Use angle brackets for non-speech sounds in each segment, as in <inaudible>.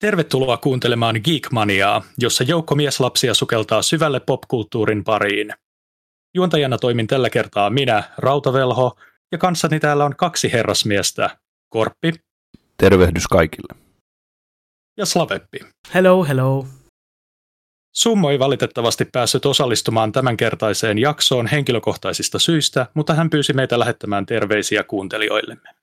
Tervetuloa kuuntelemaan Geekmaniaa, jossa joukko mieslapsia sukeltaa syvälle popkulttuurin pariin. Juontajana toimin tällä kertaa minä, Rautavelho, ja kanssani täällä on kaksi herrasmiestä, Korppi. Tervehdys kaikille. Ja Slaveppi. Hello, hello. Summo ei valitettavasti päässyt osallistumaan tämänkertaiseen jaksoon henkilökohtaisista syistä, mutta hän pyysi meitä lähettämään terveisiä kuuntelijoillemme.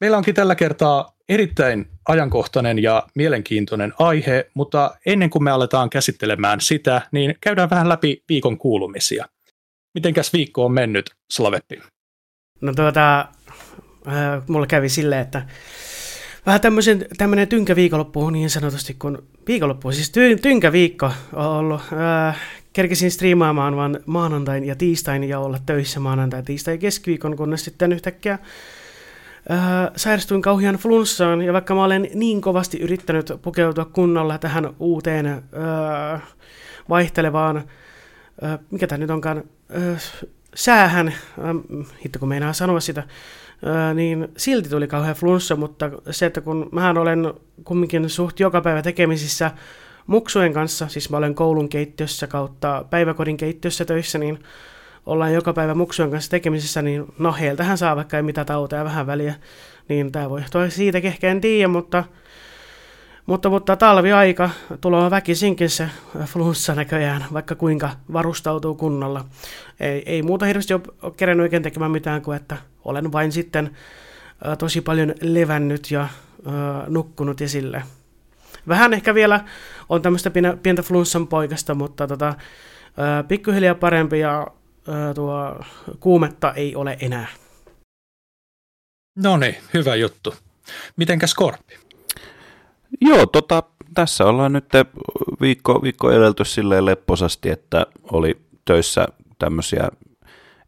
Meillä onkin tällä kertaa erittäin ajankohtainen ja mielenkiintoinen aihe, mutta ennen kuin me aletaan käsittelemään sitä, niin käydään vähän läpi viikon kuulumisia. Mitenkäs viikko on mennyt, Slaveppi? No tuota, äh, mulla kävi silleen, että vähän tämmöisen, tämmöinen tynkä viikonloppu niin sanotusti kun viikonloppu, siis ty, tynkä viikko on ollut. Äh, kerkesin striimaamaan vaan maanantain ja tiistain ja olla töissä maanantai, tiistai ja keskiviikon, kunnes sitten yhtäkkiä äh, sairastuin kauhean flunssaan, ja vaikka mä olen niin kovasti yrittänyt pukeutua kunnolla tähän uuteen äh, vaihtelevaan, äh, mikä tämä nyt onkaan, äh, säähän, äh, hitto kun meinaa sanoa sitä, äh, niin silti tuli kauhean flunssa, mutta se, että kun mä olen kumminkin suht joka päivä tekemisissä muksujen kanssa, siis mä olen koulun keittiössä kautta päiväkodin keittiössä töissä, niin ollaan joka päivä muksujen kanssa tekemisissä, niin no heiltähän saa vaikka ei mitä tauteja vähän väliä, niin tämä voi johtua siitä ehkä en tiedä, mutta, mutta, mutta talviaika tulee väkisinkin se flunssa näköjään, vaikka kuinka varustautuu kunnolla. Ei, ei muuta hirveästi ole kerännyt oikein tekemään mitään kuin, että olen vain sitten ä, tosi paljon levännyt ja ä, nukkunut esille. Vähän ehkä vielä on tämmöistä pientä flunssan poikasta, mutta tota, pikkuhiljaa parempi ja tuo kuumetta ei ole enää. No niin, hyvä juttu. Mitenkäs Korppi? Joo, tota, tässä ollaan nyt viikko, viikko edelty silleen lepposasti, että oli töissä tämmöisiä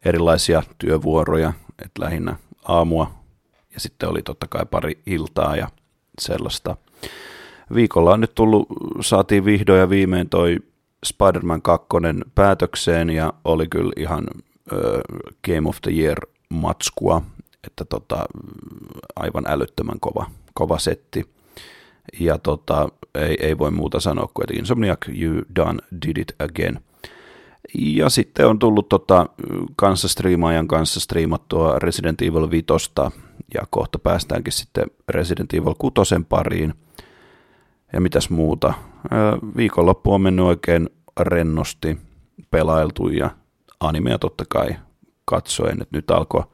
erilaisia työvuoroja, että lähinnä aamua ja sitten oli totta kai pari iltaa ja sellaista. Viikolla on nyt tullut, saatiin vihdoin ja viimein toi Spider-Man 2 päätökseen ja oli kyllä ihan ö, Game of the Year matskua, että tota, aivan älyttömän kova, kova setti. Ja tota, ei, ei voi muuta sanoa kuin, että Insomniac, you done did it again. Ja sitten on tullut tota, kanssa striimaajan kanssa striimattua Resident Evil 5, ja kohta päästäänkin sitten Resident Evil 6 pariin – ja mitäs muuta. Viikonloppu on mennyt oikein rennosti, pelailtu ja animea totta kai katsoen, että nyt alkoi,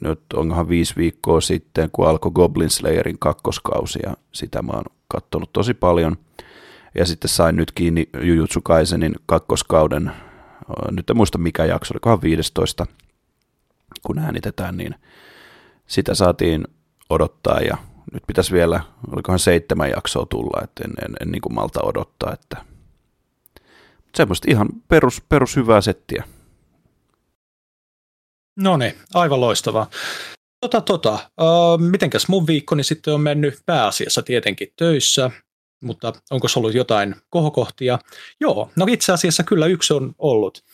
nyt onkohan viisi viikkoa sitten, kun alkoi Goblin Slayerin kakkoskausi ja sitä mä oon kattonut tosi paljon. Ja sitten sain nyt kiinni Jujutsu Kaisenin kakkoskauden, nyt en muista mikä jakso, olikohan 15, kun äänitetään, niin sitä saatiin odottaa ja nyt pitäisi vielä, olikohan seitsemän jaksoa tulla, että en, en, en niin kuin malta odottaa, että semmoista ihan perus, perus hyvää settiä. No niin, aivan loistavaa. Tota, tota, uh, mitenkäs mun viikkoni sitten on mennyt pääasiassa tietenkin töissä, mutta onko ollut jotain kohokohtia? Joo, no itse asiassa kyllä yksi on ollut.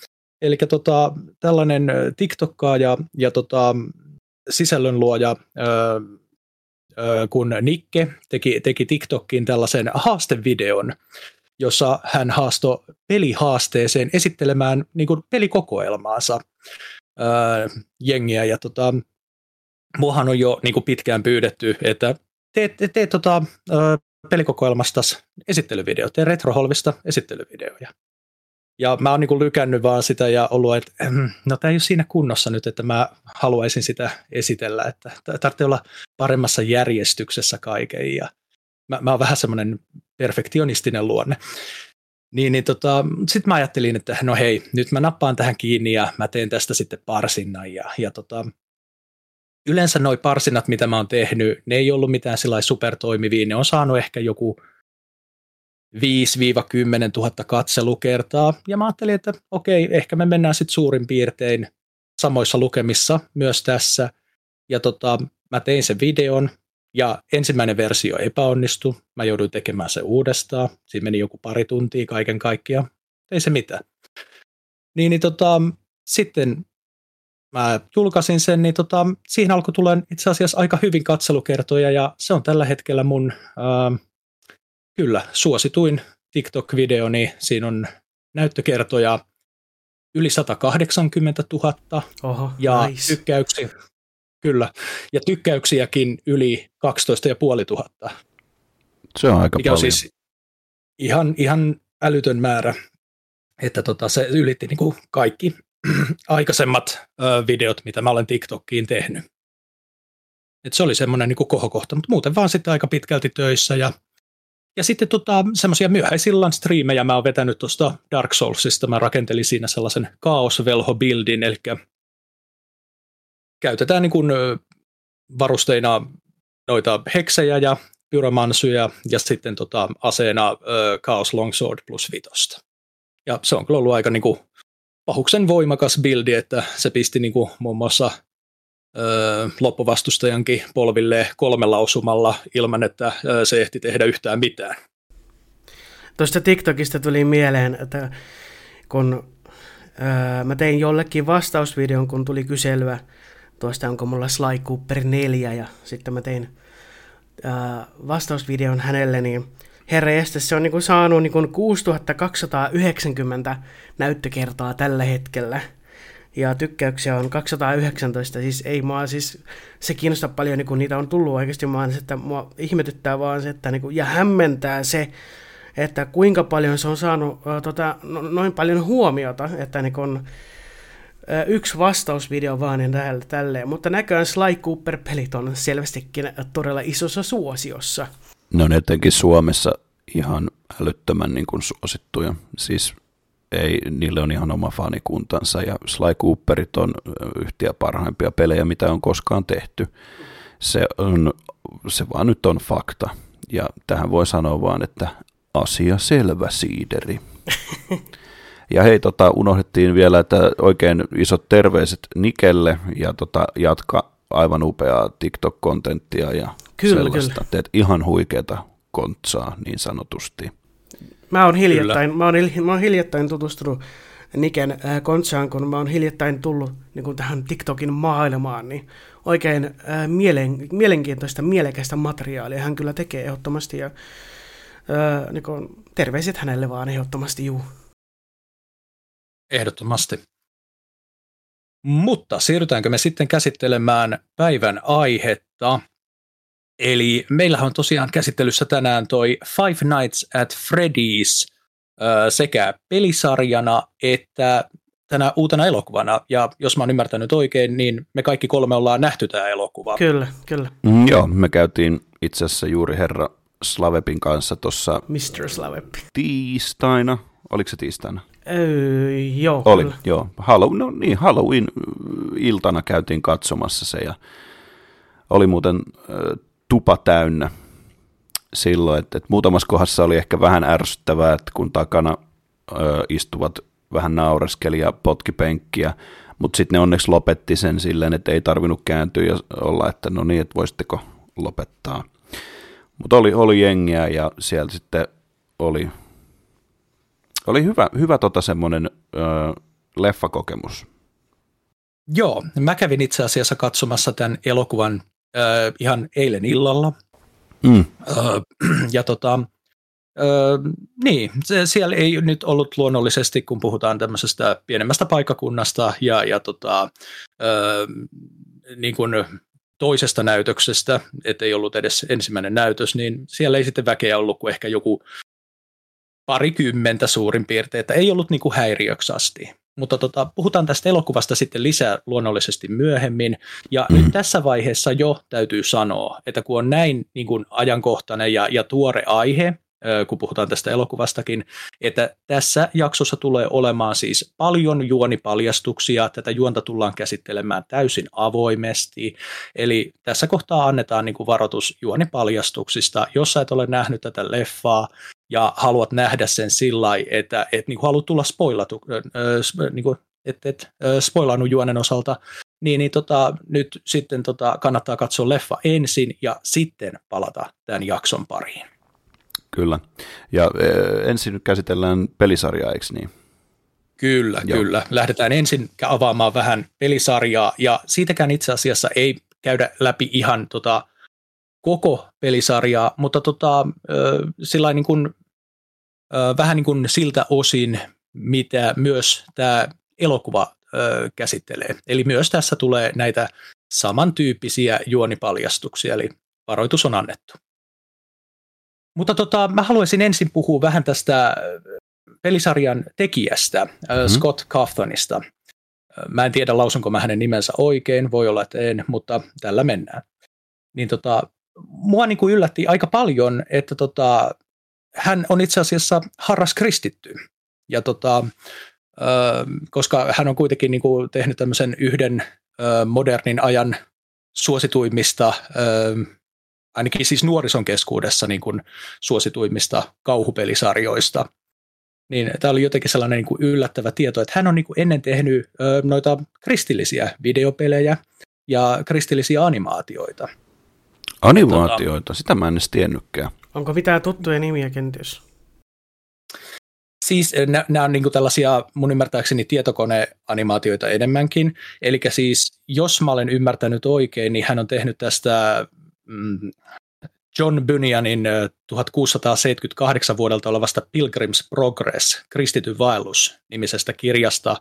Eli tota, tällainen TikTokkaaja ja tota, sisällönluoja uh, kun Nikke teki, teki TikTokkiin tällaisen haastevideon, jossa hän haastoi pelihaasteeseen esittelemään niin kuin pelikokoelmaansa ää, jengiä. Ja tota, muahan on jo niin kuin pitkään pyydetty, että teet, teet, teet tota, pelikokoelmasta esittelyvideo, tee Retroholvista esittelyvideoja. Ja mä oon niin lykännyt vaan sitä ja ollut, että ehm, no tämä ei ole siinä kunnossa nyt, että mä haluaisin sitä esitellä, että tarvitsee olla paremmassa järjestyksessä kaiken ja mä, mä oon vähän semmoinen perfektionistinen luonne. Niin, niin tota, sitten mä ajattelin, että no hei, nyt mä nappaan tähän kiinni ja mä teen tästä sitten parsinnan ja, ja tota, yleensä noi parsinnat, mitä mä oon tehnyt, ne ei ollut mitään sellaisia supertoimivia, ne on saanut ehkä joku 5-10 000 katselukertaa. Ja mä ajattelin, että okei, ehkä me mennään sitten suurin piirtein samoissa lukemissa myös tässä. Ja tota, mä tein sen videon, ja ensimmäinen versio epäonnistui. Mä jouduin tekemään se uudestaan. Siinä meni joku pari tuntia kaiken kaikkiaan. Ei se mitään. Niin, niin tota, sitten mä julkaisin sen, niin tota, siihen alkoi tulla itse asiassa aika hyvin katselukertoja ja se on tällä hetkellä mun ää, kyllä suosituin TikTok-video, niin siinä on näyttökertoja yli 180 000 Oho, ja nice. tykkäyksiä, kyllä, ja tykkäyksiäkin yli 12 500. Se on aika mikä paljon. on siis ihan, ihan älytön määrä, että tota, se ylitti niin kuin kaikki <clears throat> aikaisemmat ö, videot, mitä mä olen TikTokkiin tehnyt. Et se oli semmoinen niin kohokohta, mutta muuten vaan sitten aika pitkälti töissä ja ja sitten tota, semmoisia myöhäisillan striimejä mä oon vetänyt tuosta Dark Soulsista. Mä rakentelin siinä sellaisen kaosvelho-buildin, eli käytetään niin kuin varusteina noita heksejä ja pyromansyjä ja sitten tota, aseena ö, Chaos Longsword plus vitosta. Ja se on kyllä ollut aika niin kuin, pahuksen voimakas bildi, että se pisti niin kuin, muun muassa loppuvastustajankin polville kolme lausumalla ilman, että se ehti tehdä yhtään mitään. Tuosta TikTokista tuli mieleen, että kun ää, mä tein jollekin vastausvideon, kun tuli kyselyä tuosta, onko mulla Sly Cooper 4, ja sitten mä tein ää, vastausvideon hänelle, niin herra jästä, se on niinku saanut niinku 6290 näyttökertaa tällä hetkellä. Ja tykkäyksiä on 219, siis ei mua siis, se kiinnostaa paljon, niin kun niitä on tullut oikeasti, vaan se, että mua ihmetyttää vaan se, että niin kun, ja hämmentää se, että kuinka paljon se on saanut ää, tota, no, noin paljon huomiota, että niin kun, ää, yksi vastausvideo vaan niin tälle, tälleen, mutta näköjään Sly Cooper-pelit on selvästikin todella isossa suosiossa. Ne on etenkin Suomessa ihan älyttömän niin kuin suosittuja. Siis ei, niille on ihan oma fanikuntansa ja Sly Cooperit on yhtiä parhaimpia pelejä, mitä on koskaan tehty. Se, on, se vaan nyt on fakta. Ja tähän voi sanoa vaan, että asia selvä siideri. <laughs> Ja hei, tota, unohdettiin vielä, että oikein isot terveiset Nikelle ja tota, jatka aivan upeaa TikTok-kontenttia ja Kyllä, sellaista. kyllä. Teet ihan huikeata kontsaa niin sanotusti. Mä oon hiljattain, mä oon, mä oon hiljattain tutustunut Niken äh, Kontsaan, kun mä oon hiljattain tullut niin kuin tähän TikTokin maailmaan, niin oikein äh, mielen, mielenkiintoista, mielekästä materiaalia hän kyllä tekee ehdottomasti, ja äh, niin kuin, terveiset hänelle vaan ehdottomasti, juu. Ehdottomasti. Mutta siirrytäänkö me sitten käsittelemään päivän aihetta? Eli meillähän on tosiaan käsittelyssä tänään toi Five Nights at Freddy's sekä pelisarjana että tänä uutena elokuvana. Ja jos mä oon ymmärtänyt oikein, niin me kaikki kolme ollaan nähty tämä elokuva. Kyllä, kyllä, Mm, joo, me käytiin itse asiassa juuri herra Slavepin kanssa tuossa Mr. Slavep. tiistaina. Oliko se tiistaina? Öö, joo, Oli, kyllä. joo. Halloween, no niin, Halloween-iltana käytiin katsomassa se ja oli muuten äh, tupa täynnä silloin, että, että muutamassa kohdassa oli ehkä vähän ärsyttävää, että kun takana äh, istuvat vähän naureskeli ja potki penkkiä, mutta sitten ne onneksi lopetti sen silleen, että ei tarvinnut kääntyä ja olla, että no niin, että voisitteko lopettaa. Mutta oli, oli jengiä ja siellä sitten oli, oli hyvä, hyvä tota semmoinen ö, leffakokemus. Joo, mä kävin itse asiassa katsomassa tämän elokuvan ö, ihan eilen illalla. Mm. Ö, <clears throat> ja tota, ö, niin, se, siellä ei nyt ollut luonnollisesti, kun puhutaan tämmöisestä pienemmästä paikkakunnasta ja, ja tota, ö, niin kuin toisesta näytöksestä, ettei ollut edes ensimmäinen näytös, niin siellä ei sitten väkeä ollut kuin ehkä joku parikymmentä suurin piirtein, että ei ollut niin kuin häiriöksi asti. Mutta tota, puhutaan tästä elokuvasta sitten lisää luonnollisesti myöhemmin. Ja mm. nyt tässä vaiheessa jo täytyy sanoa, että kun on näin niin kuin ajankohtainen ja, ja tuore aihe, kun puhutaan tästä elokuvastakin, että tässä jaksossa tulee olemaan siis paljon juonipaljastuksia, tätä juonta tullaan käsittelemään täysin avoimesti, eli tässä kohtaa annetaan niin kuin varoitus juonipaljastuksista, jos sä et ole nähnyt tätä leffaa, ja haluat nähdä sen sillä lailla, että et, niin kuin haluat tulla spoilatu, äh, niin kuin, et, et, spoilannut juonen osalta, niin, niin tota, nyt sitten tota, kannattaa katsoa leffa ensin ja sitten palata tämän jakson pariin. Kyllä. Ja e, ensin nyt käsitellään pelisarjaa, eikö niin? Kyllä, Joo. kyllä. Lähdetään ensin avaamaan vähän pelisarjaa, ja siitäkään itse asiassa ei käydä läpi ihan tota, koko pelisarjaa, mutta tota, sillä niin kuin, vähän niin kuin siltä osin, mitä myös tämä elokuva käsittelee. Eli myös tässä tulee näitä samantyyppisiä juonipaljastuksia, eli varoitus on annettu. Mutta tota, mä haluaisin ensin puhua vähän tästä pelisarjan tekijästä, mm-hmm. Scott Cawthonista. Mä en tiedä, lausunko mä hänen nimensä oikein, voi olla, että en, mutta tällä mennään. Niin tota, mua niin kuin yllätti aika paljon, että tota, hän on itse asiassa harras kristitty. Ja tota, koska hän on kuitenkin niin kuin tehnyt tämmöisen yhden modernin ajan suosituimmista, ainakin siis nuorison keskuudessa niin kuin suosituimmista kauhupelisarjoista. Niin tämä oli jotenkin sellainen niin kuin yllättävä tieto, että hän on niin kuin ennen tehnyt noita kristillisiä videopelejä ja kristillisiä animaatioita. Animaatioita? Tota, Sitä mä en edes tiennytkään. Onko mitään tuttuja nimiä kenties? Siis nämä on niinku tällaisia mun ymmärtääkseni tietokoneanimaatioita enemmänkin. Eli siis jos mä olen ymmärtänyt oikein, niin hän on tehnyt tästä mm, John Bunyanin 1678 vuodelta olevasta Pilgrim's Progress, kristityn vaellus nimisestä kirjasta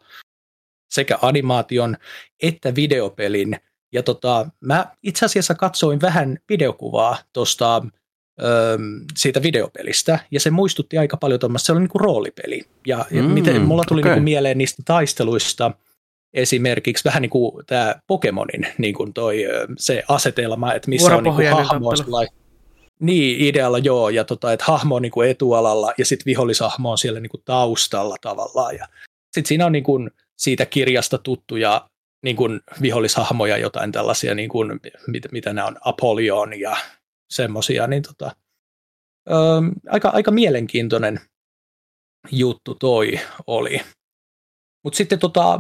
sekä animaation että videopelin. Ja tota, mä itse asiassa katsoin vähän videokuvaa tuosta siitä videopelistä, ja se muistutti aika paljon tuommoista, se oli niin kuin roolipeli. Ja, mm, miten, mulla tuli okay. niin kuin mieleen niistä taisteluista esimerkiksi vähän niin kuin tämä Pokemonin niin kuin toi, se asetelma, että missä on niin kuin hahmo niin, idealla joo, ja tota, että hahmo on niin kuin etualalla ja sitten vihollishahmo on siellä niin kuin taustalla tavallaan. Ja sitten siinä on niin kuin siitä kirjasta tuttuja niin kuin vihollishahmoja, jotain tällaisia, niin kuin, mitä, mitä nämä on, Apollyon ja semmoisia, niin tota, ö, aika, aika mielenkiintoinen juttu toi oli. Mutta sitten tota,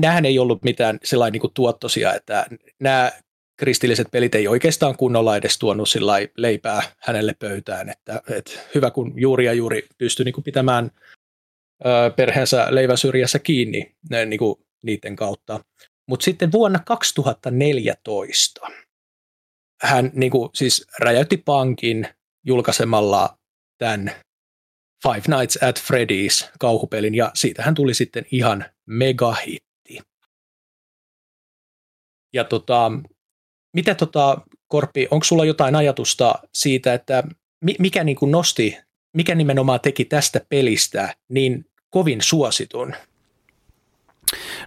näähän ei ollut mitään sellainen niin tuottosia, että nämä kristilliset pelit ei oikeastaan kunnolla edes tuonut leipää hänelle pöytään, että, että hyvä kun juuri ja juuri pystyi niin pitämään ö, perheensä leivän syrjässä kiinni niin kuin niiden kautta. Mutta sitten vuonna 2014 hän niin kuin, siis räjäytti pankin julkaisemalla tämän Five Nights at Freddy's kauhupelin, ja siitä hän tuli sitten ihan megahitti. Ja tota, mitä tota, Korppi, onko sulla jotain ajatusta siitä, että mikä niin kuin nosti, mikä nimenomaan teki tästä pelistä niin kovin suositun?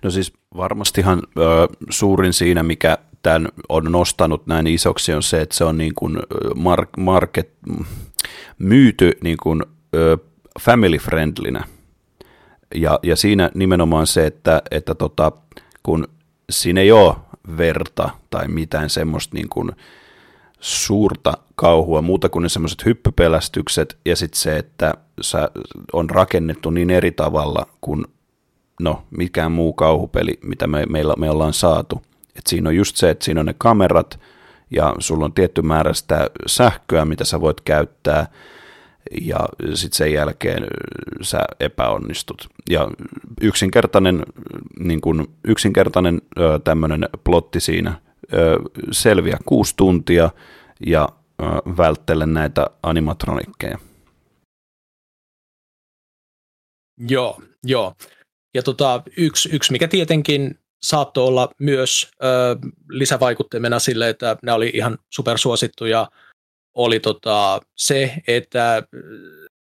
No siis varmastihan ö, suurin siinä, mikä tämän on nostanut näin isoksi, on se, että se on niin kuin mark, market, myyty niin kuin, family friendlinä. Ja, ja siinä nimenomaan se, että, että tota, kun siinä ei ole verta tai mitään semmoista niin kuin suurta kauhua, muuta kuin ne semmoiset hyppypelästykset ja sitten se, että sä on rakennettu niin eri tavalla kuin no, mikään muu kauhupeli, mitä me, meillä, me ollaan saatu. Et siinä on just se, että siinä on ne kamerat ja sulla on tietty määrä sitä sähköä, mitä sä voit käyttää ja sitten sen jälkeen sä epäonnistut. Ja yksinkertainen, niin kun, yksinkertainen tämmöinen plotti siinä selviä kuusi tuntia ja välttele näitä animatronikkeja. Joo, joo. Ja tota, yksi, yksi, mikä tietenkin saattoi olla myös ö, lisävaikutteena sille, että nämä oli ihan supersuosittuja, oli tota, se, että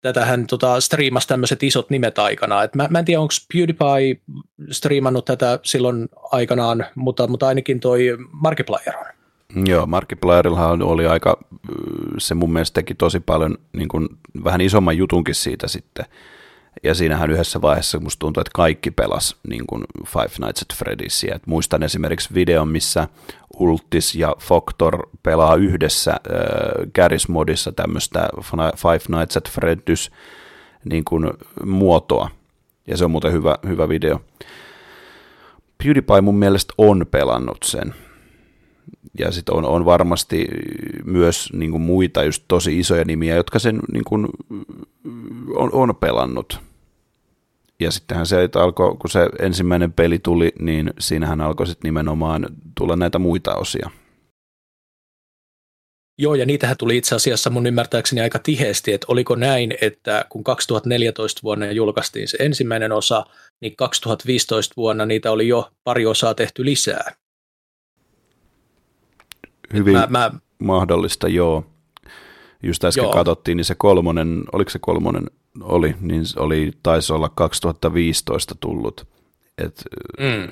tätähän tota, striimasi tämmöiset isot nimet aikana. Et mä, mä en tiedä, onko PewDiePie striimannut tätä silloin aikanaan, mutta, mutta ainakin toi Markiplier on. Joo, Markiplierilla oli aika, se mun mielestä teki tosi paljon niin kuin, vähän isomman jutunkin siitä sitten, ja siinähän yhdessä vaiheessa musta tuntuu, että kaikki pelas niin kuin Five Nights at Freddy'sia. Et muistan esimerkiksi videon, missä Ultis ja Foktor pelaa yhdessä äh, Garry's-modissa tämmöistä Five Nights at Freddy's niin kuin, muotoa. Ja se on muuten hyvä, hyvä video. PewDiePie mun mielestä on pelannut sen. Ja sitten on, on varmasti myös niin kuin muita just tosi isoja nimiä, jotka sen niin kuin, on, on pelannut. Ja sittenhän se että alkoi, kun se ensimmäinen peli tuli, niin siinähän alkoi sitten nimenomaan tulla näitä muita osia. Joo, ja niitähän tuli itse asiassa mun ymmärtääkseni aika tiheesti, että oliko näin, että kun 2014 vuonna julkaistiin se ensimmäinen osa, niin 2015 vuonna niitä oli jo pari osaa tehty lisää. Hyvin mä, mä, mahdollista, joo. Just äsken joo. katsottiin, niin se kolmonen, oliko se kolmonen oli, niin oli, taisi olla 2015 tullut. Et mm.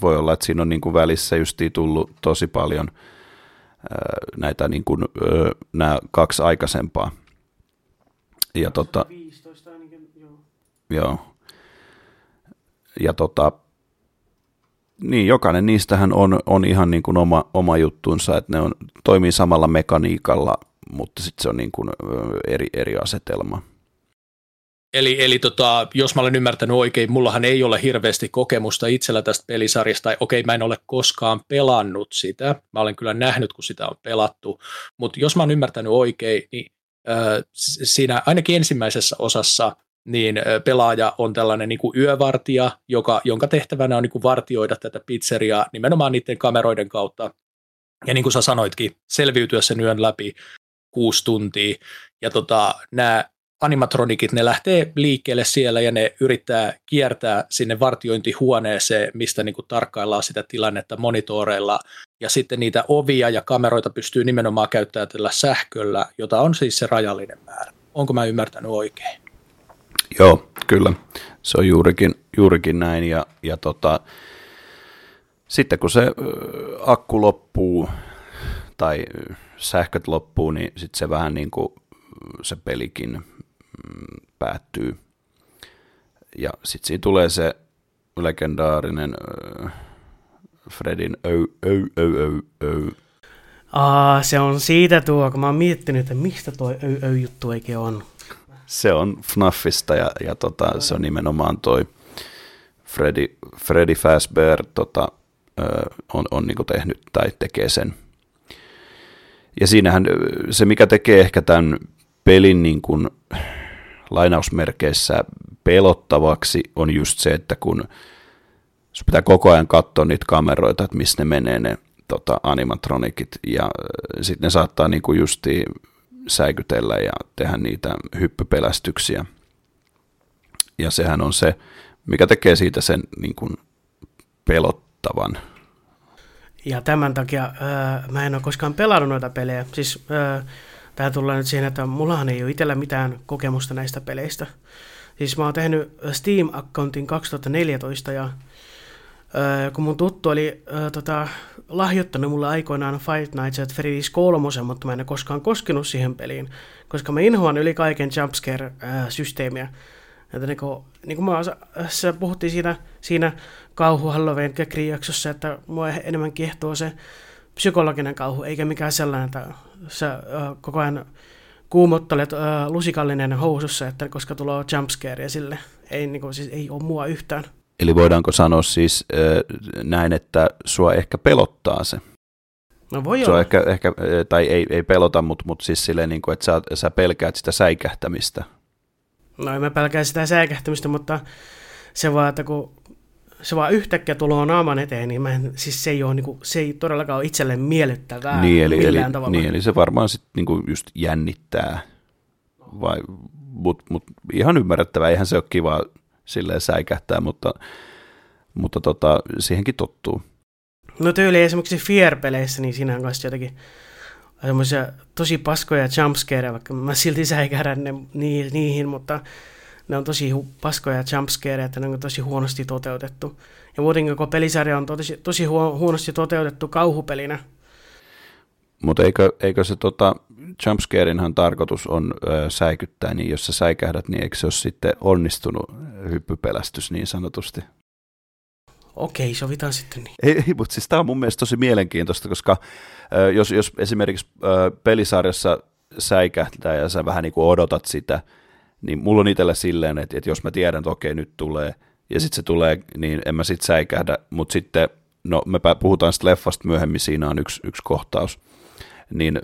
Voi olla, että siinä on niin kuin välissä justiin tullut tosi paljon – näitä niin kuin, nämä kaksi aikaisempaa. Ja tota, ainakin, joo. joo. Ja tota, niin, jokainen niistähän on, on ihan niin kuin oma, oma juttunsa, että ne on, toimii samalla mekaniikalla, mutta sitten se on niin kuin eri, eri asetelma. Eli, eli tota, jos mä olen ymmärtänyt oikein, mullahan ei ole hirveästi kokemusta itsellä tästä pelisarjasta, okei, mä en ole koskaan pelannut sitä, mä olen kyllä nähnyt, kun sitä on pelattu, mutta jos mä olen ymmärtänyt oikein, niin äh, siinä ainakin ensimmäisessä osassa niin pelaaja on tällainen niin kuin yövartija, joka, jonka tehtävänä on niin kuin vartioida tätä pizzeriaa nimenomaan niiden kameroiden kautta. Ja niin kuin sä sanoitkin, selviytyä sen yön läpi kuusi tuntia. Ja tota, nämä animatronikit, ne lähtee liikkeelle siellä ja ne yrittää kiertää sinne vartiointihuoneeseen, mistä niin kuin tarkkaillaan sitä tilannetta monitoreilla. Ja sitten niitä ovia ja kameroita pystyy nimenomaan käyttämään tällä sähköllä, jota on siis se rajallinen määrä. Onko mä ymmärtänyt oikein? Joo, kyllä. Se on juurikin, juurikin näin. Ja, ja tota, sitten kun se akku loppuu tai sähköt loppuu, niin sitten se vähän niin kuin se pelikin päättyy. Ja sitten siinä tulee se legendaarinen äh, Fredin öy, öy, öy, öy, öy. Aa, se on siitä tuo, kun mä oon miettinyt, että mistä tuo öy, öy juttu oikein on. Se on FNAFista ja, ja tota, se on nimenomaan toi Freddy, Freddy Fazbear tota, on, on niin tehnyt tai tekee sen. Ja siinähän se, mikä tekee ehkä tämän pelin niin kuin, lainausmerkeissä pelottavaksi on just se, että kun sun pitää koko ajan katsoa niitä kameroita, että missä ne menee ne tota, animatronikit, ja sitten ne saattaa niinku justi säikytellä ja tehdä niitä hyppypelästyksiä. Ja sehän on se, mikä tekee siitä sen niin kuin pelottavan. Ja tämän takia öö, mä en ole koskaan pelannut noita pelejä. Siis öö, Tämä tulee nyt siihen, että mullahan ei ole itsellä mitään kokemusta näistä peleistä. Siis mä oon tehnyt Steam-accountin 2014 ja äh, kun mun tuttu oli äh, tota, lahjoittanut mulle aikoinaan Five Nights at Freddy's 3, mutta mä en koskaan koskenut siihen peliin, koska mä inhoan yli kaiken jumpscare-systeemiä. Että niin kuin, niin kuin mä, se puhuttiin siinä, siinä kauhu Halloween jaksossa että mua enemmän kiehtoo se psykologinen kauhu, eikä mikään sellainen, että sä äh, koko ajan kuumottelet äh, lusikallinen housussa, että koska tulee jumpscare sille ei, niin kuin, siis ei ole mua yhtään. Eli voidaanko sanoa siis äh, näin, että sua ehkä pelottaa se? No voi olla. Ehkä, ehkä, tai ei, ei pelota, mutta, mutta siis silleen, niin kuin, että sä, sä pelkäät sitä säikähtämistä. No en mä pelkää sitä säikähtämistä, mutta se vaan, että kun se vaan yhtäkkiä tulee naaman eteen, niin mä en, siis se, ei ole, niin kuin, se ei todellakaan ole itselleen miellyttävää niin, eli, eli, tavalla. Niin, eli se varmaan sitten niin kuin just jännittää, vai, mutta mut, ihan ymmärrettävää, eihän se ole kiva silleen säikähtää, mutta, mutta tota, siihenkin tottuu. No tyyli esimerkiksi Fear-peleissä, niin siinä on myös jotenkin semmoisia tosi paskoja jumpscareja, vaikka mä silti säikähdän ne, niihin, mutta ne on tosi paskoja jumpscareja, että ne on tosi huonosti toteutettu. Ja muutenkin koko pelisarja on tosi, tosi huonosti toteutettu kauhupelinä. Mutta eikö, eikö se tota, jumpscareinhan tarkoitus on ö, säikyttää, niin jos sä säikähdät, niin eikö se ole sitten onnistunut hyppypelästys niin sanotusti? Okei, sovitaan sitten niin. Ei, ei mutta siis tämä on mun mielestä tosi mielenkiintoista, koska ö, jos, jos esimerkiksi ö, pelisarjassa säikähtää ja sä vähän niin kuin odotat sitä, niin mulla on itsellä silleen, että, että jos mä tiedän, että okei, nyt tulee, ja sitten se tulee, niin en mä sitten säikähdä, mutta sitten, no me puhutaan sitten leffasta myöhemmin, siinä on yksi, yksi kohtaus, niin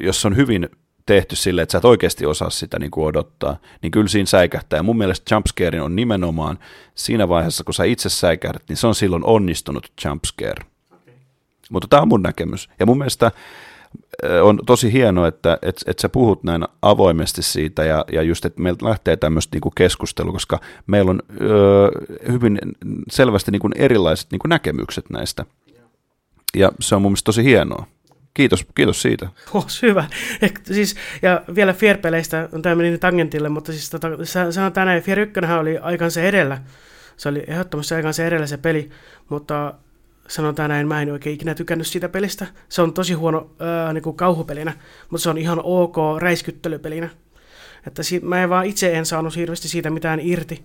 jos on hyvin tehty silleen, että sä et oikeasti osaa sitä niin kuin odottaa, niin kyllä siinä säikähtää. Ja mun mielestä jumpscare on nimenomaan siinä vaiheessa, kun sä itse säikähdät, niin se on silloin onnistunut jumpscare. Okay. Mutta tämä on mun näkemys. Ja mun mielestä on tosi hienoa, että et, et sä puhut näin avoimesti siitä ja, ja just, että meiltä lähtee tämmöistä niinku keskustelua, koska meillä on ö, hyvin selvästi niinku erilaiset niinku näkemykset näistä. Ja se on mun mielestä tosi hienoa. Kiitos, kiitos siitä. <laughs> Oh, hyvä. Eh, siis, ja vielä Fier-peleistä on tämmöinen tangentille, mutta siis tota, sanotaan näin, Fier 1 oli aikansa edellä. Se oli ehdottomasti aikansa edellä se peli, mutta sanotaan näin, mä en oikein ikinä tykännyt siitä pelistä. Se on tosi huono ää, niin kuin kauhupelinä, mutta se on ihan ok räiskyttelypelinä. Että si- mä en vaan itse en saanut hirveästi siitä mitään irti.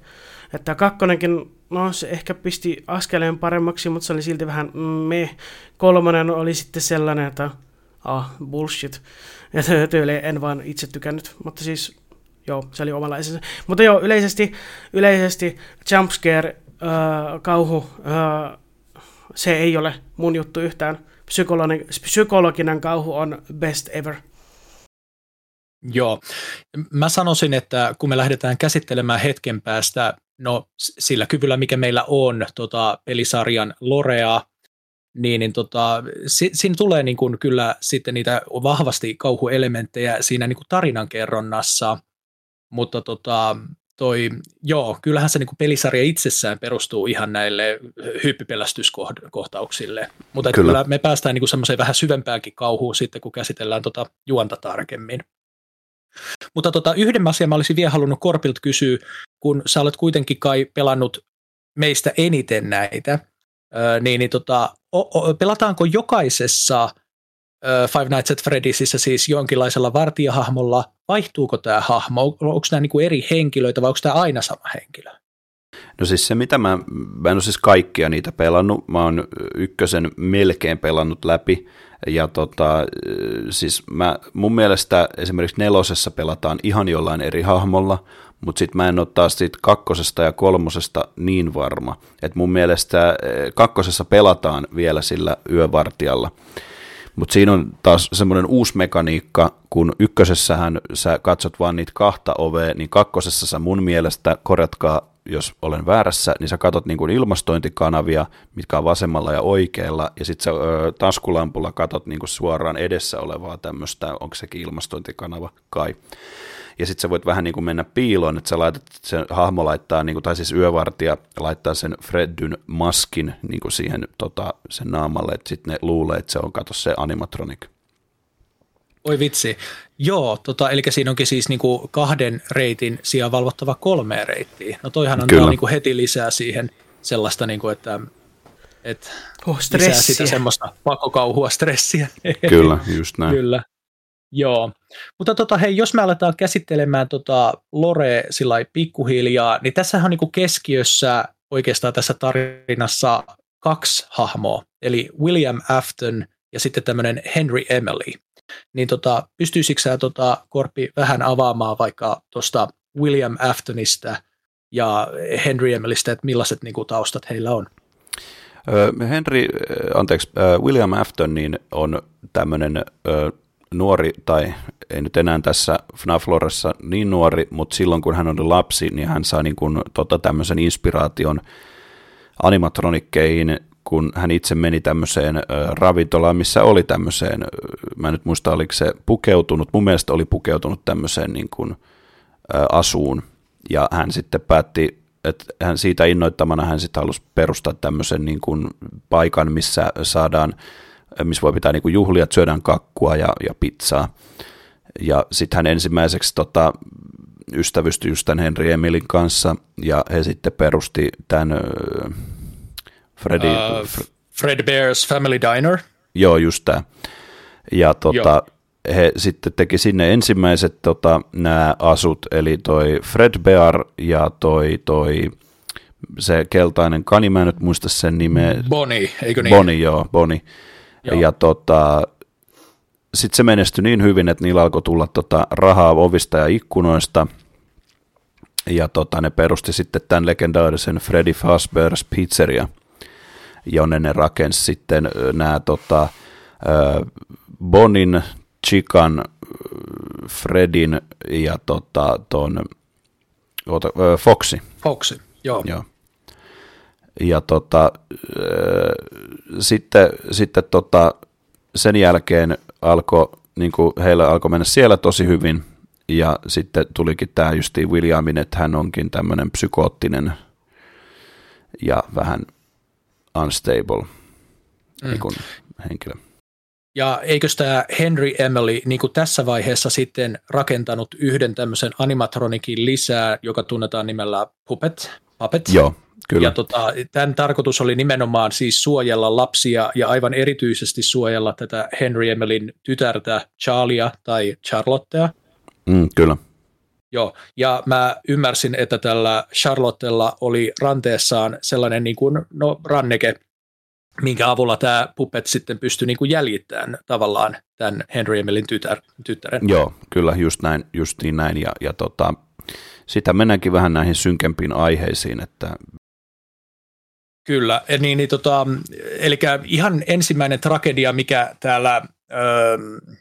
Että kakkonenkin, no se ehkä pisti askeleen paremmaksi, mutta se oli silti vähän me. Kolmonen oli sitten sellainen, että ah, bullshit. <laughs> Ja tyyli en vaan itse tykännyt, mutta siis joo, se oli omalaisensa. Mutta joo, yleisesti, yleisesti jumpscare, äh, kauhu, äh, se ei ole mun juttu yhtään. Psykologinen, psykologinen kauhu on best ever. Joo. Mä sanoisin, että kun me lähdetään käsittelemään hetken päästä, no sillä kyvyllä, mikä meillä on tota, pelisarjan Lorea, niin, niin tota, si, siinä tulee niin kuin kyllä sitten niitä vahvasti kauhuelementtejä siinä niin kuin tarinankerronnassa, mutta tota, toi, joo, kyllähän se niinku pelisarja itsessään perustuu ihan näille hyppypelästyskohtauksille, mutta kyllä. kyllä me päästään niinku semmoiseen vähän syvempääkin kauhuun sitten, kun käsitellään tota juonta tarkemmin. Mutta tota, yhden asian mä olisin vielä halunnut Korpilt kysyä, kun sä olet kuitenkin kai pelannut meistä eniten näitä, niin, niin tota, o, o, pelataanko jokaisessa Five Nights at Freddysissä siis jonkinlaisella vartijahahmolla, vaihtuuko tämä hahmo, onko nämä niinku eri henkilöitä vai onko tämä aina sama henkilö? No siis se, mitä mä, mä en ole siis kaikkia niitä pelannut, mä oon ykkösen melkein pelannut läpi, ja tota, siis mä, mun mielestä esimerkiksi nelosessa pelataan ihan jollain eri hahmolla, mutta sitten mä en ole taas siitä kakkosesta ja kolmosesta niin varma. että mun mielestä kakkosessa pelataan vielä sillä yövartijalla. Mutta siinä on taas semmoinen uusi mekaniikka, kun ykkösessähän sä katsot vaan niitä kahta ovea, niin kakkosessa sä mun mielestä, korjatkaa jos olen väärässä, niin sä katot niin ilmastointikanavia, mitkä on vasemmalla ja oikealla, ja sitten sä ö, taskulampulla katot niin suoraan edessä olevaa tämmöistä, onko sekin ilmastointikanava kai ja sitten sä voit vähän niin kuin mennä piiloon, että sä laitat, se hahmo laittaa, niin kuin, tai siis yövartija laittaa sen Freddyn maskin niin kuin siihen tota, sen naamalle, että sitten ne luulee, että se on, kato se animatronic. Oi vitsi. Joo, tota, eli siinä onkin siis niinku kahden reitin sijaan valvottava kolme reittiä. No toihan on niinku heti lisää siihen sellaista, niinku, että, että oh, lisää sitä semmoista pakokauhua, stressiä. Kyllä, <laughs> just näin. Kyllä. Joo, mutta tota, hei, jos me aletaan käsittelemään tota Lore sillä pikkuhiljaa, niin tässä on niinku keskiössä oikeastaan tässä tarinassa kaksi hahmoa, eli William Afton ja sitten tämmöinen Henry Emily. Niin tota, pystyisikö sä tota, Korpi vähän avaamaan vaikka tuosta William Aftonista ja Henry Emilystä, että millaiset niinku, taustat heillä on? Henry, anteeksi, William Afton niin on tämmöinen nuori, tai ei nyt enää tässä FNAF-loressa niin nuori, mutta silloin kun hän on lapsi, niin hän saa niin kuin, tota, tämmöisen inspiraation animatronikkeihin, kun hän itse meni tämmöiseen ravintolaan, missä oli tämmöiseen, mä en nyt muista oliko se pukeutunut, mun mielestä oli pukeutunut tämmöiseen niin kuin, asuun, ja hän sitten päätti, että hän siitä innoittamana hän sitten halusi perustaa tämmöisen niin kuin paikan, missä saadaan missä voi pitää niin juhlia, että syödään kakkua ja, ja pizzaa. Ja sitten hän ensimmäiseksi tota, ystävystyi just tämän Henry Emilin kanssa, ja he sitten perusti tämän uh, Freddy, uh, Fred Bear's Family Diner. Joo, just tämä. Ja tota, he sitten teki sinne ensimmäiset tota, nämä asut, eli toi Fred Bear ja toi, toi se keltainen kani, mä en nyt muista sen nimeä. Bonnie, eikö niin? Bonnie, joo, Bonnie. Joo. Ja tota, sitten se menestyi niin hyvin, että niillä alkoi tulla tota rahaa ovista ja ikkunoista. Ja tota, ne perusti sitten tämän legendaarisen Freddy Fazbear's Pizzeria, jonne ne rakensi sitten nämä tota, Bonin, Chikan, Fredin ja tota, ton, oota, Foxi. Foxi, joo. joo. Ja tota, sitten, sitten tota, sen jälkeen alkoi, niin kuin heillä alkoi mennä siellä tosi hyvin, ja sitten tulikin tämä justi Williamin, että hän onkin tämmöinen psykoottinen ja vähän unstable mm. niin kuin henkilö. Ja eikö tämä Henry Emily niin kuin tässä vaiheessa sitten rakentanut yhden tämmöisen animatronikin lisää, joka tunnetaan nimellä Puppet? Puppet? Joo, kyllä. Ja tota, tämän tarkoitus oli nimenomaan siis suojella lapsia ja aivan erityisesti suojella tätä Henry Emelin tytärtä Charlia tai Charlottea. Mm, kyllä. Joo, ja mä ymmärsin, että tällä Charlottella oli ranteessaan sellainen niin kuin, no, ranneke, minkä avulla tämä Puppet sitten pystyi niin kuin jäljittämään tavallaan tämän Henry Emelin tytär, tyttären. Joo, kyllä just näin, justiin näin, ja, ja tota, sitä mennäänkin vähän näihin synkempiin aiheisiin, että Kyllä, niin, niin tota, eli ihan ensimmäinen tragedia, mikä täällä, öö,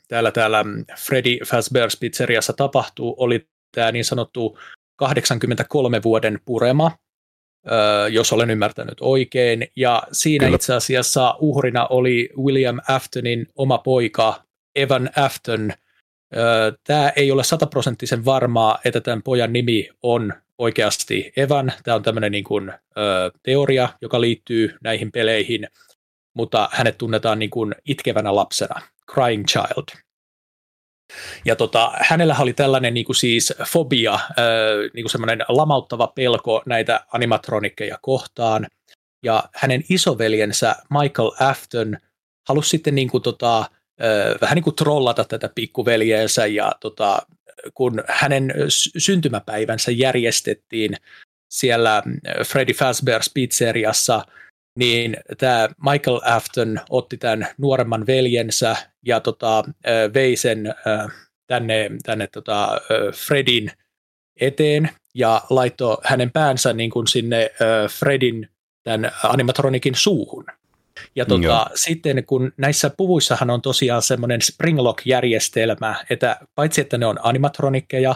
täällä, täällä Freddy Fazbear's pizzeriassa tapahtuu, oli tämä niin sanottu 83 vuoden purema, öö, jos olen ymmärtänyt oikein. Ja siinä Kyllä. itse asiassa uhrina oli William Aftonin oma poika Evan Afton. Öö, tämä ei ole sataprosenttisen varmaa, että tämän pojan nimi on oikeasti Evan. Tämä on tämmöinen niin kuin, ö, teoria, joka liittyy näihin peleihin, mutta hänet tunnetaan niin kuin itkevänä lapsena, crying child. Ja tota, hänellä oli tällainen niin kuin siis fobia, niin kuin semmoinen lamauttava pelko näitä animatronikkeja kohtaan. Ja hänen isoveljensä Michael Afton halusi sitten niin kuin tota, vähän niin kuin trollata tätä pikkuveljeensä ja tota, kun hänen syntymäpäivänsä järjestettiin siellä Freddy Fazbear's pizzeriassa, niin tämä Michael Afton otti tämän nuoremman veljensä ja tota, vei sen tänne, tänne tota, Fredin eteen ja laittoi hänen päänsä niin kuin sinne Fredin tämän animatronikin suuhun. Ja tota, sitten kun näissä puvuissahan on tosiaan semmoinen Springlock-järjestelmä, että paitsi että ne on animatronikkeja,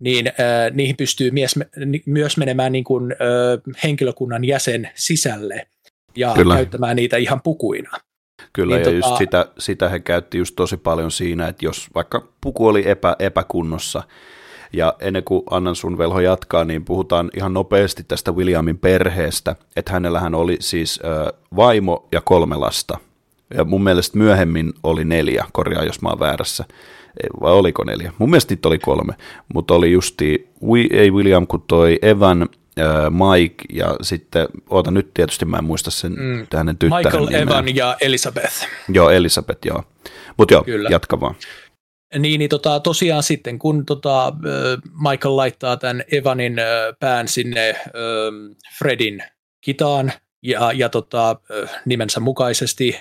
niin äh, niihin pystyy mies, myös menemään niin kuin, äh, henkilökunnan jäsen sisälle ja Kyllä. käyttämään niitä ihan pukuina. Kyllä, niin ja tota... just sitä, sitä he käytti just tosi paljon siinä, että jos vaikka puku oli epä, epäkunnossa, ja ennen kuin annan sun velho jatkaa, niin puhutaan ihan nopeasti tästä Williamin perheestä, että hänellähän oli siis ö, vaimo ja kolme lasta. Ja mun mielestä myöhemmin oli neljä, korjaa jos mä oon väärässä. Vai oliko neljä? Mun mielestä niitä oli kolme, mutta oli justi, ei William, kun toi Evan, Mike ja sitten, oota nyt tietysti mä en muista sen mm. hänen tyttären Michael, nimeä. Evan ja Elisabeth. Joo, Elisabeth, joo. Mutta joo, Kyllä. jatka vaan. Niin, niin tota, tosiaan sitten, kun tota, Michael laittaa tämän Evanin pään sinne Fredin kitaan ja, ja tota, nimensä mukaisesti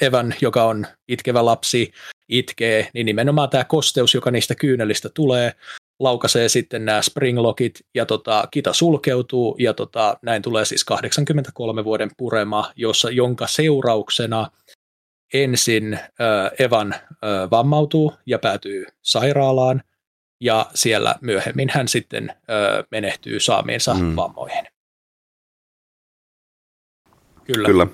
Evan, joka on itkevä lapsi, itkee, niin nimenomaan tämä kosteus, joka niistä kyynelistä tulee, laukaisee sitten nämä springlockit ja tota, kita sulkeutuu ja tota, näin tulee siis 83 vuoden purema, jossa, jonka seurauksena ensin Evan vammautuu ja päätyy sairaalaan, ja siellä myöhemmin hän sitten menehtyy saamiinsa mm. vammoihin. Kyllä. Kyllä.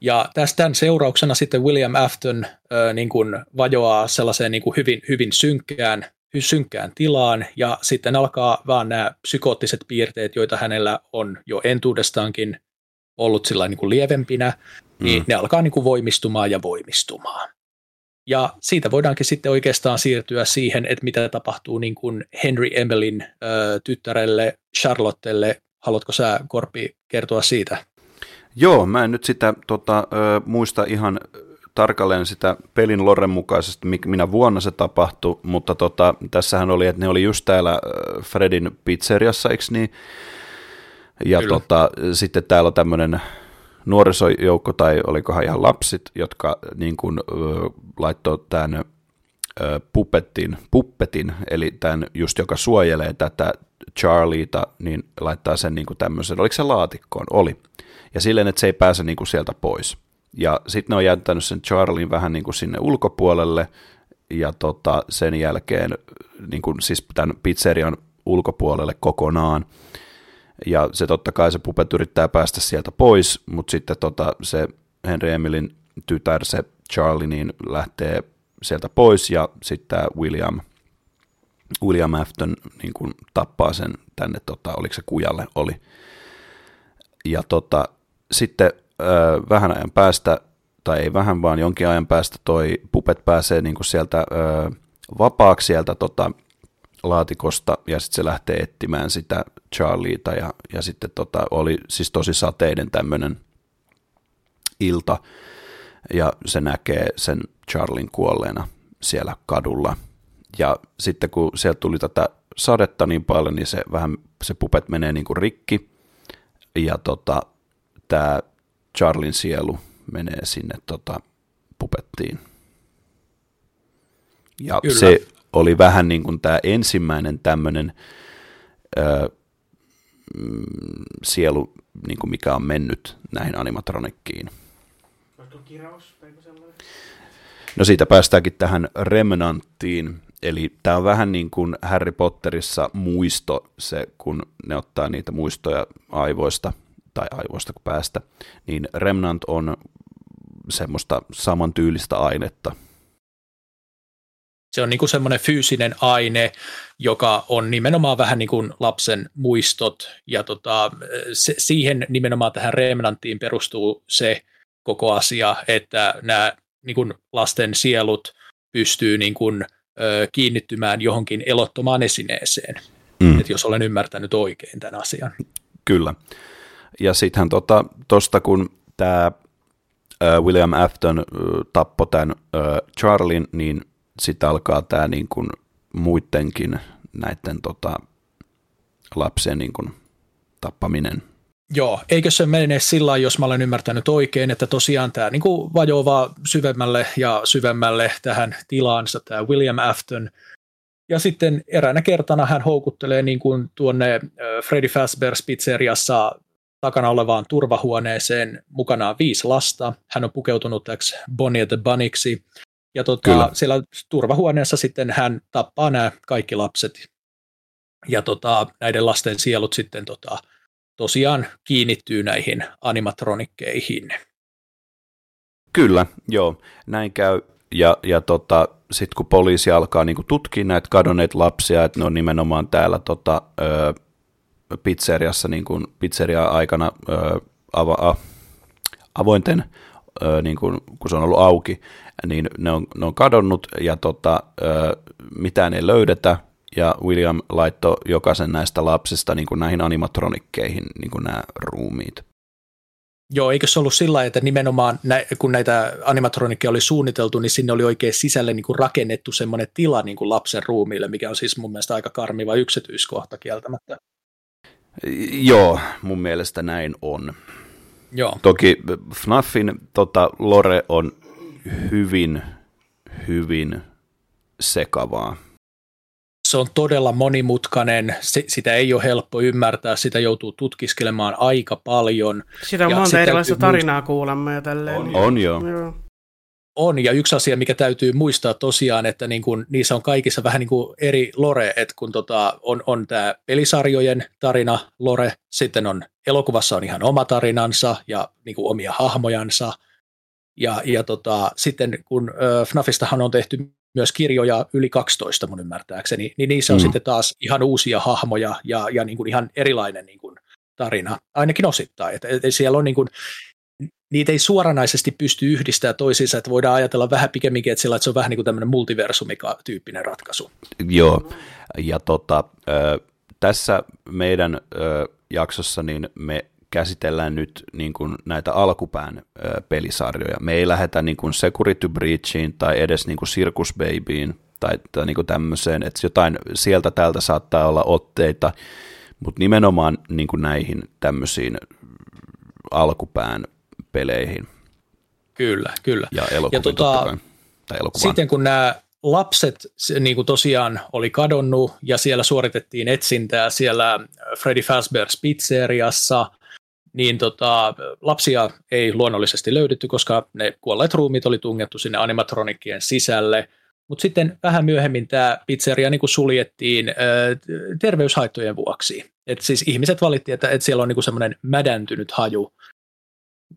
Ja tästä seurauksena sitten William Afton äh, niin kuin vajoaa sellaiseen niin kuin hyvin, hyvin synkkään, synkkään tilaan, ja sitten alkaa vaan nämä psykoottiset piirteet, joita hänellä on jo entuudestaankin ollut sillä niin kuin lievempinä, niin mm. ne alkaa niin kuin voimistumaan ja voimistumaan. Ja siitä voidaankin sitten oikeastaan siirtyä siihen, että mitä tapahtuu niin kuin Henry Emelin ö, tyttärelle Charlottelle. Haluatko sä, Korpi, kertoa siitä? Joo, mä en nyt sitä tota, ö, muista ihan tarkalleen sitä pelin loren mukaisesti, minä vuonna se tapahtui, mutta tota, tässähän oli, että ne oli just täällä Fredin pizzeriassa, eikö niin? Ja tota, sitten täällä on tämmöinen nuorisojoukko tai olikohan ihan lapsit, jotka niin kuin, laittoi tämän puppetin, puppetin, eli tämän just joka suojelee tätä Charlieta, niin laittaa sen niin kuin tämmöisen, oliko se laatikkoon? Oli. Ja silleen, että se ei pääse niin kuin sieltä pois. Ja sitten ne on jättänyt sen Charlien vähän niin kuin sinne ulkopuolelle, ja tota, sen jälkeen niin kuin, siis tämän pizzerian ulkopuolelle kokonaan. Ja se totta kai se pupet yrittää päästä sieltä pois, mutta sitten tota, se Henry Emilin tytär, se Charlie, niin lähtee sieltä pois ja sitten William, William Afton niin kuin tappaa sen tänne, tota, oliko se kujalle oli. Ja tota, sitten ö, vähän ajan päästä, tai ei vähän vaan jonkin ajan päästä, toi pupet pääsee niin sieltä ö, vapaaksi sieltä tota, laatikosta ja sitten se lähtee etsimään sitä Charlieta ja, ja sitten tota, oli siis tosi sateinen tämmöinen ilta ja se näkee sen Charlin kuolleena siellä kadulla. Ja sitten kun sieltä tuli tätä sadetta niin paljon, niin se vähän se pupet menee niin kuin rikki ja tota, tämä Charlin sielu menee sinne tota, pupettiin. Ja Kyllä. se oli vähän niin kuin tämä ensimmäinen tämmöinen ö, mm, sielu, niin kuin mikä on mennyt näihin animatronikkiin. No siitä päästäänkin tähän Remnanttiin, eli tämä on vähän niin kuin Harry Potterissa muisto, se kun ne ottaa niitä muistoja aivoista, tai aivoista kuin päästä, niin Remnant on semmoista samantyylistä ainetta, se on niin kuin semmoinen fyysinen aine, joka on nimenomaan vähän niin kuin lapsen muistot, ja tota, se, siihen nimenomaan tähän remnanttiin perustuu se koko asia, että nämä niin kuin lasten sielut pystyy niin kuin, ö, kiinnittymään johonkin elottomaan esineeseen, mm. Et jos olen ymmärtänyt oikein tämän asian. Kyllä. Ja sittenhän tuosta, tosta, kun tämä William Afton tappoi tämän Charlin, niin sitten alkaa tämä niin kuin muidenkin näiden tota, lapsen niin kuin tappaminen. Joo, eikö se mene sillä jos mä olen ymmärtänyt oikein, että tosiaan tämä niin kuin vajoaa syvemmälle ja syvemmälle tähän tilaansa tämä William Afton. Ja sitten eräänä kertana hän houkuttelee niin kuin tuonne Freddy Fazbear's pizzeriassa takana olevaan turvahuoneeseen mukanaan viisi lasta. Hän on pukeutunut täksi Bonnie the Bunnyksi ja tota, siellä turvahuoneessa sitten hän tappaa nämä kaikki lapset. Ja tota, näiden lasten sielut sitten tota, tosiaan kiinnittyy näihin animatronikkeihin. Kyllä, joo, näin käy. Ja, ja tota, sitten kun poliisi alkaa niinku tutkia näitä kadonneita lapsia, että ne on nimenomaan täällä tota, ö, pizzeriassa, niin kuin pizzeria-aikana ö, ava, a, avointen, niin kuin, kun se on ollut auki, niin ne on, ne on kadonnut ja tota, mitään ei löydetä, ja William laittoi jokaisen näistä lapsista niin kuin näihin animatronikkeihin niin kuin nämä ruumiit. Joo, eikö se ollut sillä että nimenomaan kun näitä animatronikkeja oli suunniteltu, niin sinne oli oikein sisälle niin kuin rakennettu semmoinen tila niin kuin lapsen ruumiille, mikä on siis mun mielestä aika karmiva yksityiskohta kieltämättä. Joo, mun mielestä näin on. Joo. Toki FNAFin tota, lore on hyvin, hyvin sekavaa. Se on todella monimutkainen, sitä ei ole helppo ymmärtää, sitä joutuu tutkiskelemaan aika paljon. Sitä on monta erilaista tarinaa kuulemme ja tälleen. On, on joo. joo. On, ja yksi asia, mikä täytyy muistaa tosiaan, että niin kun, niissä on kaikissa vähän niin kuin eri lore, että kun tota, on, on tämä pelisarjojen tarina, lore, sitten on elokuvassa on ihan oma tarinansa ja niin kuin omia hahmojansa – ja, ja tota, sitten kun äh, FNAFistahan on tehty myös kirjoja yli 12 mun ymmärtääkseni, niin niissä on mm. sitten taas ihan uusia hahmoja ja, ja niin kuin ihan erilainen niin kuin tarina, ainakin osittain. Et, et siellä on niin kuin, niitä ei suoranaisesti pysty yhdistämään toisiinsa, että voidaan ajatella vähän pikemminkin, että, sillä, että se on vähän niin kuin tämmöinen multiversumika-tyyppinen ratkaisu. Joo, ja tota, tässä meidän jaksossa niin me käsitellään nyt niin kuin näitä alkupään pelisarjoja. Me ei lähdetä niin kuin Security Breachiin tai edes niin kuin Circus Babyin tai, tai niin kuin tämmöiseen, että jotain sieltä täältä saattaa olla otteita, mutta nimenomaan niin kuin näihin tämmöisiin alkupään peleihin. Kyllä, kyllä. Ja elokuviin ja tota, tai Sitten kun nämä lapset niin kuin tosiaan oli kadonnut ja siellä suoritettiin etsintää siellä Freddy Fazbear's pizzeriassa – niin tota, lapsia ei luonnollisesti löydetty, koska ne kuolleet ruumit oli tungettu sinne animatronikkien sisälle, mutta sitten vähän myöhemmin tämä pizzeria niin kuin suljettiin ö, terveyshaittojen vuoksi. Et siis ihmiset valitti, että, että siellä on niin semmoinen mädäntynyt haju.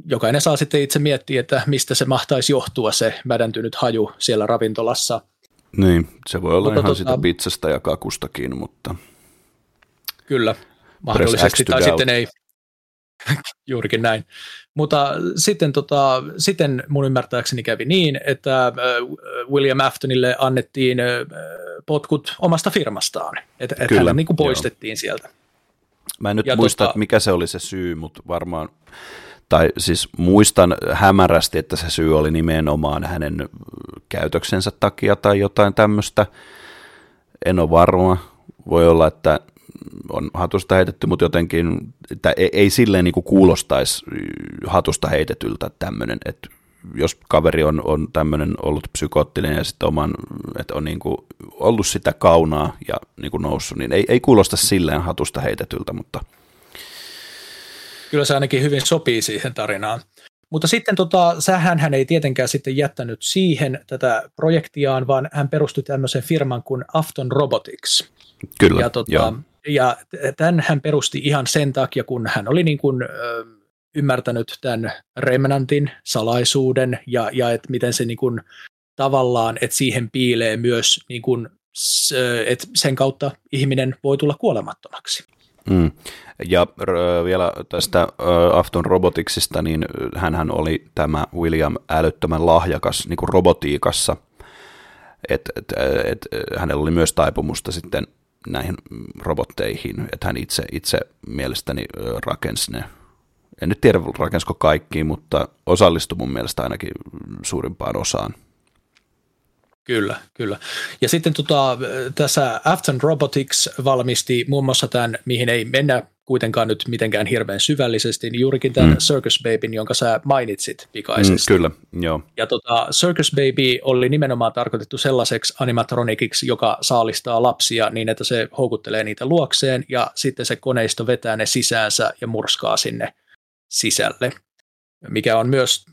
Jokainen saa sitten itse miettiä, että mistä se mahtaisi johtua se mädäntynyt haju siellä ravintolassa. Niin, se voi olla mutta ihan tota, sitä pizzasta ja kakustakin, mutta... Kyllä, mahdollisesti, tai sitten ei. <laughs> Juurikin näin. Mutta sitten, tota, sitten mun ymmärtääkseni kävi niin, että William Aftonille annettiin potkut omasta firmastaan, että et hänet niin kuin poistettiin joo. sieltä. Mä en nyt ja muista, tota, mikä se oli se syy, mutta varmaan, tai siis muistan hämärästi, että se syy oli nimenomaan hänen käytöksensä takia tai jotain tämmöistä. En ole varma. Voi olla, että on hatusta heitetty, mutta jotenkin että ei, ei silleen niin kuin kuulostaisi hatusta heitetyltä tämmöinen, että jos kaveri on, on tämmöinen ollut psykoottinen ja sitten oman, että on niin kuin ollut sitä kaunaa ja niin kuin noussut, niin ei, ei kuulosta silleen hatusta heitetyltä, mutta... Kyllä se ainakin hyvin sopii siihen tarinaan. Mutta sitten tota, sähän hän ei tietenkään sitten jättänyt siihen tätä projektiaan, vaan hän perusti tämmöisen firman kuin Afton Robotics. Kyllä, ja, tota, ja tämän hän perusti ihan sen takia, kun hän oli niin kuin, ö, ymmärtänyt tämän Remnantin salaisuuden ja, ja että miten se niin kuin, tavallaan, että siihen piilee myös niin kuin, että sen kautta ihminen voi tulla kuolemattomaksi. Mm. Ja äh, vielä tästä äh, Afton Roboticsista, niin hän oli tämä William älyttömän lahjakas niin kuin robotiikassa, että et, et, hänellä oli myös taipumusta sitten näihin robotteihin, että hän itse, itse mielestäni rakensi ne. En nyt tiedä rakensko kaikki, mutta osallistui mun mielestä ainakin suurimpaan osaan. Kyllä, kyllä. Ja sitten tota, tässä Afton Robotics valmisti muun muassa tämän, mihin ei mennä kuitenkaan nyt mitenkään hirveän syvällisesti, niin juurikin tämän mm. Circus Babyn, jonka sä mainitsit pikaisesti. Mm, kyllä, joo. Ja tota, Circus Baby oli nimenomaan tarkoitettu sellaiseksi animatronikiksi, joka saalistaa lapsia niin, että se houkuttelee niitä luokseen ja sitten se koneisto vetää ne sisäänsä ja murskaa sinne sisälle, mikä on myös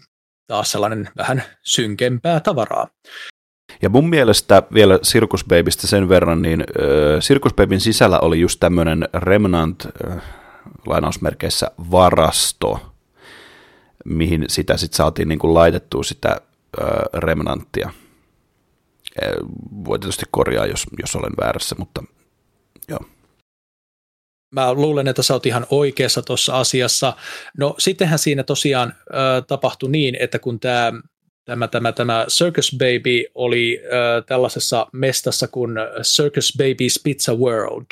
taas sellainen vähän synkempää tavaraa. Ja mun mielestä vielä Circus Babystä sen verran, niin äh, Circus Babyn sisällä oli just tämmöinen Remnant, äh, lainausmerkeissä, varasto, mihin sitä sitten saatiin niin kuin laitettua sitä äh, Remnanttia. Äh, voi tietysti korjaa, jos, jos olen väärässä, mutta joo. Mä luulen, että sä oot ihan oikeassa tuossa asiassa. No sittenhän siinä tosiaan äh, tapahtui niin, että kun tämä tämä, tämä, tämä Circus Baby oli äh, tällaisessa mestassa kuin Circus Baby's Pizza World,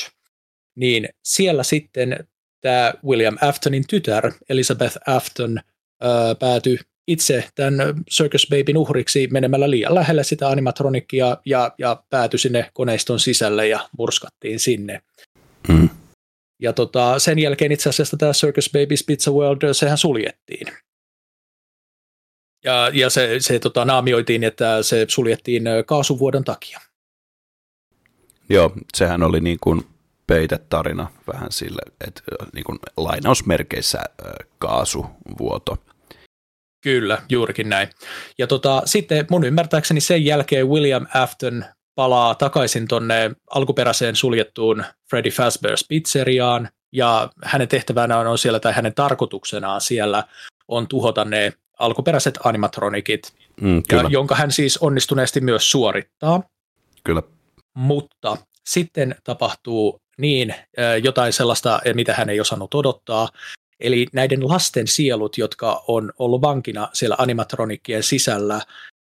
niin siellä sitten tämä William Aftonin tytär Elizabeth Afton äh, päätyi itse tämän Circus Babyn uhriksi menemällä liian lähelle sitä animatronikkia ja, ja päätyi sinne koneiston sisälle ja murskattiin sinne. Mm. Ja tota, sen jälkeen itse asiassa tämä Circus Baby's Pizza World, sehän suljettiin. Ja, ja se, se tota, naamioitiin, että se suljettiin kaasuvuodon takia. Joo, sehän oli niin kuin peitetarina vähän sille, että niin kuin lainausmerkeissä kaasuvuoto. Kyllä, juurikin näin. Ja tota, sitten mun ymmärtääkseni sen jälkeen William Afton palaa takaisin tonne alkuperäiseen suljettuun Freddy Fazbear's pizzeriaan, ja hänen tehtävänä on siellä, tai hänen tarkoituksenaan siellä on tuhota ne alkuperäiset animatronikit, mm, ja, jonka hän siis onnistuneesti myös suorittaa. Kyllä. Mutta sitten tapahtuu niin jotain sellaista, mitä hän ei osannut odottaa, Eli näiden lasten sielut, jotka on ollut vankina siellä animatronikkien sisällä,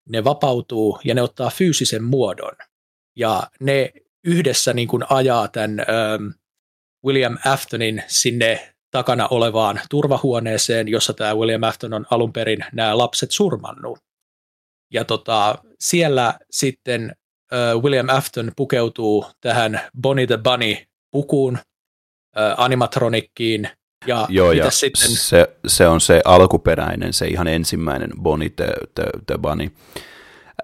ne vapautuu ja ne ottaa fyysisen muodon. Ja ne yhdessä niin kuin ajaa tämän ähm, William Aftonin sinne takana olevaan turvahuoneeseen, jossa tämä William Afton on alun perin nämä lapset surmannut. Ja tota, siellä sitten äh, William Afton pukeutuu tähän Bonnie the Bunny pukuun, äh, animatronikkiin, ja, Joo, ja sitten? Se, se on se alkuperäinen, se ihan ensimmäinen Bonnie the, the, the Bunny.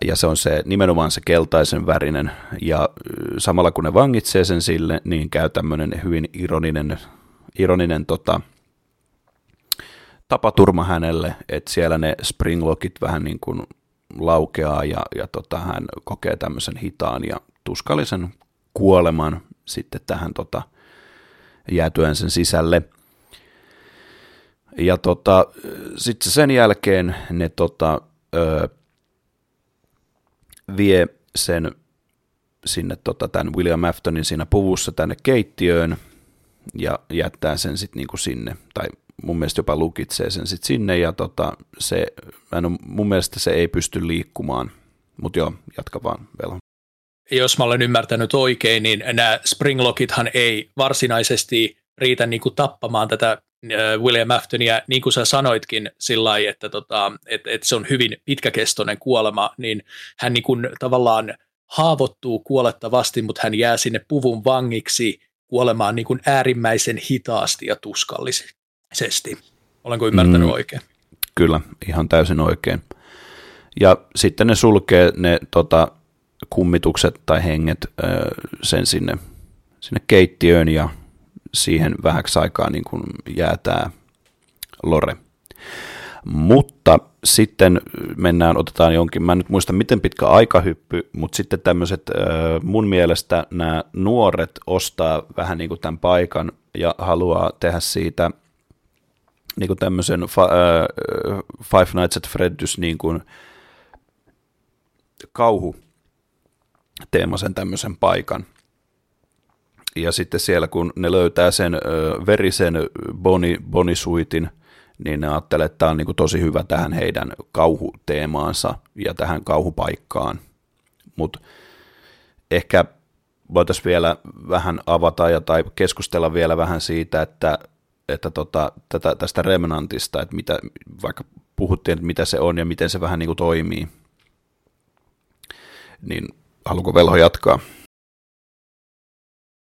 Ja se on se nimenomaan se keltaisen värinen. Ja samalla kun ne vangitsee sen sille, niin käy tämmöinen hyvin ironinen ironinen tota, tapaturma hänelle, että siellä ne springlockit vähän niin kuin laukeaa ja, ja tota, hän kokee tämmöisen hitaan ja tuskallisen kuoleman sitten tähän tota, jäätyään sen sisälle. Ja tota, sitten sen jälkeen ne tota, ö, vie sen sinne tota, tämän William Aftonin siinä puvussa tänne keittiöön ja jättää sen sitten niinku sinne, tai mun mielestä jopa lukitsee sen sitten sinne, ja tota, se, en mun mielestä se ei pysty liikkumaan, mutta joo, jatka vaan vielä. Jos mä olen ymmärtänyt oikein, niin nämä Springlockithan ei varsinaisesti riitä niin kuin tappamaan tätä äh, William Aftonia, niin kuin sä sanoitkin sillä lailla, että, tota, että, että se on hyvin pitkäkestoinen kuolema, niin hän niin kuin tavallaan haavoittuu kuolettavasti, mutta hän jää sinne puvun vangiksi kuolemaan niin kuin äärimmäisen hitaasti ja tuskallisesti. Olenko ymmärtänyt mm, oikein? Kyllä, ihan täysin oikein. Ja sitten ne sulkee ne tota, kummitukset tai henget sen sinne, sinne keittiöön ja siihen vähäksi aikaa niin kuin jää tämä lore. Mutta sitten mennään, otetaan jonkin, mä en nyt muista miten pitkä aikahyppy, mutta sitten tämmöiset, mun mielestä nämä nuoret ostaa vähän niin kuin tämän paikan ja haluaa tehdä siitä niin kuin tämmöisen Five Nights at Freddy's niin kuin kauhu teemaisen tämmöisen paikan. Ja sitten siellä, kun ne löytää sen ö, verisen boni, bonisuitin, niin ne ajattelee, että tämä on niin kuin tosi hyvä tähän heidän kauhuteemaansa ja tähän kauhupaikkaan. Mutta ehkä voitaisiin vielä vähän avata ja tai keskustella vielä vähän siitä, että, että tota, tätä, tästä Remnantista, että mitä, vaikka puhuttiin, että mitä se on ja miten se vähän niin kuin toimii, niin haluatko Velho jatkaa?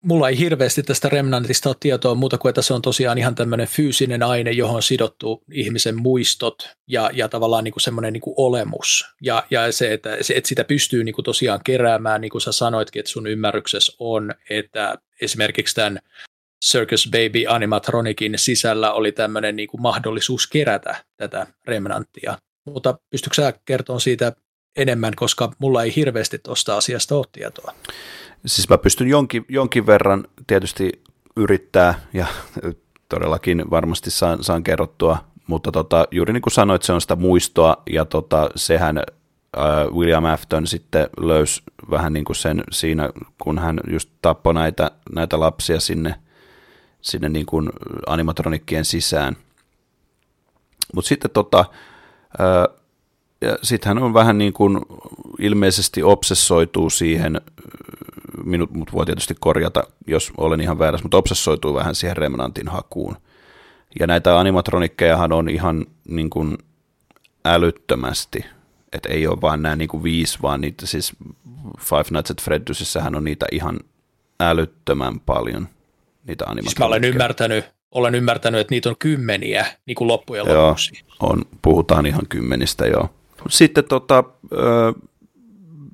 Mulla ei hirveästi tästä Remnantista ole tietoa muuta kuin, että se on tosiaan ihan tämmöinen fyysinen aine, johon on sidottu ihmisen muistot ja, ja tavallaan niin kuin semmoinen niin olemus. Ja, ja se, että, se, että sitä pystyy niin kuin tosiaan keräämään, niin kuin sä sanoitkin, että sun ymmärryksessä on, että esimerkiksi tämän Circus Baby animatronikin sisällä oli tämmöinen niin kuin mahdollisuus kerätä tätä remnanttia. Mutta pystytkö sä kertomaan siitä enemmän, koska mulla ei hirveästi tuosta asiasta ole tietoa? Siis mä pystyn jonkin, jonkin verran tietysti yrittää ja todellakin varmasti saan, saan kerrottua, mutta tota, juuri niin kuin sanoit, se on sitä muistoa ja tota, sehän äh, William Afton sitten löysi vähän niin kuin sen siinä, kun hän just tappoi näitä, näitä lapsia sinne, sinne niin kuin animatronikkien sisään. Mutta sitten tota, äh, ja sitten hän on vähän niin kuin ilmeisesti obsessoituu siihen, minut mut voi tietysti korjata, jos olen ihan väärässä, mutta obsessoituu vähän siihen Remnantin hakuun. Ja näitä animatronikkejahan on ihan niin kuin älyttömästi, että ei ole vaan nämä niin kuin viisi, vaan niitä siis Five Nights at Freddy'sissähän on niitä ihan älyttömän paljon, niitä animatronikkeja. Siis mä olen ymmärtänyt, olen ymmärtänyt, että niitä on kymmeniä niin kuin loppujen lopuksi. Joo, on, puhutaan ihan kymmenistä, joo. Sitten tota,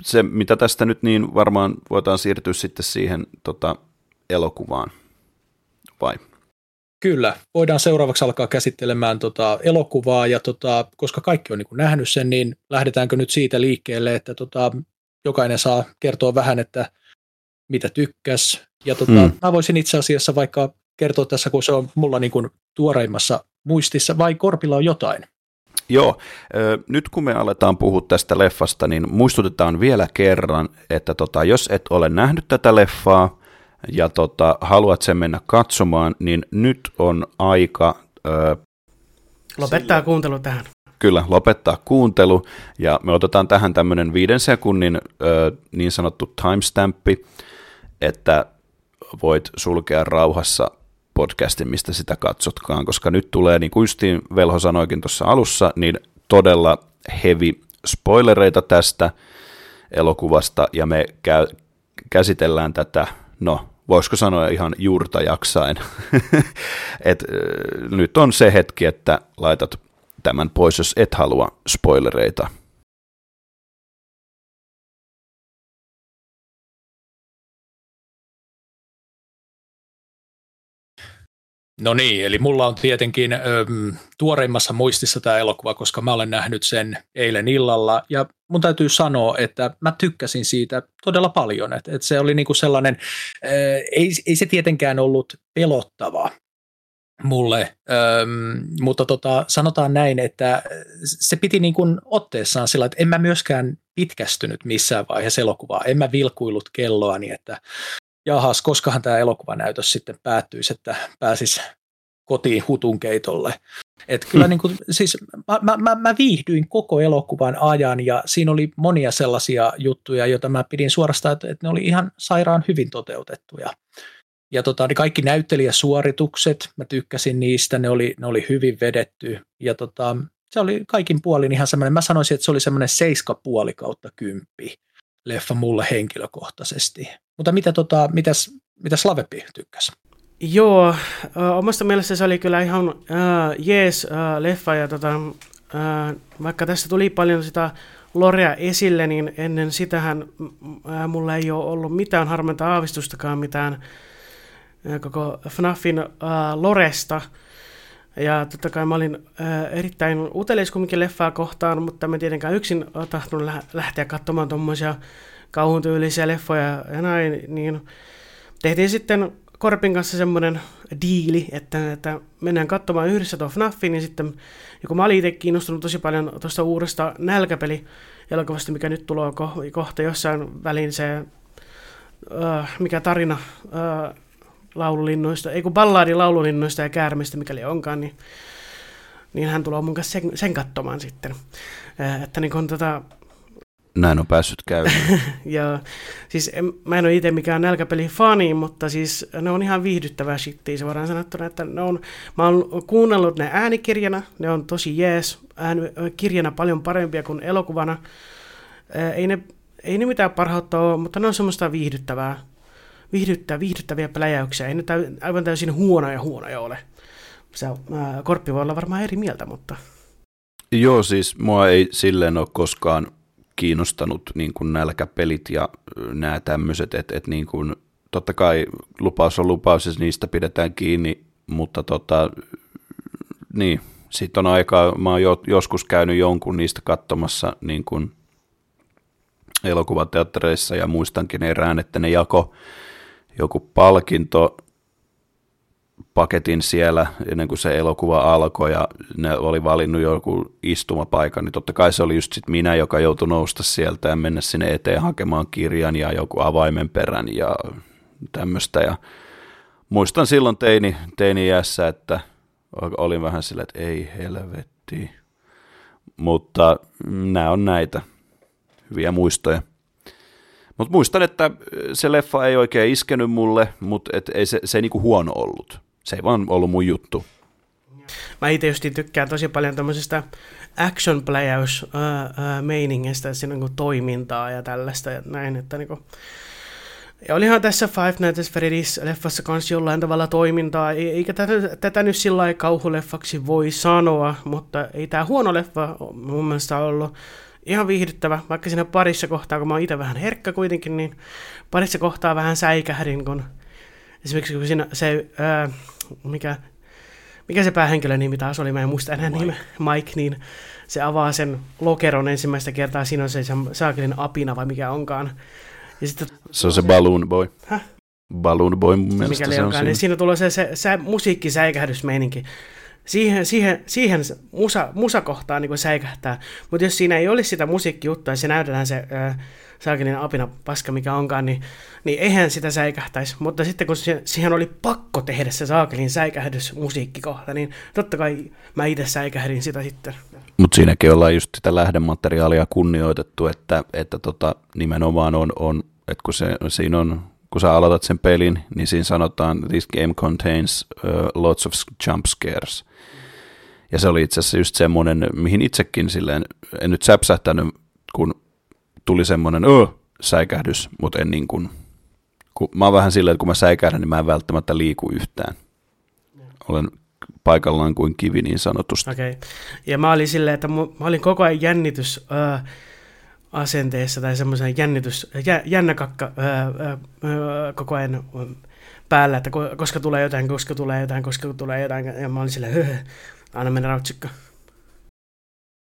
se, mitä tästä nyt niin varmaan voidaan siirtyä sitten siihen tota, elokuvaan, vai? Kyllä, voidaan seuraavaksi alkaa käsittelemään tota elokuvaa, ja tota, koska kaikki on niin kuin nähnyt sen, niin lähdetäänkö nyt siitä liikkeelle, että tota, jokainen saa kertoa vähän, että mitä tykkäs. Ja tota, hmm. mä voisin itse asiassa vaikka kertoa tässä, kun se on mulla niin kuin tuoreimmassa muistissa, vai Korpilla on jotain? Joo, nyt kun me aletaan puhua tästä leffasta, niin muistutetaan vielä kerran, että tota, jos et ole nähnyt tätä leffaa ja tota, haluat sen mennä katsomaan, niin nyt on aika... Ö, lopettaa sille... kuuntelu tähän. Kyllä, lopettaa kuuntelu ja me otetaan tähän tämmöinen viiden sekunnin ö, niin sanottu timestampi, että voit sulkea rauhassa podcastin, mistä sitä katsotkaan, koska nyt tulee, niin kuin Justiin Velho sanoikin tuossa alussa, niin todella heavy spoilereita tästä elokuvasta, ja me käy, käsitellään tätä, no voisiko sanoa ihan juurta jaksain. <laughs> Et, nyt on se hetki, että laitat tämän pois, jos et halua spoilereita. No niin, eli mulla on tietenkin ö, tuoreimmassa muistissa tämä elokuva, koska mä olen nähnyt sen eilen illalla, ja mun täytyy sanoa, että mä tykkäsin siitä todella paljon, että, että se oli niinku sellainen, ö, ei, ei se tietenkään ollut pelottava, mulle, öm, mutta tota, sanotaan näin, että se piti niin kuin otteessaan sillä, että en mä myöskään pitkästynyt missään vaiheessa elokuvaa, en mä vilkuillut kelloani, että jahas, koskahan tämä elokuvanäytös sitten päättyisi, että pääsis kotiin hutunkeitolle. Et kyllä hmm. niin kuin, siis mä, mä, mä viihdyin koko elokuvan ajan ja siinä oli monia sellaisia juttuja, joita mä pidin suorastaan, että, että ne oli ihan sairaan hyvin toteutettuja. Ja tota, niin kaikki näyttelijäsuoritukset, mä tykkäsin niistä, ne oli, ne oli hyvin vedetty. Ja tota, se oli kaikin puolin ihan semmoinen, mä sanoisin, että se oli semmoinen seiska puoli kautta kymppi leffa mulle henkilökohtaisesti. Mutta mitä tota, mitäs, mitäs Lavepi tykkäsi? Joo, omasta mielestä se oli kyllä ihan uh, jees uh, leffa ja tota, uh, vaikka tässä tuli paljon sitä Lorea esille, niin ennen sitähän uh, mulla ei ole ollut mitään harmenta aavistustakaan mitään koko FNAFin uh, Loresta. Ja totta kai mä olin uh, erittäin utelias kumminkin leffaa kohtaan, mutta mä tietenkään yksin tahtonut lä- lähteä katsomaan tuommoisia kauhun tyylisiä leffoja ja näin, niin tehtiin sitten Korpin kanssa semmoinen diili, että, että mennään katsomaan yhdessä tuon FNAFin, niin sitten, ja kun mä olin itse kiinnostunut tosi paljon tuosta uudesta nälkäpeli elokuvasta, mikä nyt tulee ko- kohta jossain välin se, uh, mikä tarina, uh, laululinnuista, ei kun ballaadi laululinnuista ja käärmeistä, mikäli onkaan, niin, niin hän tulee mun kanssa sen, sen katsomaan sitten. Että niin kun tota, näin on päässyt käymään. <laughs> ja siis en, mä en ole itse mikään nälkäpeli-fani, mutta siis ne on ihan viihdyttävää shittiä, se voidaan sanottuna, että ne on, mä oon kuunnellut ne äänikirjana, ne on tosi jees, ääni, kirjana paljon parempia kuin elokuvana. Ei ne, ei ne mitään parhautta ole, mutta ne on semmoista viihdyttävää viihdyttää, viihdyttäviä pläjäyksiä. Ei täy, aivan täysin huonoja huonoja ole. Se, ää, Korppi voi olla varmaan eri mieltä, mutta... Joo, siis mua ei silleen ole koskaan kiinnostanut niin kuin nälkäpelit ja nämä tämmöiset, että, että niin kuin, totta kai lupaus on lupaus ja niistä pidetään kiinni, mutta tota, niin, sitten on aikaa, mä oon jo, joskus käynyt jonkun niistä katsomassa niin kuin elokuvateattereissa ja muistankin erään, että ne jako joku palkinto paketin siellä ennen kuin se elokuva alkoi ja ne oli valinnut joku istumapaikan, niin totta kai se oli just sit minä, joka joutui nousta sieltä ja mennä sinne eteen hakemaan kirjan ja joku avaimen perän ja tämmöistä. Ja muistan silloin teini, teini iässä, että olin vähän sillä, että ei helvetti. Mutta nämä on näitä hyviä muistoja. Mutta muistan, että se leffa ei oikein iskenyt mulle, mutta et ei se, se ei niinku huono ollut. Se ei vaan ollut mun juttu. Mä itse just tykkään tosi paljon tämmöisestä action playhouse meiningistä, että siinä on niinku toimintaa ja tällaista ja näin, että niinku, ja olihan tässä Five Nights at Freddy's leffassa kanssa jollain tavalla toimintaa, eikä tätä, tätä nyt sillä kauhuleffaksi voi sanoa, mutta ei tämä huono leffa mun mielestä ollut ihan viihdyttävä, vaikka siinä parissa kohtaa, kun mä oon itse vähän herkkä kuitenkin, niin parissa kohtaa vähän säikähdin, kun esimerkiksi kun siinä se, ää, mikä, mikä se päähenkilön nimi taas oli, mä en muista enää nimeä, Mike, niin se avaa sen lokeron ensimmäistä kertaa, siinä on se saakellinen apina vai mikä onkaan. Ja sitten, se on se Balloon Boy. Häh? Balloon Boy mun mielestä Mikäli se on siinä. Niin siinä tulee se, se, se musiikkisäikähdysmeininki siihen, siihen, siihen musa, musakohtaan niin säikähtää. Mutta jos siinä ei olisi sitä musiikkiuttua ja se näytetään se äh, saakelinen apina paska, mikä onkaan, niin, niin eihän sitä säikähtäisi. Mutta sitten kun se, siihen oli pakko tehdä se saakelin säikähdys musiikkikohta, niin totta kai mä itse säikähdin sitä sitten. Mutta siinäkin ollaan just sitä lähdemateriaalia kunnioitettu, että, että tota, nimenomaan on, on että kun se, siinä on kun sä aloitat sen pelin, niin siinä sanotaan, this game contains uh, lots of jump scares. Ja se oli itse asiassa just semmoinen, mihin itsekin silleen, en nyt säpsähtänyt, kun tuli semmoinen öö, säikähdys, mutta en niin kuin, kun, mä oon vähän silleen, että kun mä säikähdän, niin mä en välttämättä liiku yhtään. Olen paikallaan kuin kivi niin sanotusti. Okei. Okay. Ja mä olin silleen, että mä olin koko ajan jännitys öö, asenteessa tai semmoisen jännitys, jä, jännäkakka öö, öö, koko ajan päällä, että koska tulee jotain, koska tulee jotain, koska tulee jotain, ja mä olin silleen, aina mennä rautsikka.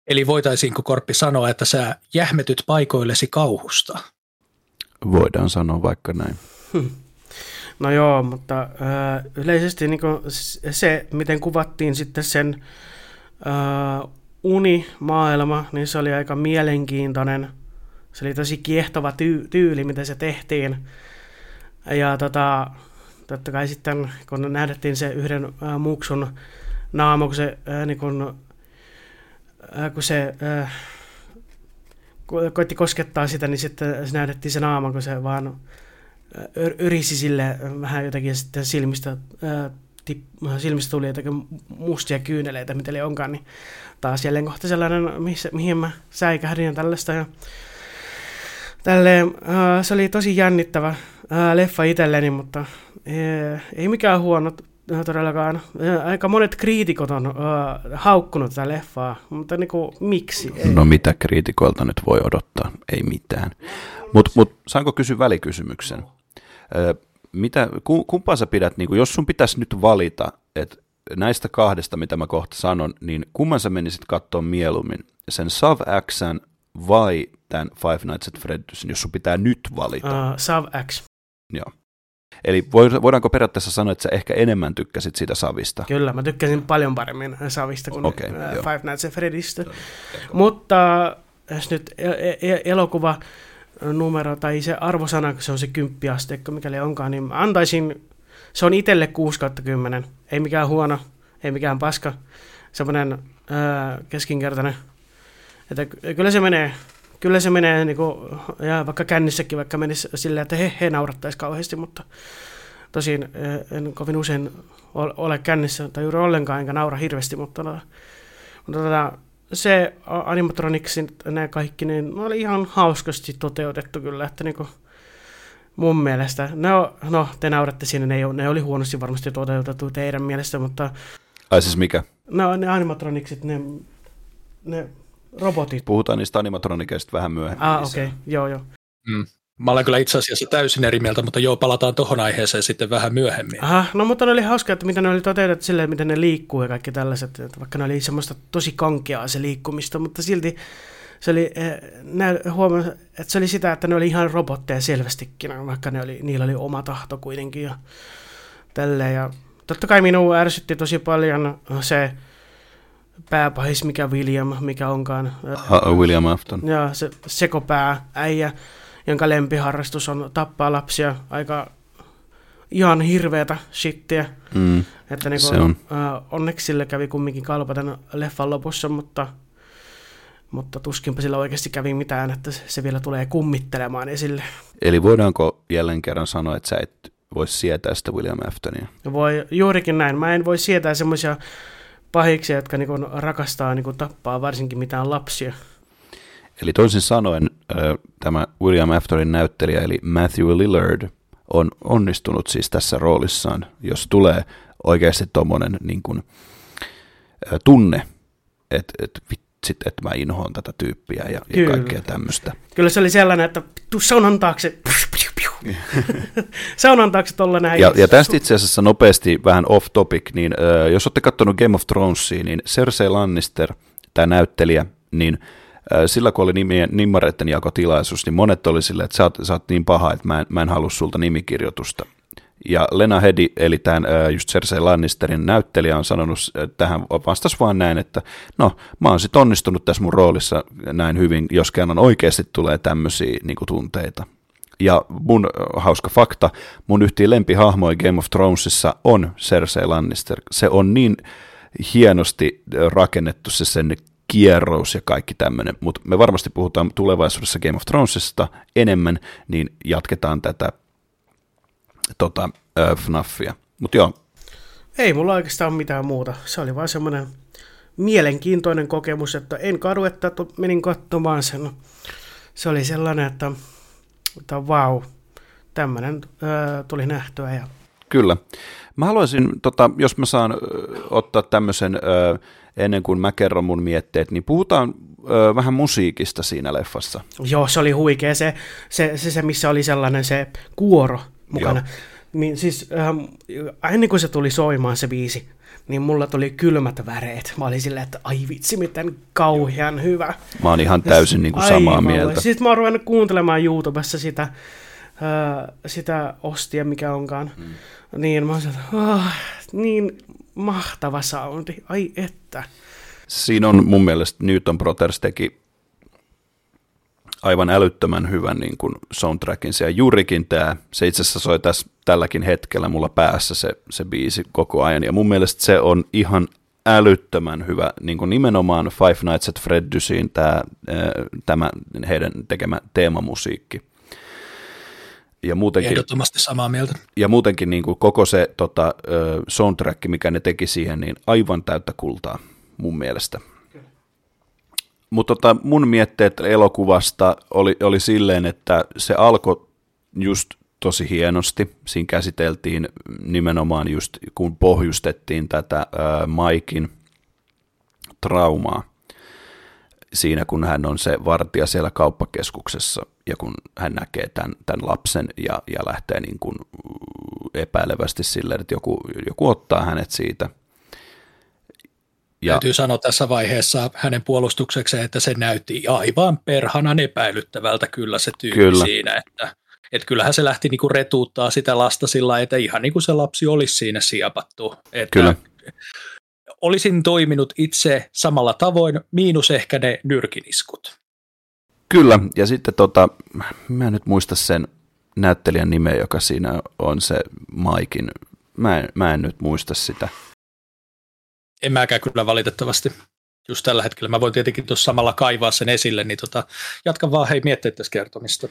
Eli voitaisiinko Korppi sanoa, että sä jähmetyt paikoillesi kauhusta? Voidaan sanoa vaikka näin. Hmm. No joo, mutta äh, yleisesti niin se, miten kuvattiin sitten sen äh, unimaailma, niin se oli aika mielenkiintoinen. Se oli tosi kiehtova tyy- tyyli, miten se tehtiin. Ja tota, totta kai sitten, kun nähdettiin se yhden äh, muksun naama, kun se, äh, niin kun, äh, kun se äh, koitti koskettaa sitä, niin sitten se nähdettiin se naama, kun se vaan yrisi sille vähän jotakin sitten silmistä, ää, tip, silmistä tuli jotakin mustia kyyneleitä, mitä oli onkaan, niin taas jälleen kohta sellainen, missä, mihin mä säikähdin ja tällaista. Ja tälleen, ää, se oli tosi jännittävä ää, leffa itselleni, mutta ää, ei mikään huono todellakaan. Aika monet kriitikot on uh, haukkunut tätä leffaa, mutta niinku, miksi? Ei. No mitä kriitikoilta nyt voi odottaa? Ei mitään. Mutta mut, saanko kysyä välikysymyksen? mitä, kumpaa sä pidät, niin kuin, jos sun pitäisi nyt valita, että näistä kahdesta, mitä mä kohta sanon, niin kumman sä menisit katsoa mieluummin, sen Sav Xn vai tämän Five Nights at Freddy's, jos sun pitää nyt valita? Uh, Sav X. Joo. Eli voidaanko periaatteessa sanoa, että sä ehkä enemmän tykkäsit siitä Savista? Kyllä, mä tykkäsin paljon paremmin Savista kuin okay, Five Nights at Freddystä. Mutta jos nyt e- e- e- elokuva numero tai se arvosana, kun se on se kymppiasteikko, mikäli onkaan, niin mä antaisin, se on itselle 6 10. Ei mikään huono, ei mikään paska, semmoinen keskinkertainen. Että kyllä se menee, kyllä se menee, niin kuin, ja vaikka kännissäkin vaikka menisi silleen, että he, he naurattaisi kauheasti, mutta tosin en kovin usein ole kännissä tai juuri ollenkaan, enkä naura hirveästi, mutta, mutta tota, se animatroniksit, ne kaikki, niin ne oli ihan hauskasti toteutettu kyllä, että niinku, mun mielestä, no, no te nauratte siinä, ne, ne oli huonosti varmasti toteutettu teidän mielestä, mutta... Ai siis mikä? No ne animatroniksit, ne, ne robotit. Puhutaan niistä animatronikeista vähän myöhemmin. Ah, okei, okay. joo joo. Mm. Mä olen kyllä itse asiassa täysin eri mieltä, mutta joo, palataan tuohon aiheeseen sitten vähän myöhemmin. Aha, no mutta ne oli hauska, että miten ne oli toteutettu silleen, miten ne liikkuu ja kaikki tällaiset, että vaikka ne oli semmoista tosi kankeaa se liikkumista, mutta silti se oli, eh, ne huomasi, että se oli sitä, että ne oli ihan robotteja selvästikin, vaikka ne oli, niillä oli oma tahto kuitenkin ja tälleen. Ja totta kai minua ärsytti tosi paljon se pääpahis, mikä William, mikä onkaan. Uh, William Afton. Ja se sekopää äijä jonka lempiharrastus on tappaa lapsia aika ihan hirveätä shittiä. Mm, että niin kuin, on. Onneksi sille kävi kumminkin kalpaten leffan lopussa, mutta, mutta tuskinpa sillä oikeasti kävi mitään, että se vielä tulee kummittelemaan esille. Eli voidaanko jälleen kerran sanoa, että sä et voi sietää sitä William Aftonia? Voi, juurikin näin. Mä en voi sietää semmoisia pahiksia, jotka niin rakastaa niin tappaa varsinkin mitään lapsia. Eli toisin sanoen tämä William Aftonin näyttelijä eli Matthew Lillard on onnistunut siis tässä roolissaan, jos tulee oikeasti tuommoinen niin kuin, tunne, että et, vitsit, että mä inhoan tätä tyyppiä ja, ja kaikkea tämmöistä. Kyllä se oli sellainen, että tuu saunan taakse, <laughs> saunan taakse tuolla näin. Ja, ja tästä itse asiassa nopeasti vähän off topic, niin äh, jos olette katsonut Game of Thronesia, niin Cersei Lannister, tämä näyttelijä, niin – sillä kun oli nimien, nimmareiden jakotilaisuus, niin monet oli silleen, että sä oot, sä oot niin paha, että mä en, mä en halua sulta nimikirjoitusta. Ja Lena Hedi, eli tämän just Cersei Lannisterin näyttelijä, on sanonut tähän, vastas vaan näin, että no, mä oon sit onnistunut tässä mun roolissa näin hyvin, jos kerran oikeasti tulee tämmöisiä niin tunteita. Ja mun hauska fakta, mun yhtiä lempihahmoja Game of Thronesissa on Cersei Lannister. Se on niin hienosti rakennettu se sen kierrous ja kaikki tämmöinen, mutta me varmasti puhutaan tulevaisuudessa Game of Thronesista enemmän, niin jatketaan tätä tota, äh, FNAFia. Mutta joo. Ei mulla oikeastaan mitään muuta. Se oli vaan semmoinen mielenkiintoinen kokemus, että en kadu, että menin katsomaan sen. Se oli sellainen, että, että vau, tämmöinen äh, tuli nähtyä. Ja... Kyllä. Mä haluaisin, tota, jos mä saan äh, ottaa tämmöisen äh, ennen kuin mä kerron mun mietteet, niin puhutaan ö, vähän musiikista siinä leffassa. Joo, se oli huikea. Se, se, se, se missä oli sellainen se kuoro mukana. Joo. Siis ähm, ennen kuin se tuli soimaan se biisi, niin mulla tuli kylmät väreet. Mä olin silleen, että ai vitsi, miten kauhean hyvä. Mä oon ihan täysin niin kuin samaa Aivan. mieltä. Sitten mä oon ruvennut kuuntelemaan YouTubessa sitä, äh, sitä ostia, mikä onkaan. Mm. Niin mä oon sieltä, oh, niin mahtava soundi, ai että. Siinä on mun mielestä Newton Brothers teki aivan älyttömän hyvän niin kuin soundtrackin. Ja juurikin tämä, se itse asiassa soi tässä tälläkin hetkellä mulla päässä se, se biisi koko ajan. Ja mun mielestä se on ihan älyttömän hyvä, niin kuin nimenomaan Five Nights at Freddysiin tämä, tämä heidän tekemä teemamusiikki. Ja muutenkin, Ehdottomasti samaa mieltä. ja muutenkin niin kuin koko se tota, soundtrack, mikä ne teki siihen, niin aivan täyttä kultaa mun mielestä. Mutta tota, mun mietteet elokuvasta oli, oli silleen, että se alkoi just tosi hienosti. Siinä käsiteltiin nimenomaan just, kun pohjustettiin tätä ää, Maikin traumaa siinä, kun hän on se vartija siellä kauppakeskuksessa ja kun hän näkee tämän, tämän lapsen ja, ja lähtee niin kuin epäilevästi silleen, että joku, joku ottaa hänet siitä. Ja, Täytyy sanoa tässä vaiheessa hänen puolustuksekseen, että se näytti aivan perhanan epäilyttävältä kyllä se tyyppi kyllä. siinä, että, että kyllähän se lähti niinku retuuttaa sitä lasta sillä että ihan niin kuin se lapsi olisi siinä siapattu. Että Kyllä. Olisin toiminut itse samalla tavoin, miinus ehkä ne nyrkiniskut. Kyllä, ja sitten tota, mä en nyt muista sen näyttelijän nimeä, joka siinä on se Maikin. Mä en, mä en nyt muista sitä. En mäkään kyllä valitettavasti just tällä hetkellä. Mä voin tietenkin tuossa samalla kaivaa sen esille, niin tota, jatkan vaan hei mietteet tästä kertomista.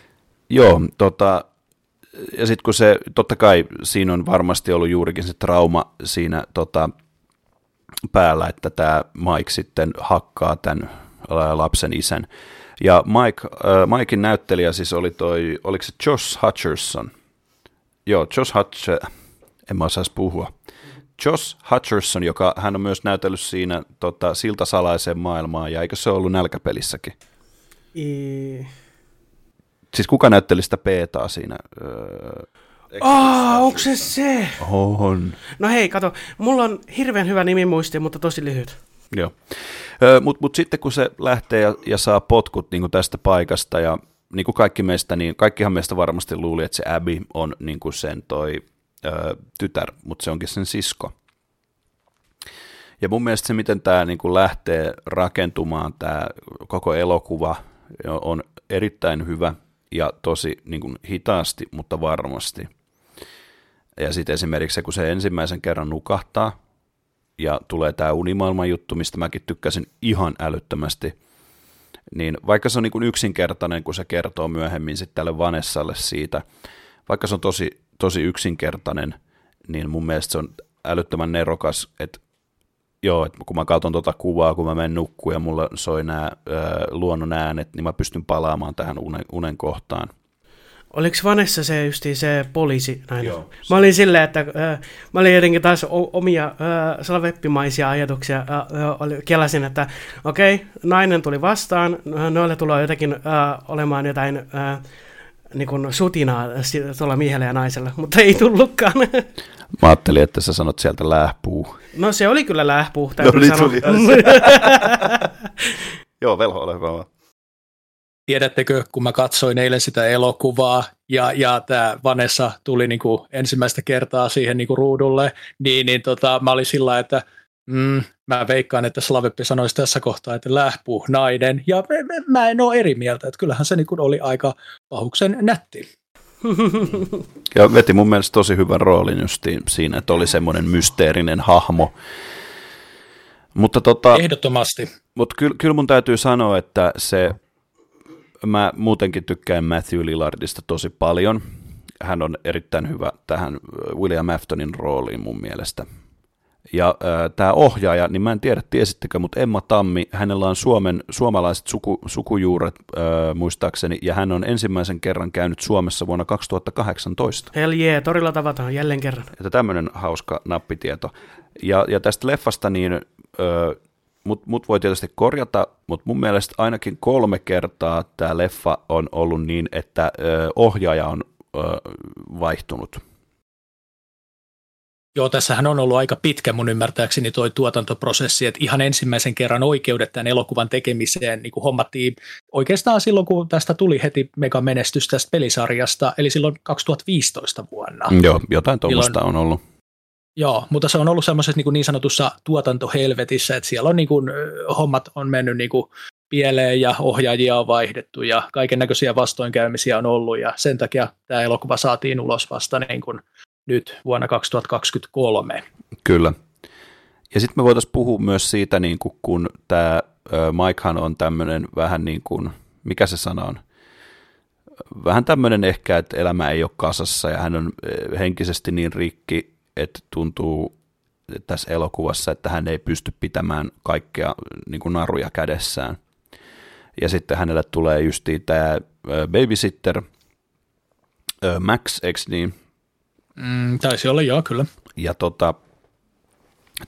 Joo, tota, ja sitten kun se, totta kai siinä on varmasti ollut juurikin se trauma siinä tota, päällä, että tämä Mike sitten hakkaa tämän lapsen isän. Ja Mike, äh, Mikein näyttelijä siis oli toi, oliko se Josh Hutcherson? Joo, Josh Hutcherson, en mä osaisi puhua. Josh Hutcherson, joka hän on myös näytellyt siinä tota, Silta salaiseen maailmaan, ja eikö se ollut nälkäpelissäkin? I... Siis kuka näytteli sitä Peetaa siinä? Öö, Oh, onko se se? on. No hei, kato, mulla on hirveän hyvä nimimuisti, mutta tosi lyhyt. Joo. Mutta mut sitten kun se lähtee ja, ja saa potkut niin kuin tästä paikasta ja niin kuin kaikki meistä, niin kaikkihan meistä varmasti luuli, että se Abby on niin kuin sen toi ö, tytär, mutta se onkin sen sisko. Ja mun mielestä se, miten tämä niin kuin lähtee rakentumaan, tämä koko elokuva on erittäin hyvä ja tosi niin kuin hitaasti, mutta varmasti. Ja sitten esimerkiksi se, kun se ensimmäisen kerran nukahtaa, ja tulee tämä unimaailman juttu, mistä mäkin tykkäsin ihan älyttömästi, niin vaikka se on niin kuin yksinkertainen, kun se kertoo myöhemmin sitten tälle Vanessalle siitä, vaikka se on tosi, tosi yksinkertainen, niin mun mielestä se on älyttömän nerokas, että joo, että kun mä katson tuota kuvaa, kun mä menen nukkuun ja mulla soi nämä luonnon äänet, niin mä pystyn palaamaan tähän unen, unen kohtaan. Oliko Vanessa se justi se poliisi näin? Joo, Mä olin silleen, että äh, mä olin jotenkin taas omia äh, salveppimaisia ajatuksia. Äh, äh, kelasin, että okei, okay, nainen tuli vastaan, noille tulee jotenkin äh, olemaan jotain äh, niin kuin sutinaa tuolla miehellä ja naisella, mutta ei tullutkaan. <laughs> Mä ajattelin, että sä sanot sieltä lähpuu. no se oli kyllä lähpuu, täytyy niin tuli. <laughs> <laughs> Joo, velho, ole hyvä vaan. Tiedättekö, kun mä katsoin eilen sitä elokuvaa ja, ja tämä Vanessa tuli niin kuin ensimmäistä kertaa siihen niin kuin ruudulle, niin, niin tota, mä olin sillä että mm, mä veikkaan, että Slaveppi sanoisi tässä kohtaa, että lähpuu nainen, ja mä- mä en ole eri mieltä, että kyllähän se niin oli aika pahuksen nätti. <laughs> Ja veti mun mielestä tosi hyvän roolin justiin siinä, että oli semmoinen mysteerinen hahmo. Mutta tota, Ehdottomasti. Mutta kyllä, kyllä mun täytyy sanoa, että se, mä muutenkin tykkään Matthew Lillardista tosi paljon. Hän on erittäin hyvä tähän William Aftonin rooliin mun mielestä. Ja tämä ohjaaja, niin mä en tiedä tiesittekö, mutta Emma Tammi, hänellä on Suomen, suomalaiset suku, sukujuuret äh, muistaakseni, ja hän on ensimmäisen kerran käynyt Suomessa vuonna 2018. Hell yeah, torilla tavataan jälleen kerran. Että tämmöinen hauska nappitieto. Ja, ja tästä leffasta, niin ö, mut, mut voi tietysti korjata, mutta mun mielestä ainakin kolme kertaa tämä leffa on ollut niin, että ö, ohjaaja on ö, vaihtunut. Joo, tässähän on ollut aika pitkä mun ymmärtääkseni toi tuotantoprosessi, että ihan ensimmäisen kerran oikeudet tämän elokuvan tekemiseen niin kuin hommattiin oikeastaan silloin, kun tästä tuli heti mega menestys tästä pelisarjasta, eli silloin 2015 vuonna. Joo, jotain tuommoista on ollut. Joo, mutta se on ollut semmoisessa niin, niin sanotussa tuotantohelvetissä, että siellä on niin kuin, hommat on mennyt niin kuin pieleen ja ohjaajia on vaihdettu ja kaiken näköisiä vastoinkäymisiä on ollut ja sen takia tämä elokuva saatiin ulos vasta niin kuin nyt vuonna 2023. Kyllä. Ja sitten me voitaisiin puhua myös siitä, niin kuin, kun tämä Mikehan on tämmöinen vähän niin kuin, mikä se sana on, vähän tämmöinen ehkä, että elämä ei ole kasassa ja hän on henkisesti niin rikki, että tuntuu tässä elokuvassa, että hän ei pysty pitämään kaikkea niin kuin naruja kädessään. Ja sitten hänelle tulee justiin tämä babysitter, Max, eikö niin? Mm, taisi olla, joo, kyllä. Ja tota,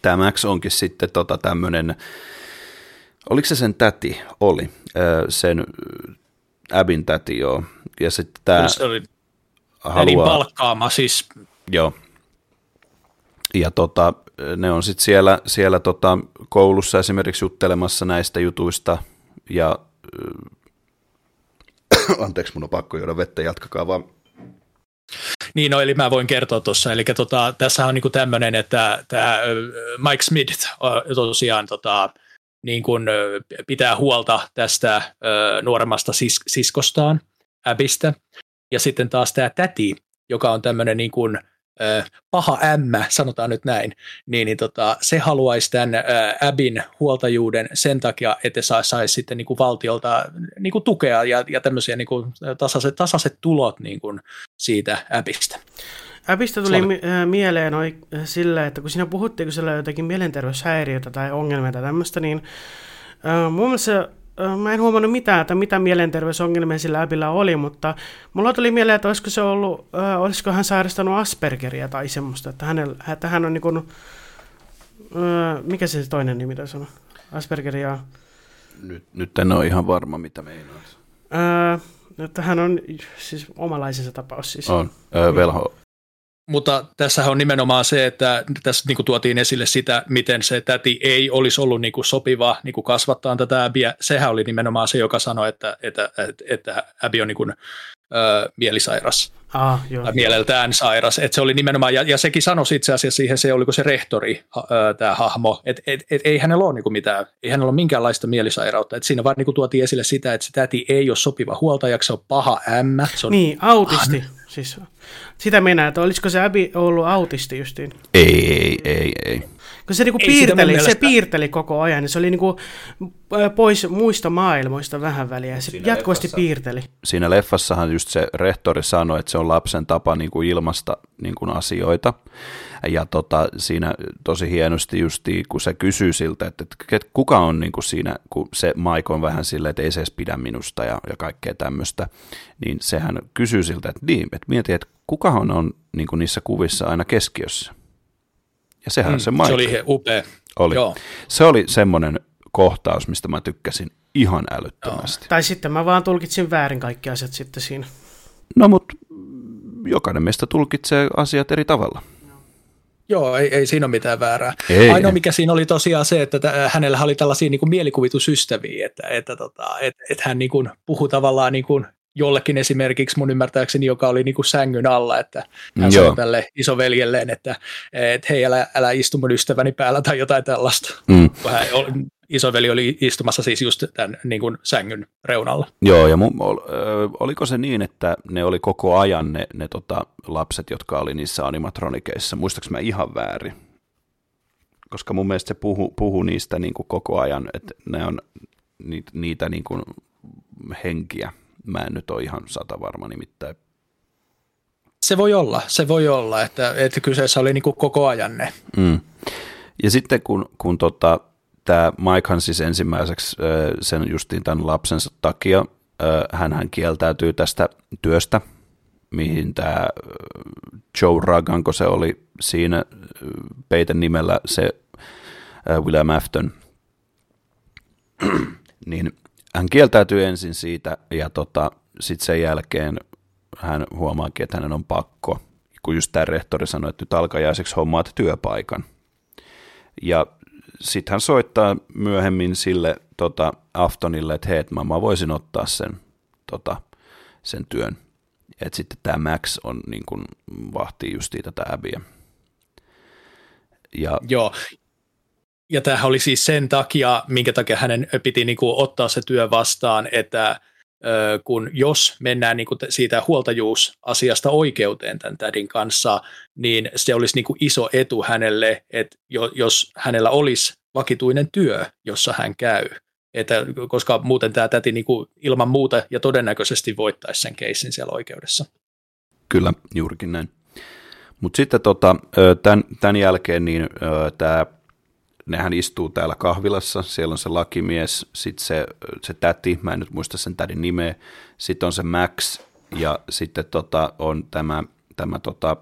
tämä Max onkin sitten tota tämmöinen, oliko se sen täti? Oli. Sen Abin täti, joo. Ja sitten tämä... Se oli haluaa... palkkaama siis. Joo. Ja tota, ne on sitten siellä, siellä tota koulussa esimerkiksi juttelemassa näistä jutuista ja <coughs> anteeksi, mun on pakko juoda vettä, jatkakaa vaan. Niin, no, eli mä voin kertoa tuossa, eli tota, tässä on niinku tämmöinen, että tämä Mike Smith tosiaan tota, niin kuin, pitää huolta tästä nuoremmasta sis- siskostaan, Abistä, ja sitten taas tämä täti, joka on tämmöinen niin paha ämmä, sanotaan nyt näin, niin, niin tota, se haluaisi tämän ää, Abin huoltajuuden sen takia, että saisi sais sitten niin kuin valtiolta niin kuin tukea ja, ja tämmöisiä niin kuin tasaiset, tasaiset tulot niin kuin siitä Abista. Abista tuli mieleen oi, sillä, että kun siinä puhuttiin, kun siellä jotakin mielenterveyshäiriötä tai ongelmia tai tämmöistä, niin äh, mun mielestä mä en huomannut mitään, että mitä mielenterveysongelmia sillä äpillä oli, mutta mulla tuli mieleen, että olisiko se ollut, äh, olisiko hän sairastanut Aspergeria tai semmoista, että, hänellä, että hän on niin kuin, äh, mikä se toinen nimi tässä on? Aspergeria. Nyt, nyt en ole ihan varma, mitä meinaat. Äh, että hän on siis omalaisensa tapaus siis. On, äh, velho, mutta tässä on nimenomaan se, että tässä niin kuin tuotiin esille sitä, miten se täti ei olisi ollut niin kuin sopiva niin kuin kasvattaa tätä Abbyä. Sehän oli nimenomaan se, joka sanoi, että, että, että, että Abby on niin kuin, ö, mielisairas. Ah, joo. Tai mieleltään sairas. Että se oli nimenomaan, ja, ja sekin sanoi itse asiassa siihen, se oliko se rehtori, tämä hahmo, että et, et, ei hänellä ole niin kuin mitään, ei hänellä ole minkäänlaista mielisairautta. Et siinä vaan niin kuin tuotiin esille sitä, että se täti ei ole sopiva huoltajaksi, se on paha ämmä. Se on niin, autisti. Paha. Siis sitä mennään, että olisiko se Abby ollut autisti justiin? Ei, ei, ei, ei. Kun se niinku piirteli, mielestä... se piirteli koko ajan, niin se oli niinku pois muista maailmoista vähän väliä, se siinä jatkuvasti leffassa, piirteli. Siinä leffassahan just se rehtori sanoi, että se on lapsen tapa niinku ilmasta niinku asioita, ja tota, siinä tosi hienosti justi, kun se kysyy siltä, että, että kuka on niin kuin siinä, kun se Mike on vähän silleen, että ei se edes pidä minusta ja, ja kaikkea tämmöistä, niin sehän kysyy siltä, että, niin, että mieti, että kuka on niin kuin niissä kuvissa aina keskiössä. Ja sehän mm, se Mike. Se oli upea. Oli. Joo. Se oli semmoinen kohtaus, mistä mä tykkäsin ihan älyttömästi. Joo. Tai sitten mä vaan tulkitsin väärin kaikki asiat sitten siinä. No mutta jokainen meistä tulkitsee asiat eri tavalla. Joo, ei, ei siinä ole mitään väärää. Ei, Ainoa mikä siinä oli tosiaan se, että t- hänellä oli tällaisia niin kuin mielikuvitusystäviä, että, että tota, et, et hän niin kuin puhui tavallaan niin kuin jollekin esimerkiksi mun ymmärtääkseni, joka oli niin kuin sängyn alla, että hän Joo. sanoi tälle isoveljelleen, että, että hei, älä, älä istu mun ystäväni päällä tai jotain tällaista. Mm. hän isoveli oli istumassa siis just tämän niin kuin sängyn reunalla. Joo, ja mu- ol, oliko se niin, että ne oli koko ajan ne, ne tota, lapset, jotka oli niissä animatronikeissa? Muistaaks mä ihan väärin? Koska mun mielestä se puhu, puhu niistä niin kuin koko ajan, että ne on niitä, niitä niin kuin henkiä. Mä en nyt ole ihan sata varma nimittäin. Se voi olla, se voi olla, että, että kyseessä oli niin kuin koko ajan ne. Mm. Ja sitten kun, kun tota, tämä Mikehan siis ensimmäiseksi sen justiin tämän lapsensa takia, hän kieltäytyy tästä työstä, mihin tämä Joe Raganko se oli siinä peiten nimellä se William Afton, <clears throat> niin hän kieltäytyy ensin siitä ja tota, sitten sen jälkeen hän huomaakin, että hänen on pakko, kun just tämä rehtori sanoi, että nyt alkajaiseksi hommaat työpaikan. Ja sitten hän soittaa myöhemmin sille tota, Aftonille, että hei, että mä, mä voisin ottaa sen, tota, sen työn. Että sitten tämä Max on niin kuin, vahtii just tätä Abbyä. Ja, Joo, ja tämähän oli siis sen takia, minkä takia hänen piti niin kuin ottaa se työ vastaan, että kun jos mennään niin kuin siitä huoltajuusasiasta oikeuteen tämän tädin kanssa, niin se olisi niin kuin iso etu hänelle, että jos hänellä olisi vakituinen työ, jossa hän käy. Että, koska muuten tämä täti niin kuin ilman muuta ja todennäköisesti voittaisi sen keissin siellä oikeudessa. Kyllä, juurikin näin. Mutta sitten tota, tämän, tämän jälkeen niin tämä nehän istuu täällä kahvilassa, siellä on se lakimies, sitten se, se täti, mä en nyt muista sen tädin nimeä, sitten on se Max ja sitten tota, on tämä, tämä tota,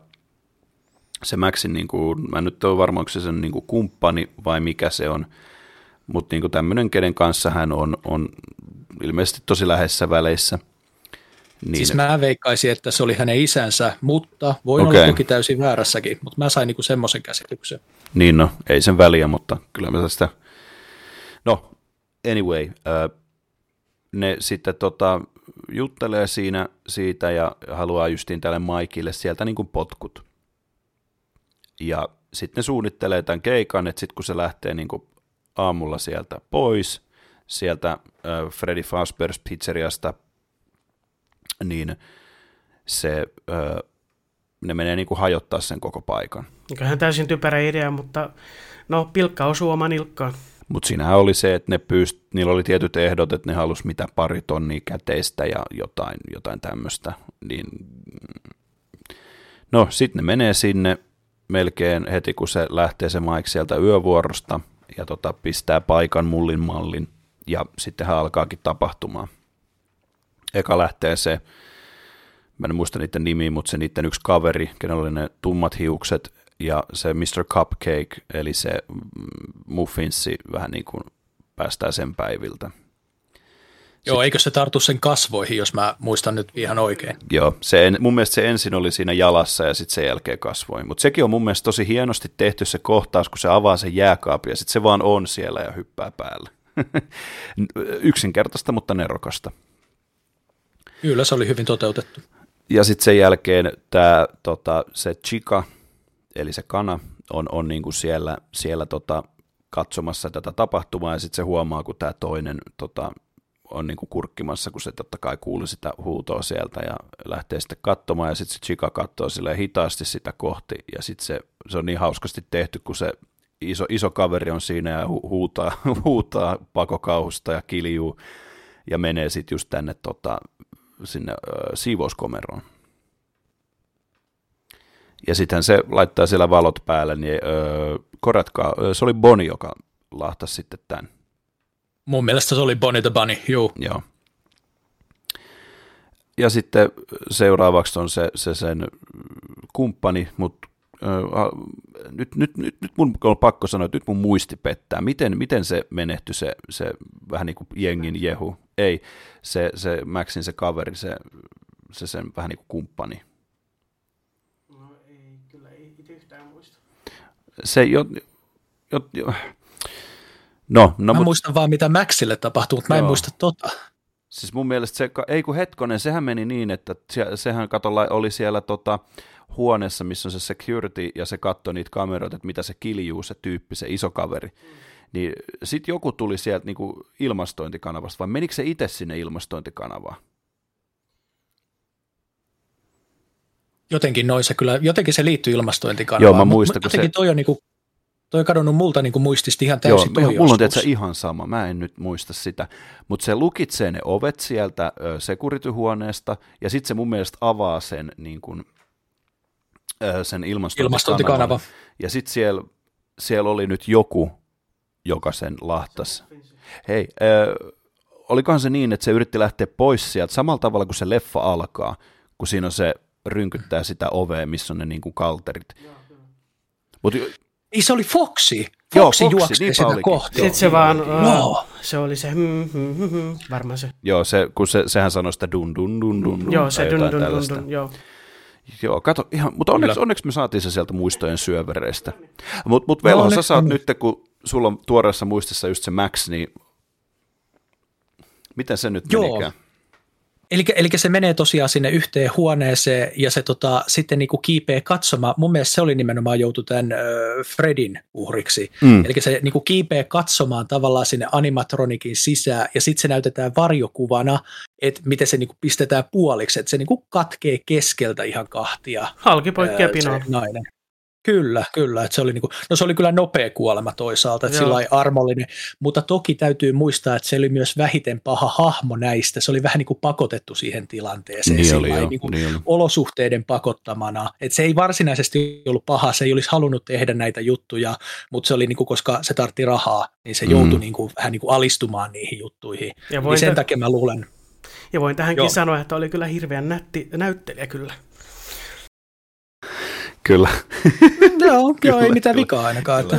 se Maxin, niin kuin, mä en nyt ole varma, onko se sen niin kuin kumppani vai mikä se on, mutta niin tämmöinen, kenen kanssa hän on, on ilmeisesti tosi läheisissä väleissä – niin. Siis mä veikkaisin, että se oli hänen isänsä, mutta voin okay. olla toki täysin väärässäkin, mutta mä sain niinku semmoisen käsityksen. Niin no, ei sen väliä, mutta kyllä mä sitä... No, anyway, äh, ne sitten tota, juttelee siinä siitä ja haluaa justiin tälle Maikille sieltä niin kuin potkut. Ja sitten ne suunnittelee tämän keikan, että sitten kun se lähtee niin kuin aamulla sieltä pois, sieltä äh, Freddy Fazbear's pizzeriasta niin se, öö, ne menee niin kuin hajottaa sen koko paikan. Kyllähän täysin typerä idea, mutta no pilkka osuu oman ilkkaan. Mutta siinähän oli se, että ne pyyst, niillä oli tietyt ehdot, että ne halusi mitä pari tonnia käteistä ja jotain, jotain tämmöistä. Niin, no, sitten ne menee sinne melkein heti, kun se lähtee se Mike sieltä yövuorosta ja tota, pistää paikan mullin mallin ja sittenhän alkaakin tapahtumaan eka lähtee se, mä en muista niiden nimiä, mutta se niiden yksi kaveri, kenellä oli ne tummat hiukset, ja se Mr. Cupcake, eli se muffinssi, vähän niin kuin päästään sen päiviltä. Joo, eikö se tartu sen kasvoihin, jos mä muistan nyt ihan oikein? Joo, se en, mun mielestä se ensin oli siinä jalassa ja sitten sen jälkeen kasvoihin. Mutta sekin on mun mielestä tosi hienosti tehty se kohtaus, kun se avaa sen jääkaapin ja sitten se vaan on siellä ja hyppää päälle. <laughs> Yksinkertaista, mutta nerokasta. Kyllä, se oli hyvin toteutettu. Ja sitten sen jälkeen tämä, tota, se Chica, eli se kana, on, on niinku siellä, siellä tota, katsomassa tätä tapahtumaa, ja sitten se huomaa, kun tämä toinen tota, on niinku kurkkimassa, kun se totta kai kuuli sitä huutoa sieltä, ja lähtee sitten katsomaan, ja sitten se Chica katsoo sille hitaasti sitä kohti, ja sitten se, se on niin hauskasti tehty, kun se iso, iso kaveri on siinä ja hu- huutaa, <laughs> huutaa pakokauhusta ja kiljuu, ja menee sitten just tänne tota, sinne ö, siivouskomeroon. Ja sitten se laittaa siellä valot päälle, niin ö, korjatkaa, se oli Boni, joka lahtasi sitten tämän. Mun mielestä se oli Bonnie the Bunny, juu. Joo. Ja sitten seuraavaksi on se, se sen kumppani, mutta nyt, nyt, nyt, nyt mun on pakko sanoa, että nyt mun muisti pettää. Miten, miten se menehtyi se, se vähän niin kuin jengin jehu? Ei, se, se Maxin se kaveri, se, se sen vähän niin kuin kumppani. No ei, kyllä ei itse yhtään muista. Se jo, jo, jo. No, no, mä mut, muistan vaan, mitä Maxille tapahtui, mutta mä en muista tota. Siis mun mielestä se, ei kun hetkonen, sehän meni niin, että se, sehän katolla oli siellä tota, huoneessa, missä on se security, ja se katsoi niitä kameroita, että mitä se kiljuu, se tyyppi, se iso kaveri. Mm. Niin sitten joku tuli sieltä niinku ilmastointikanavasta, vai menikö se itse sinne ilmastointikanavaan? Jotenkin noin se kyllä, jotenkin se liittyy ilmastointikanavaan. Joo, mä muistan, kun se... toi on niinku, toi on kadonnut multa niinku muistista ihan täysin. Joo, mulla on tietysti ihan sama, mä en nyt muista sitä, mutta se lukitsee ne ovet sieltä security-huoneesta, ja sitten se mun mielestä avaa sen niin kuin, sen ilmastointikanavan. Ja sitten siellä, siellä oli nyt joku, joka sen lahtasi. Hei, äh, olikohan se niin, että se yritti lähteä pois sieltä samalla tavalla kuin se leffa alkaa, kun siinä on se rynkyttää sitä ovea, missä on ne niin kuin kalterit. Mut, ei, se oli Foxy. Foxy, Joo, Foxy sitä olikin. kohti. Sitten se vaan, no. se oli se, hmm, hmm, hmm, hmm, varmaan se. Joo, se, kun se, sehän sanoi sitä dun dun dun dun. Joo, se dun dun dun, dun, joo. Joo, kato, ihan, mutta onneksi, onneksi me saatiin se sieltä muistojen syövereistä. Mutta mut Velo, no, sä saat nyt, kun sulla on tuoreessa muistissa just se Max, niin miten se nyt Joo. menikään? Eli, eli se menee tosiaan sinne yhteen huoneeseen ja se tota, sitten niin kuin kiipee katsomaan. Mun mielestä se oli nimenomaan joutu tämän äh, Fredin uhriksi. Mm. Eli se niin kuin kiipee katsomaan tavallaan sinne animatronikin sisään ja sitten se näytetään varjokuvana, että miten se niin kuin pistetään puoliksi, että se niin kuin katkee keskeltä ihan kahtia. Halki poikkeaa nainen. Kyllä, kyllä. Että se, oli niinku, no se oli kyllä nopea kuolema toisaalta, että sillä armollinen, mutta toki täytyy muistaa, että se oli myös vähiten paha hahmo näistä. Se oli vähän niin kuin pakotettu siihen tilanteeseen, niin oli, jo, niin kuin niin olosuhteiden pakottamana. Että se ei varsinaisesti ollut paha, se ei olisi halunnut tehdä näitä juttuja, mutta se oli niin kuin, koska se tartti rahaa, niin se joutui mm. niin kuin, vähän niin kuin alistumaan niihin juttuihin. Ja niin sen t- takia mä luulen. Ja voin tähänkin Joo. sanoa, että oli kyllä hirveän nätti näyttelijä kyllä. Kyllä. joo, <laughs> joo ei mitään vikaa ainakaan. Että.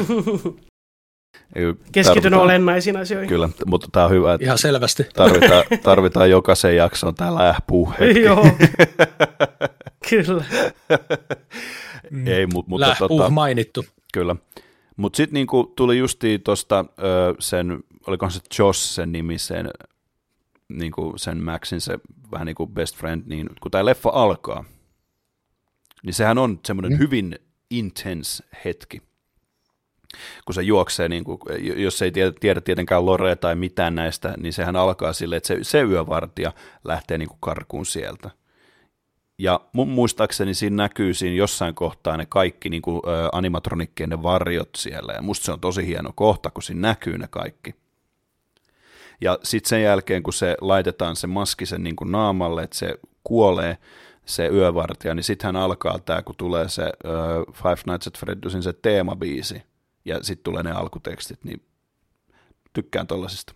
Keskityn olennaisiin asioihin. Kyllä, mutta tämä on hyvä, että Ihan selvästi. Tarvitaan, <laughs> tarvitaan jokaisen jakson täällä ähpuu Joo, <laughs> kyllä. Ei, mutta, mutta Lähpuh tota, mainittu. Kyllä. Mutta sitten niinku tuli justiin tuosta sen, oliko se Josh sen nimi, sen, niinku sen Maxin se vähän niin kuin best friend, niin kun tämä leffa alkaa, niin sehän on semmoinen mm. hyvin intense hetki, kun se juoksee, niin kuin, jos ei tiedä, tiedä tietenkään Lorea tai mitään näistä, niin sehän alkaa sille, että se, se yövartija lähtee niin kuin karkuun sieltä. Ja mun muistaakseni siinä näkyy siinä jossain kohtaa ne kaikki niin kuin, ä, animatronikkien ne varjot siellä, ja musta se on tosi hieno kohta, kun siinä näkyy ne kaikki. Ja sitten sen jälkeen, kun se laitetaan se maski sen niin kuin naamalle, että se kuolee, se yövartija, niin sitten hän alkaa tämä, kun tulee se uh, Five Nights at Freddy'sin se teemabiisi, ja sitten tulee ne alkutekstit, niin tykkään tollasista.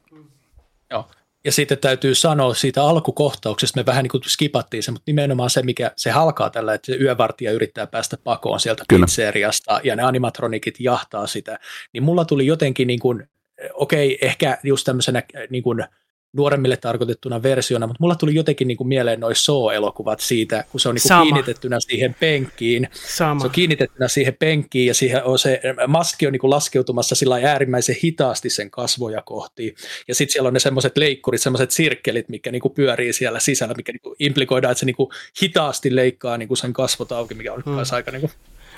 Joo, ja sitten täytyy sanoa siitä alkukohtauksesta, me vähän niin kuin skipattiin se, mutta nimenomaan se, mikä se halkaa tällä, että se yövartija yrittää päästä pakoon sieltä Kyllä. pizzeriasta, ja ne animatronikit jahtaa sitä, niin mulla tuli jotenkin niin kuin, okei, okay, ehkä just tämmöisenä niin kuin, nuoremmille tarkoitettuna versiona, mutta mulla tuli jotenkin niin kuin mieleen noin Saw-elokuvat siitä, kun se on niin kuin kiinnitettynä siihen penkkiin. Sama. Se on kiinnitettynä siihen penkkiin ja siihen on se maski on niin kuin laskeutumassa sillä äärimmäisen hitaasti sen kasvoja kohti. Ja sitten siellä on ne semmoiset leikkurit, semmoiset sirkkelit, mikä niin kuin pyörii siellä sisällä, mikä niin kuin implikoidaan, että se niin kuin hitaasti leikkaa niin kuin sen kasvot auki, mikä on hmm. aika niin kuin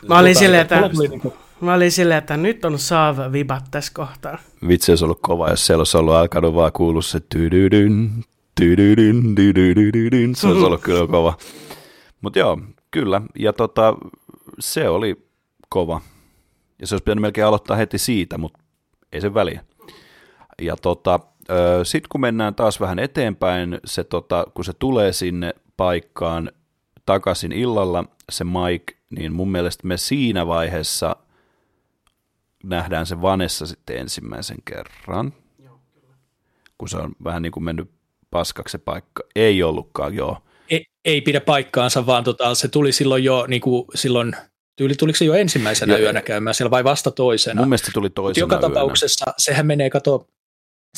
Mä olin, silleen, että, niinku- mä olin silleen, että nyt on saav vibat tässä kohtaa. Vitsi olisi ollut kova, jos siellä olisi ollut alkanut vaan kuulua se tydydyn, tydydyn, tydydyn, se olisi ollut kyllä kova. Mutta joo, kyllä. Ja tota, se oli kova. Ja se olisi pitänyt melkein aloittaa heti siitä, mutta ei se väliä. Ja tota, sitten kun mennään taas vähän eteenpäin, se tota, kun se tulee sinne paikkaan takaisin illalla, se Mike, niin mun mielestä me siinä vaiheessa nähdään se Vanessa sitten ensimmäisen kerran. Joo, kyllä. Kun se on vähän niin kuin mennyt paskaksi se paikka. Ei ollutkaan, joo. Ei, ei pidä paikkaansa, vaan tota, se tuli silloin jo niin kuin silloin Tyyli tuliko se jo ensimmäisenä ja, yönä käymään siellä vai vasta toisena? Mun mielestä tuli toisena Joka yönä. tapauksessa sehän menee, kato,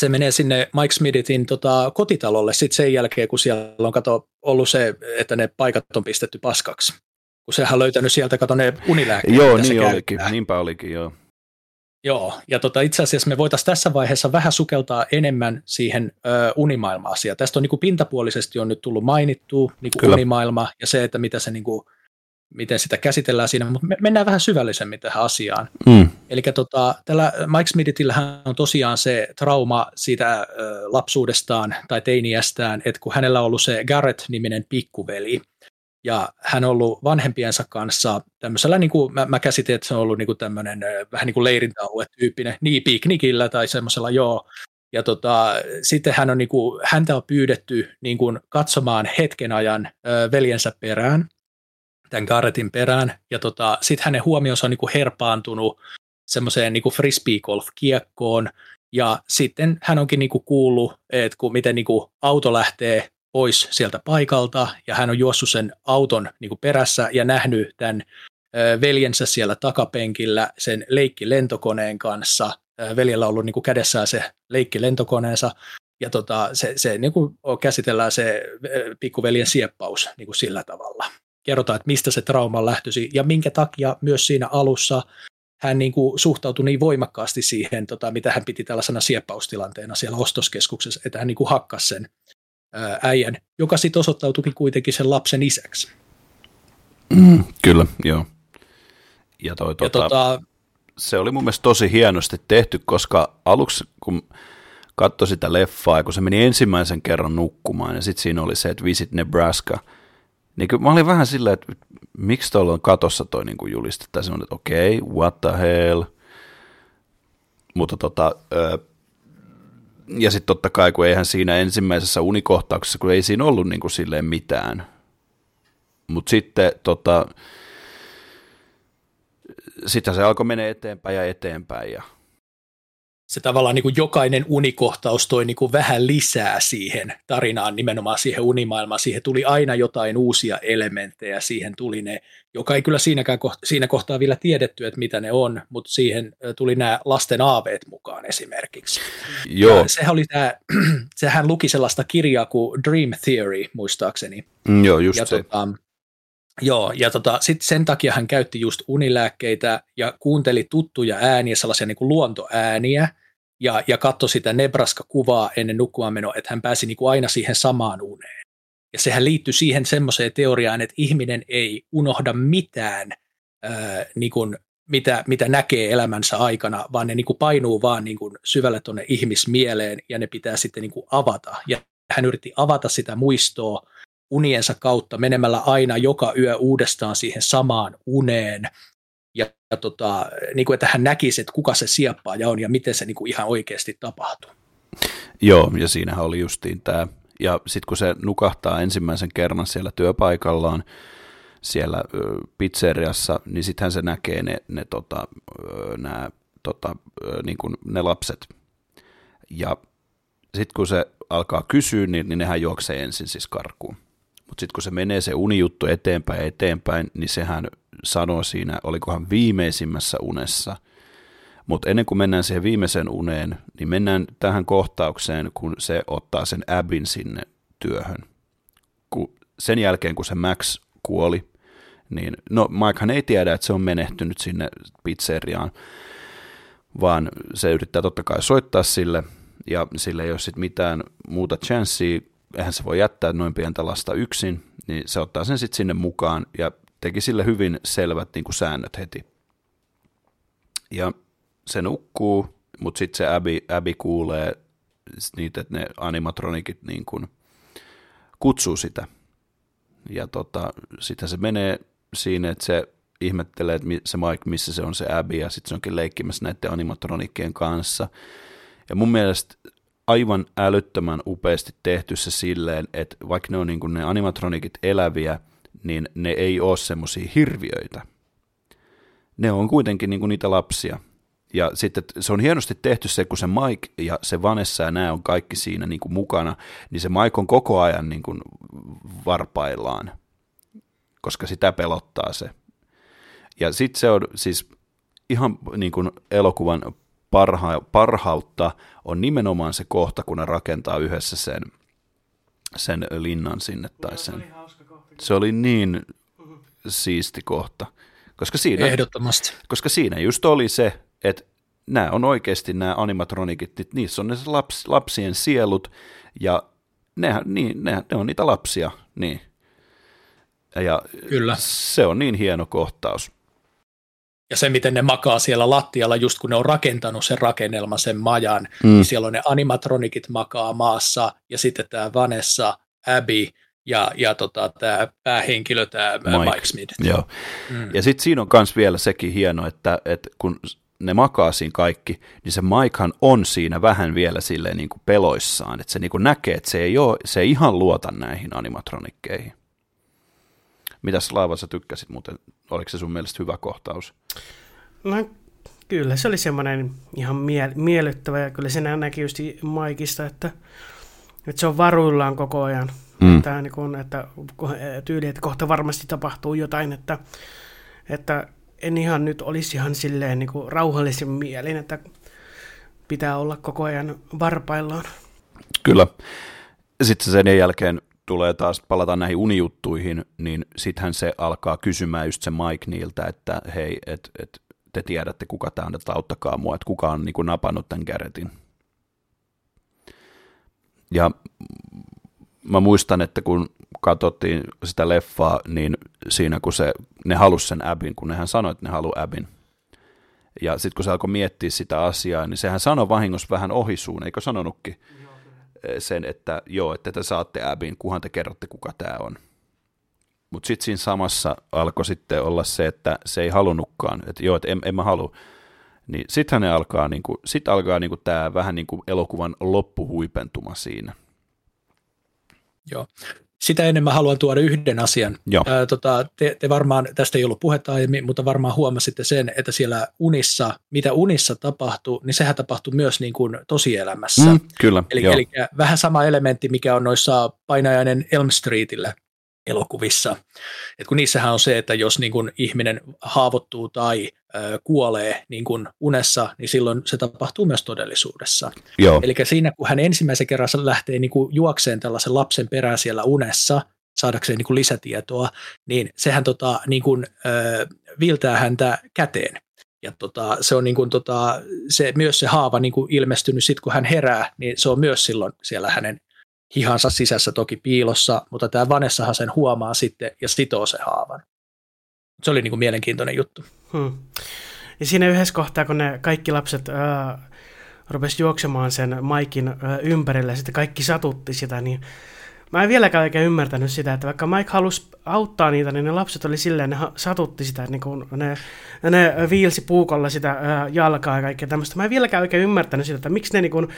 se menee sinne Mike Smithin tota, kotitalolle sitten sen jälkeen, kun siellä on kato, ollut se, että ne paikat on pistetty paskaksi kun sehän on löytänyt sieltä, kato ne unilääkkeet. Joo, niin olikin, niinpä olikin, joo. Joo, ja tota, itse asiassa me voitaisiin tässä vaiheessa vähän sukeltaa enemmän siihen ö, unimaailma-asiaan. Tästä on niin kuin pintapuolisesti on nyt tullut mainittu niin kuin unimaailma ja se, että mitä se, niin kuin, miten sitä käsitellään siinä, mutta me mennään vähän syvällisemmin tähän asiaan. Mm. Eli tota, tällä Mike Smithillähän on tosiaan se trauma siitä ö, lapsuudestaan tai teiniästään, että kun hänellä on ollut se Garrett-niminen pikkuveli, ja hän on ollut vanhempiensa kanssa tämmöisellä, niin kuin, mä, mä käsitin, että se on ollut niin kuin tämmöinen vähän niin kuin leirintäalue-tyyppinen, niin piknikillä tai semmoisella, joo. Ja tota, sitten hän on, niin kuin, häntä on pyydetty niin kuin, katsomaan hetken ajan ö, veljensä perään, tämän Garretin perään, ja tota, sitten hänen huomionsa on niin kuin herpaantunut semmoiseen niin frisbee-golf-kiekkoon, ja sitten hän onkin niin kuin kuullut, että kun miten niin kuin auto lähtee pois sieltä paikalta ja hän on juossut sen auton niin kuin perässä ja nähnyt tämän veljensä siellä takapenkillä sen leikkilentokoneen kanssa. Veljellä on ollut niin kuin kädessään se leikkilentokoneensa ja tota, se, se niin kuin käsitellään se pikkuveljen sieppaus niin kuin sillä tavalla. kerrotaan, että mistä se trauma on lähtöisin ja minkä takia myös siinä alussa hän niin kuin suhtautui niin voimakkaasti siihen, tota, mitä hän piti tällaisena sieppaustilanteena siellä ostoskeskuksessa, että hän niin kuin hakkasi sen äijän, joka sitten osoittautui kuitenkin sen lapsen isäksi. Mm, kyllä, joo. Ja, toi, Ja tota, tota, se oli mun mielestä tosi hienosti tehty, koska aluksi kun katsoi sitä leffaa ja kun se meni ensimmäisen kerran nukkumaan ja sitten siinä oli se, että Visit Nebraska, niin kyllä mä olin vähän silleen, että miksi tuolla on katossa toi niin kuin juliste, tai että okei, okay, what the hell, mutta tota, ja sitten totta kai, kun eihän siinä ensimmäisessä unikohtauksessa, kun ei siinä ollut niin kuin silleen mitään, mutta sitten tota, sitten se alkoi mennä eteenpäin ja eteenpäin ja se tavallaan niin kuin jokainen unikohtaus toi niin kuin vähän lisää siihen tarinaan, nimenomaan siihen unimaailmaan. Siihen tuli aina jotain uusia elementtejä, siihen tuli ne, joka ei kyllä siinäkään kohta, siinä kohtaa vielä tiedetty, että mitä ne on, mutta siihen tuli nämä lasten aaveet mukaan esimerkiksi. Joo, Ja sehän, oli tämä, <clears throat> sehän luki sellaista kirjaa kuin Dream Theory, muistaakseni. mm, joo just Ja se. tota, joo, ja tota, sit sen takia hän käytti just unilääkkeitä ja kuunteli tuttuja ääniä, sellaisia niin kuin luontoääniä, ja, ja katsoi sitä Nebraska-kuvaa ennen nukkumaan menoa, että hän pääsi niin kuin aina siihen samaan uneen. Ja sehän liittyi siihen semmoiseen teoriaan, että ihminen ei unohda mitään, ää, niin kuin, mitä, mitä näkee elämänsä aikana, vaan ne niin kuin painuu vaan niin kuin syvälle tuonne ihmismieleen, ja ne pitää sitten niin kuin avata. Ja hän yritti avata sitä muistoa uniensa kautta menemällä aina joka yö uudestaan siihen samaan uneen. Ja, ja tota, niin kuin, että hän näkisi, että kuka se sieppaaja on ja miten se niin kuin ihan oikeasti tapahtuu. Joo, ja siinähän oli justiin tämä. Ja sitten kun se nukahtaa ensimmäisen kerran siellä työpaikallaan, siellä pizzeriassa, niin sittenhän se näkee ne, ne, tota, nää, tota, niin kuin ne lapset. Ja sitten kun se alkaa kysyä, niin, niin nehän juoksee ensin siis karkuun. Mutta sitten kun se menee se unijuttu eteenpäin eteenpäin, niin sehän sanoo siinä, olikohan viimeisimmässä unessa. Mutta ennen kuin mennään siihen viimeiseen uneen, niin mennään tähän kohtaukseen, kun se ottaa sen Abin sinne työhön. Kun sen jälkeen, kun se Max kuoli, niin no Mikehan ei tiedä, että se on menehtynyt sinne pizzeriaan, vaan se yrittää totta kai soittaa sille, ja sille ei ole sitten mitään muuta chanssiä, eihän se voi jättää noin pientä lasta yksin, niin se ottaa sen sitten sinne mukaan ja teki sille hyvin selvät niin kuin säännöt heti. Ja se nukkuu, mutta sitten se Abby, Abby kuulee niitä, että ne animatronikit niin kuin kutsuu sitä. Ja tota, sitten se menee siinä, että se ihmettelee, että se Mike, missä se on se Abby, ja sitten se onkin leikkimässä näiden animatronikkien kanssa. Ja mun mielestä aivan älyttömän upeasti tehty se silleen, että vaikka ne on niin kuin ne animatronikit eläviä, niin ne ei ole semmoisia hirviöitä. Ne on kuitenkin niin kuin niitä lapsia. Ja sitten se on hienosti tehty se, kun se Mike ja se Vanessa ja nämä on kaikki siinä niin kuin mukana, niin se Mike on koko ajan niin kuin varpaillaan, koska sitä pelottaa se. Ja sitten se on siis ihan niin kuin elokuvan parha, parhautta on nimenomaan se kohta, kun ne rakentaa yhdessä sen, sen linnan sinne. Tai sen. Se oli niin siisti kohta. Koska siinä, Ehdottomasti. koska siinä just oli se, että nämä on oikeasti nämä animatronikit, niin niissä on ne laps, lapsien sielut, ja nehän, niin, nehän, ne on niitä lapsia, niin. Ja Kyllä. se on niin hieno kohtaus. Ja se, miten ne makaa siellä lattialla, just kun ne on rakentanut sen rakennelman, sen majan, mm. niin siellä on ne animatronikit makaa maassa, ja sitten tämä Vanessa, Abby ja, ja tota, tämä päähenkilö, tämä Mike. Mike. Mike Smith. Joo. Mm. Ja sitten siinä on myös vielä sekin hieno, että, että kun ne makaa siinä kaikki, niin se Mikehan on siinä vähän vielä silleen niin kuin peloissaan, että se niin kuin näkee, että se ei, ole, se ei ihan luota näihin animatronikkeihin. Mitäs Laiva sä tykkäsit muuten? Oliko se sun mielestä hyvä kohtaus? No kyllä, se oli semmoinen ihan mie- miellyttävä ja kyllä se näki just Maikista, että, että se on varuillaan koko ajan. Mm. Että, niin kun, että tyyli, että kohta varmasti tapahtuu jotain, että, että en ihan nyt olisi ihan silleen niin kuin rauhallisen mielin, että pitää olla koko ajan varpaillaan. Kyllä. Sitten sen jälkeen tulee taas, palataan näihin unijuttuihin, niin sittenhän se alkaa kysymään just se Mike niiltä, että hei, et, et, te tiedätte kuka tämä on, että auttakaa mua, että kuka on niin kuin napannut tämän Garrettin. Ja mä muistan, että kun katsottiin sitä leffaa, niin siinä kun se, ne halusi sen Abin, kun nehän sanoi, että ne haluaa Abin. Ja sitten kun se alkoi miettiä sitä asiaa, niin sehän sanoi vahingossa vähän ohisuun, eikö sanonutkin sen, että joo, että te saatte Abin, kunhan te kerrotte, kuka tämä on. Mutta sitten siinä samassa alkoi sitten olla se, että se ei halunnutkaan, että joo, että en, en mä halua. Niin sittenhän ne alkaa, niinku, sit alkaa niinku tämä vähän niin kuin elokuvan loppuhuipentuma siinä. Joo. Sitä ennen mä haluan tuoda yhden asian. Joo. Ää, tota, te, te varmaan, tästä ei ollut puhetta aiemmin, mutta varmaan huomasitte sen, että siellä unissa, mitä unissa tapahtuu, niin sehän tapahtuu myös niin kuin tosielämässä. Mm, kyllä, eli, joo. eli vähän sama elementti, mikä on noissa painajainen Elm Streetillä elokuvissa. Et kun niissähän on se, että jos niin kun ihminen haavoittuu tai ö, kuolee niin kun unessa, niin silloin se tapahtuu myös todellisuudessa. Eli siinä, kun hän ensimmäisen kerran lähtee niin kuin juokseen tällaisen lapsen perään siellä unessa, saadakseen niin kuin lisätietoa, niin sehän tota, niin kuin, ö, viltää häntä käteen. Ja tota, se on niin kuin, tota, se, myös se haava niin kuin ilmestynyt sitten, kun hän herää, niin se on myös silloin siellä hänen hihansa sisässä toki piilossa, mutta tämä Vanessahan sen huomaa sitten ja sitoo se haavan. Se oli niin kuin mielenkiintoinen juttu. Hmm. Ja siinä yhdessä kohtaa, kun ne kaikki lapset äh, rupesi juoksemaan sen Maikin äh, ympärille ja sitten kaikki satutti sitä, niin mä en vieläkään oikein ymmärtänyt sitä, että vaikka Mike halusi auttaa niitä, niin ne lapset oli silleen, ne satutti sitä, niin kun ne, ne viilsi puukolla sitä äh, jalkaa ja kaikkea tämmöistä. Mä en vieläkään oikein ymmärtänyt sitä, että miksi ne niin kun,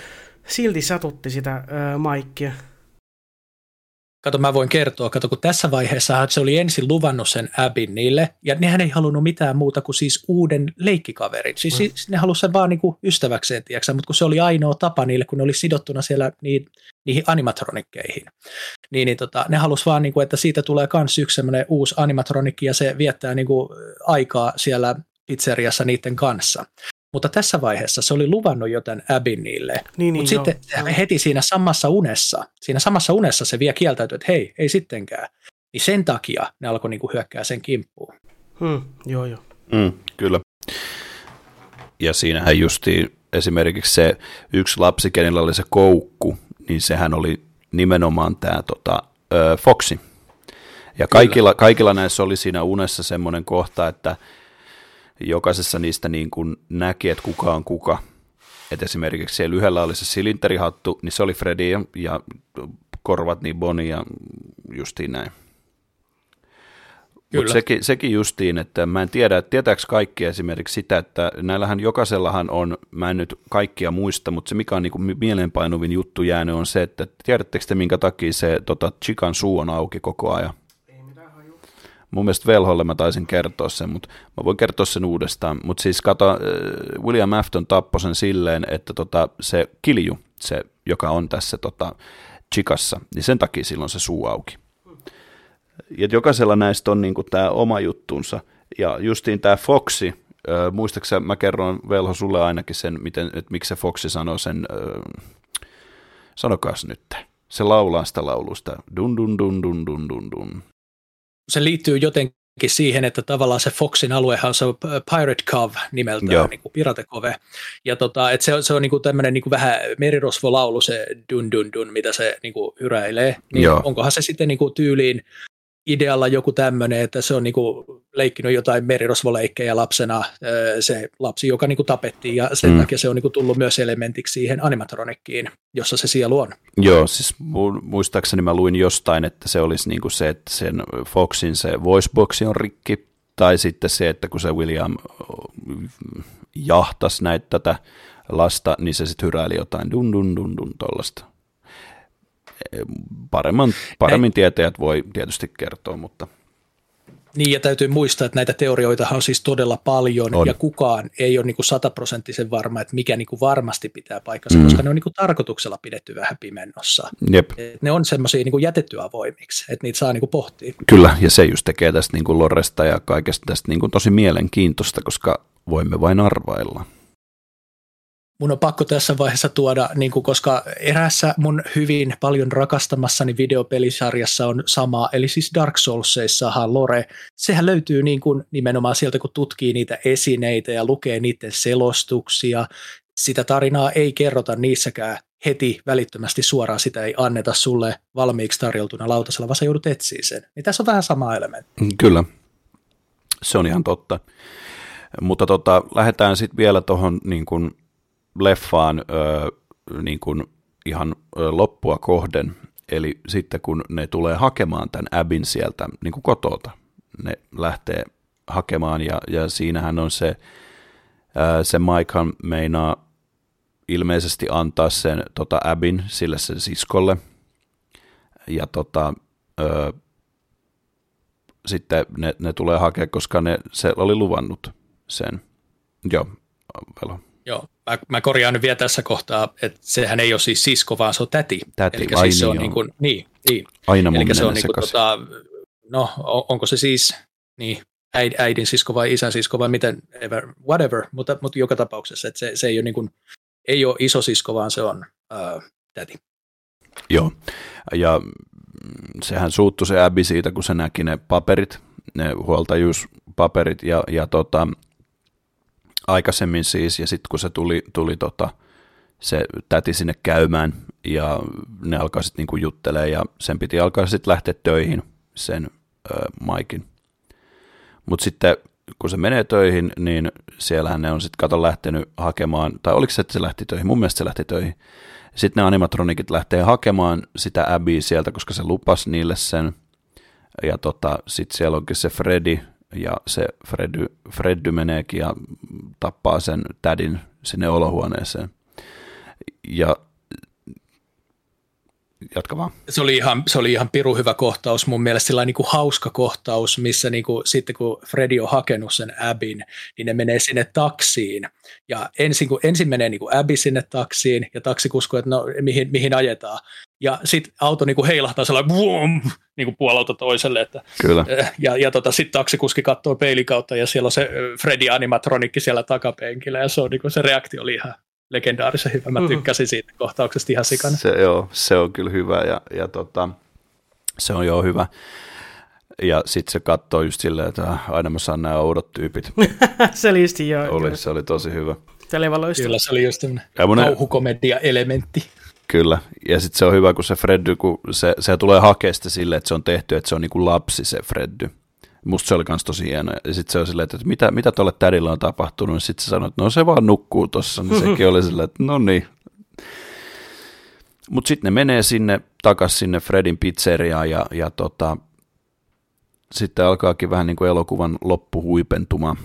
silti satutti sitä äh, Mikea. Kato, mä voin kertoa, kato, kun tässä vaiheessa se oli ensin luvannut sen Abin niille, ja nehän ei halunnut mitään muuta kuin siis uuden leikkikaverin. Siis mm. ne halusivat sen vaan niinku ystäväkseen, tiiäksä, mutta kun se oli ainoa tapa niille, kun ne oli sidottuna siellä niin, niihin animatronikkeihin, niin, niin tota, ne halusivat vaan, niinku, että siitä tulee myös yksi semmoinen uusi animatronikki, ja se viettää niinku aikaa siellä pizzeriassa niiden kanssa. Mutta tässä vaiheessa se oli luvannut jotain Abin niille. Niin, Mutta niin, sitten joo. heti siinä samassa unessa, siinä samassa unessa se vielä kieltäytyi, että hei, ei sittenkään. Niin sen takia ne alkoi niinku hyökkää sen kimppuun. Hmm, joo, joo. Mm, kyllä. Ja siinähän justiin esimerkiksi se yksi lapsi, kenellä oli se koukku, niin sehän oli nimenomaan tämä tota, Foxi. Ja kaikilla, kaikilla näissä oli siinä unessa semmoinen kohta, että jokaisessa niistä niin kuin näki, että kuka on kuka. Et esimerkiksi siellä yhdellä oli se silinterihattu, niin se oli Freddy ja, ja korvat niin Bonnie ja justiin näin. Mutta sekin, sekin justiin, että mä en tiedä, että tietääkö kaikki esimerkiksi sitä, että näillähän jokaisellahan on, mä en nyt kaikkia muista, mutta se mikä on niin kuin mieleenpainuvin juttu jäänyt on se, että tiedättekö te minkä takia se tota, chikan suu on auki koko ajan? Mun mielestä velholle mä taisin kertoa sen, mutta mä voin kertoa sen uudestaan. Mutta siis kato, William Afton tappoi sen silleen, että tota, se kilju, se, joka on tässä tota, chikassa, niin sen takia silloin se suu auki. Ja jokaisella näistä on niinku tämä oma juttunsa. Ja justiin tämä Foxi, äh, muistaaksä mä kerron Velho sulle ainakin sen, miten, että miksi se Foxi sanoo sen, äh, sanokaas nyt. Se laulaa sitä laulusta, dun dun dun dun dun dun dun se liittyy jotenkin siihen, että tavallaan se Foxin aluehan on se Pirate Cove nimeltään, niin kuin Piratekove. Ja tota, että se, se on niin kuin tämmöinen niin kuin vähän merirosvolaulu, se dun dun dun, mitä se niin kuin hyräilee. Niin Joo. onkohan se sitten niin kuin tyyliin idealla joku tämmöinen, että se on niinku leikkinyt jotain merirosvoleikkejä lapsena, se lapsi, joka niinku tapettiin, ja sen mm. takia se on niinku tullut myös elementiksi siihen animatronikkiin, jossa se sielu on. Joo, siis muistaakseni mä luin jostain, että se olisi niinku se, että sen Foxin se voiceboxi on rikki, tai sitten se, että kun se William jahtas näitä tätä lasta, niin se sitten hyräili jotain dun dun dun dun tollasta paremman, paremmin tietäjät voi tietysti kertoa, mutta... Niin, ja täytyy muistaa, että näitä teorioita on siis todella paljon, on. ja kukaan ei ole niin sataprosenttisen varma, että mikä niin kuin varmasti pitää paikkansa, mm. koska ne on niin kuin tarkoituksella pidetty vähän pimennossa. Jep. Et ne on semmoisia niin jätetty avoimiksi, että niitä saa niin kuin pohtia. Kyllä, ja se just tekee tästä niin kuin Loresta ja kaikesta tästä niin kuin tosi mielenkiintoista, koska voimme vain arvailla. Mun on pakko tässä vaiheessa tuoda, niin kuin, koska erässä mun hyvin paljon rakastamassani videopelisarjassa on sama, eli siis Dark Soulsissahan lore, sehän löytyy niin kuin nimenomaan sieltä, kun tutkii niitä esineitä ja lukee niiden selostuksia, sitä tarinaa ei kerrota niissäkään heti välittömästi suoraan, sitä ei anneta sulle valmiiksi tarjoltuna lautasella, vaan sä joudut etsiä sen. Niin tässä on vähän sama elementti. Mm, kyllä, se on ihan totta. Mutta tota, lähdetään sitten vielä tuohon niin kuin leffaan ö, niin kuin ihan ö, loppua kohden, eli sitten kun ne tulee hakemaan tämän Abin sieltä niin kuin kotota, ne lähtee hakemaan ja, ja siinähän on se, ö, se Mikehan meinaa ilmeisesti antaa sen tota, Abin sille sen siskolle ja tota, ö, sitten ne, ne tulee hakea, koska ne, se oli luvannut sen. Joo, velo. Joo, mä, mä korjaan nyt vielä tässä kohtaa, että sehän ei ole siis sisko, vaan se on täti. Täti, Elikkä ai siis se niin on joo. niin kuin, niin, niin. Aina mun Eli se on niin kuin, tota, no on- onko se siis niin, äid- äidin sisko vai isän sisko vai miten, ever, whatever, mutta, mutta joka tapauksessa, että se, se ei ole niin kuin, ei ole isosisko, vaan se on uh, täti. Joo, ja sehän suuttui se Abby siitä, kun se näki ne paperit, ne huoltajuuspaperit, ja, ja tota, aikaisemmin siis, ja sitten kun se tuli, tuli tota, se täti sinne käymään, ja ne alkaa sitten niinku juttelee, ja sen piti alkaa sitten lähteä töihin, sen ö, Maikin. Mutta sitten kun se menee töihin, niin siellähän ne on sitten kato lähtenyt hakemaan, tai oliko se, että se lähti töihin? Mun mielestä se lähti töihin. Sitten ne animatronikit lähtee hakemaan sitä Abbyä sieltä, koska se lupas niille sen. Ja tota, sitten siellä onkin se Freddy, ja se Freddy, Freddy meneekin ja tappaa sen tädin sinne olohuoneeseen. Ja jatka vaan. Se oli ihan, se oli ihan piru hyvä kohtaus, mun mielestä sellainen niin kuin hauska kohtaus, missä niin kuin, sitten kun Freddy on hakenut sen Abin, niin ne menee sinne taksiin. Ja ensin, kun ensin menee niin kuin Abby sinne taksiin, ja taksikusko, että no mihin, mihin ajetaan. Ja sitten auto niin kuin heilahtaa sellainen boom, niin kuin puolelta toiselle, että Kyllä, ja, ja tota, sitten taksikuski katsoo peilin kautta ja siellä on se ö, Freddy animatronikki siellä takapenkillä ja se, on, niin se reaktio oli ihan legendaarisen hyvä. Mä Mhm. tykkäsin siitä kohtauksesta ihan sikana. se, joo, se on kyllä hyvä ja, ja tota, se on jo hyvä. Ja sitten se katsoo just silleen, että äh, aina mä saan nämä oudot tyypit. <laughs> se listi jo. Oli, se oli tosi hyvä. Se oli. Kyllä se oli just tämmöinen kauhukomedia-elementti. Kyllä, ja sitten se on hyvä, kun se Freddy, kun se, se tulee hakea sitä silleen, että se on tehty, että se on niinku lapsi se Freddy. Musta se oli kans tosi hieno. Ja sitten se on silleen, että mitä, mitä tuolle tädillä on tapahtunut, sitten se sanoi, että no se vaan nukkuu tossa, niin sekin oli silleen, että no niin. Mutta sitten ne menee sinne, takas sinne Fredin pizzeriaan ja, ja tota, sitten alkaakin vähän niin kuin elokuvan loppu huipentuma.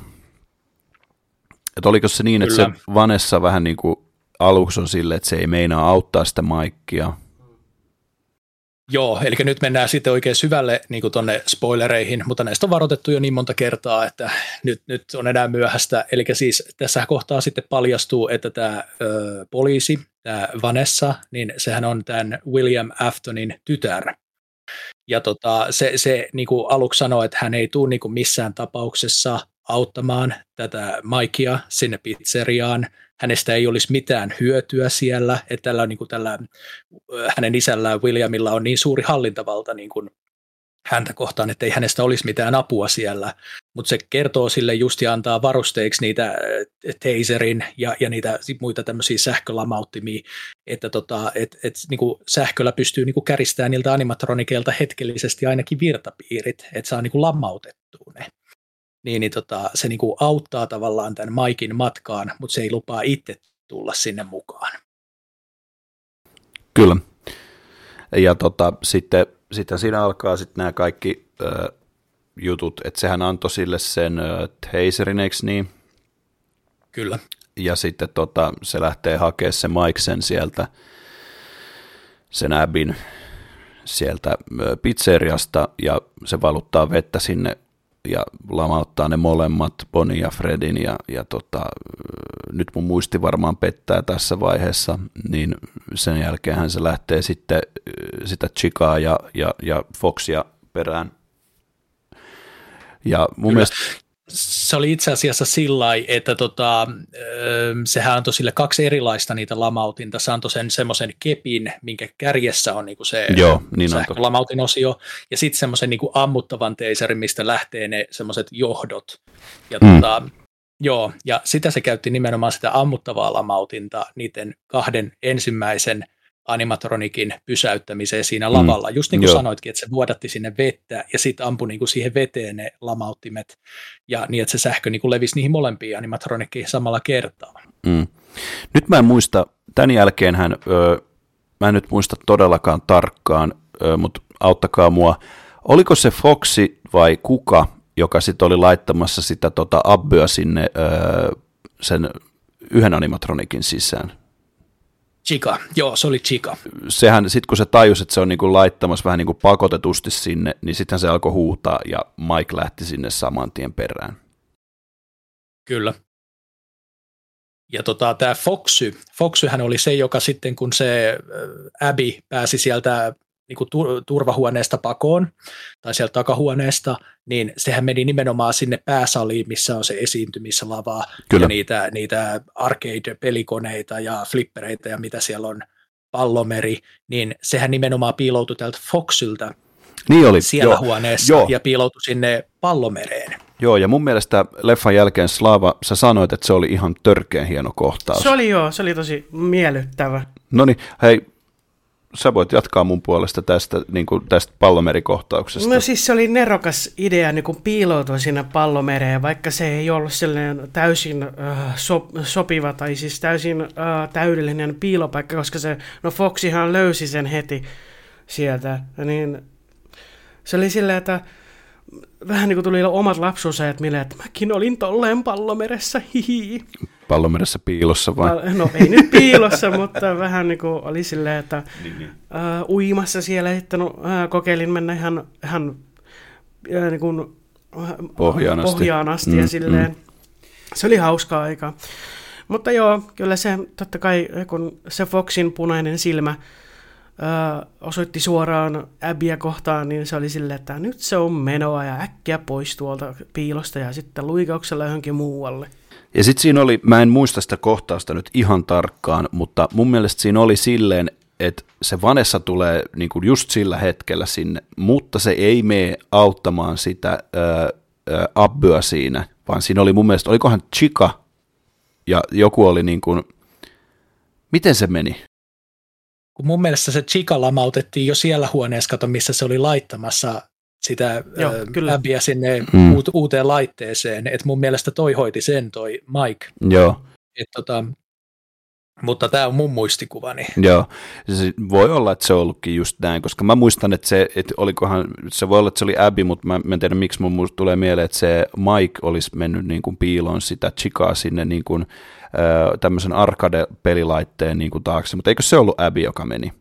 Että oliko se niin, että Kyllä. se Vanessa vähän niin kuin aluksi on silleen, että se ei meinaa auttaa sitä Maikkia. Joo, eli nyt mennään sitten oikein syvälle niin kuin tonne spoilereihin, mutta näistä on varoitettu jo niin monta kertaa, että nyt, nyt on enää myöhäistä. Eli siis tässä kohtaa sitten paljastuu, että tämä ö, poliisi, tämä Vanessa, niin sehän on tämän William Aftonin tytär. Ja tota, se, se niin kuin aluksi sanoi, että hän ei tule niin kuin missään tapauksessa auttamaan tätä Mikea sinne pizzeriaan. Hänestä ei olisi mitään hyötyä siellä, että tällä, niin kuin tällä ö, hänen isällään Williamilla on niin suuri hallintavalta niin kuin häntä kohtaan, että ei hänestä olisi mitään apua siellä, mutta se kertoo sille just ja antaa varusteiksi niitä äh, taserin ja, ja niitä muita tämmöisiä sähkölamauttimia, että tota, et, et, niinku sähköllä pystyy niinku käristämään niiltä animatronikeilta hetkellisesti ainakin virtapiirit, että saa niinku lamautettua ne. Niin, niin tota, se niinku auttaa tavallaan tämän Maikin matkaan, mutta se ei lupaa itse tulla sinne mukaan. Kyllä. Ja tota, sitten, sitten siinä alkaa sitten nämä kaikki ö, jutut, että sehän antoi sille sen ö, taserin, eikö niin? Kyllä. Ja sitten tota, se lähtee hakemaan se Maiksen sieltä, sen Abin sieltä pizzeriasta ja se valuttaa vettä sinne ja lamauttaa ne molemmat, Bonnie ja Fredin ja, ja tota, nyt mun muisti varmaan pettää tässä vaiheessa, niin sen jälkeen se lähtee sitten sitä Chikaa ja, ja, ja Foxia perään. Ja mun Kyllä. mielestä se oli itse asiassa sillä että tota, sehän antoi sille kaksi erilaista niitä lamautinta. Se antoi sen semmoisen kepin, minkä kärjessä on niinku se Joo, niin lamautin osio, ja sitten semmoisen niinku ammuttavan teiserin, mistä lähtee ne semmoiset johdot. Ja mm. tota, joo, ja sitä se käytti nimenomaan sitä ammuttavaa lamautinta niiden kahden ensimmäisen – animatronikin pysäyttämiseen siinä lavalla. Mm, Just niin kuin joo. sanoitkin, että se vuodatti sinne vettä ja sitten ampui niin kuin siihen veteen ne lamauttimet ja niin, että se sähkö niin kuin levisi niihin molempiin animatronikkeihin samalla kertaa. Mm. Nyt mä en muista, tämän jälkeen hän, öö, mä en nyt muista todellakaan tarkkaan, öö, mutta auttakaa mua. Oliko se Foxi vai kuka, joka sitten oli laittamassa sitä tota Abbyä sinne öö, sen yhden animatronikin sisään? Chika, joo, se oli Chika. Sehän, sitten kun se tajusi, että se on niinku laittamassa vähän niinku pakotetusti sinne, niin sitten se alkoi huutaa ja Mike lähti sinne saman tien perään. Kyllä. Ja tota, tämä Foxy, Foxyhän oli se, joka sitten kun se Abby pääsi sieltä niin kuin turvahuoneesta pakoon tai sieltä takahuoneesta, niin sehän meni nimenomaan sinne pääsaliin, missä on se esiintymislava Kyllä. ja niitä, niitä arcade-pelikoneita ja flippereitä ja mitä siellä on, pallomeri, niin sehän nimenomaan piiloutui täältä Foxyltä niin oli, siellä joo, huoneessa joo. ja piiloutui sinne pallomereen. Joo, ja mun mielestä leffan jälkeen Slava, sä sanoit, että se oli ihan törkeän hieno kohtaus. Se oli joo, se oli tosi miellyttävä. No niin, hei, sä voit jatkaa mun puolesta tästä, niin kuin tästä pallomerikohtauksesta. No siis se oli nerokas idea niin kuin piiloutua sinne pallomereen, vaikka se ei ollut sellainen täysin äh, so, sopiva tai siis täysin äh, täydellinen piilopaikka, koska se, no Foxihan löysi sen heti sieltä, niin se oli silleen, että vähän niin kuin tuli omat lapsuusajat mieleen, että mäkin olin tolleen pallomeressä, hihi. Pallomeressä piilossa vai? No ei nyt piilossa, <laughs> mutta vähän niin kuin oli silleen, että niin, niin. Uh, uimassa siellä sitten uh, kokeilin mennä ihan, ihan uh, niin kuin, uh, pohjaan asti, pohjaan asti mm, ja silleen. Mm. Se oli hauskaa aika. Mutta joo, kyllä se totta kai, kun se Foxin punainen silmä osoitti suoraan Abbyä kohtaan, niin se oli silleen, että nyt se on menoa ja äkkiä pois tuolta piilosta ja sitten luikauksella johonkin muualle. Ja sitten siinä oli, mä en muista sitä kohtausta nyt ihan tarkkaan, mutta mun mielestä siinä oli silleen, että se Vanessa tulee niin kuin just sillä hetkellä sinne, mutta se ei mene auttamaan sitä äh, Abbyä siinä, vaan siinä oli mun mielestä, olikohan Chica ja joku oli niin kuin, miten se meni? Kun mun mielestä se Chica lamautettiin jo siellä huoneessa, kato, missä se oli laittamassa sitä Joo, kyllä. sinne mm. uuteen laitteeseen, että mun mielestä toi hoiti sen toi Mike. Joo. Et tota, mutta tämä on mun muistikuvani. Joo, se voi olla, että se on ollutkin just näin, koska mä muistan, että se, että olikohan, se voi olla, että se oli Abby, mutta mä, mä en tiedä, miksi mun tulee mieleen, että se Mike olisi mennyt niin kuin piiloon sitä Chicaa sinne niin kuin, tämmöisen arcade-pelilaitteen niin kuin taakse, mutta eikö se ollut Abby, joka meni?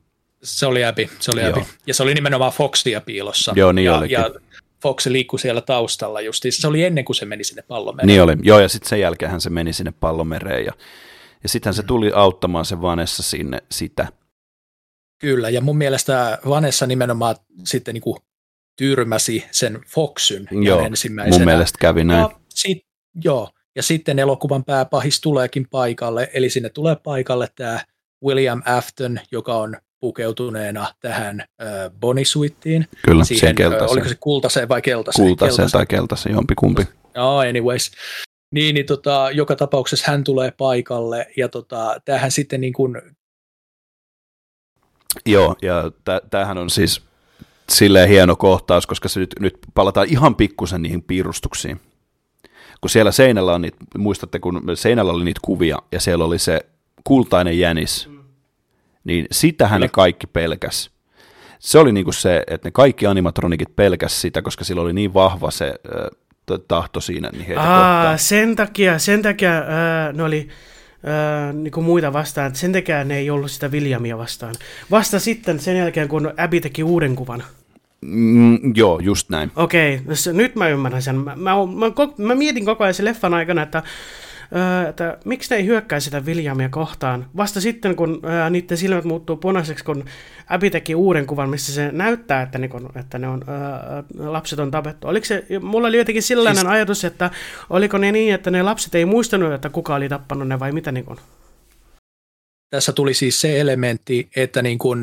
Se oli Abby, se oli Abby. Ja se oli nimenomaan Foxia piilossa. Joo, niin ja, olikin. ja Fox liikkui siellä taustalla justiin. Se oli ennen kuin se meni sinne pallomereen. Niin oli, joo, ja sitten sen jälkeen se meni sinne pallomereen, ja, ja sitten se mm. tuli auttamaan se Vanessa sinne sitä. Kyllä, ja mun mielestä Vanessa nimenomaan sitten niin kuin tyrmäsi sen Foxyn joo, ensimmäisenä. mun mielestä kävi näin. Ja sit, joo, sitten elokuvan pääpahis tuleekin paikalle, eli sinne tulee paikalle tämä William Afton, joka on pukeutuneena tähän äh, bonisuittiin. Kyllä, siihen, keltaiseen. Oliko se kultaseen vai keltaiseen? Kultaseen, keltaiseen. tai keltaiseen, jompikumpi. No, anyways. Niin, niin tota, joka tapauksessa hän tulee paikalle, ja tota, tämähän sitten niin kuin... Joo, ja tämähän on siis silleen hieno kohtaus, koska se nyt, nyt palataan ihan pikkusen niihin piirustuksiin kun siellä seinällä on niitä, muistatte kun seinällä oli niitä kuvia ja siellä oli se kultainen jänis, mm. niin sitähän ne kaikki pelkäs. Se oli niinku se, että ne kaikki animatronikit pelkäs sitä, koska sillä oli niin vahva se äh, tahto siinä niin heitä Aa, sen takia, sen takia äh, ne oli äh, niinku muita vastaan, sen takia ne ei ollut sitä Williamia vastaan. Vasta sitten sen jälkeen, kun Abby teki uuden kuvan. Mm, joo, just näin. Okei, okay, nyt mä ymmärrän sen. Mä, mä, mä, mä mietin koko ajan sen leffan aikana, että että miksi ne ei hyökkää sitä Williamia kohtaan. Vasta sitten, kun ää, niiden silmät muuttuu punaiseksi, kun Abby teki uuden kuvan, missä se näyttää, että, niin kun, että ne on, ää, lapset on tapettu. Oliko se, mulla oli jotenkin sellainen siis... ajatus, että oliko ne niin, että ne lapset ei muistanut, että kuka oli tappanut ne vai mitä niin kun? Tässä tuli siis se elementti, että niin kuin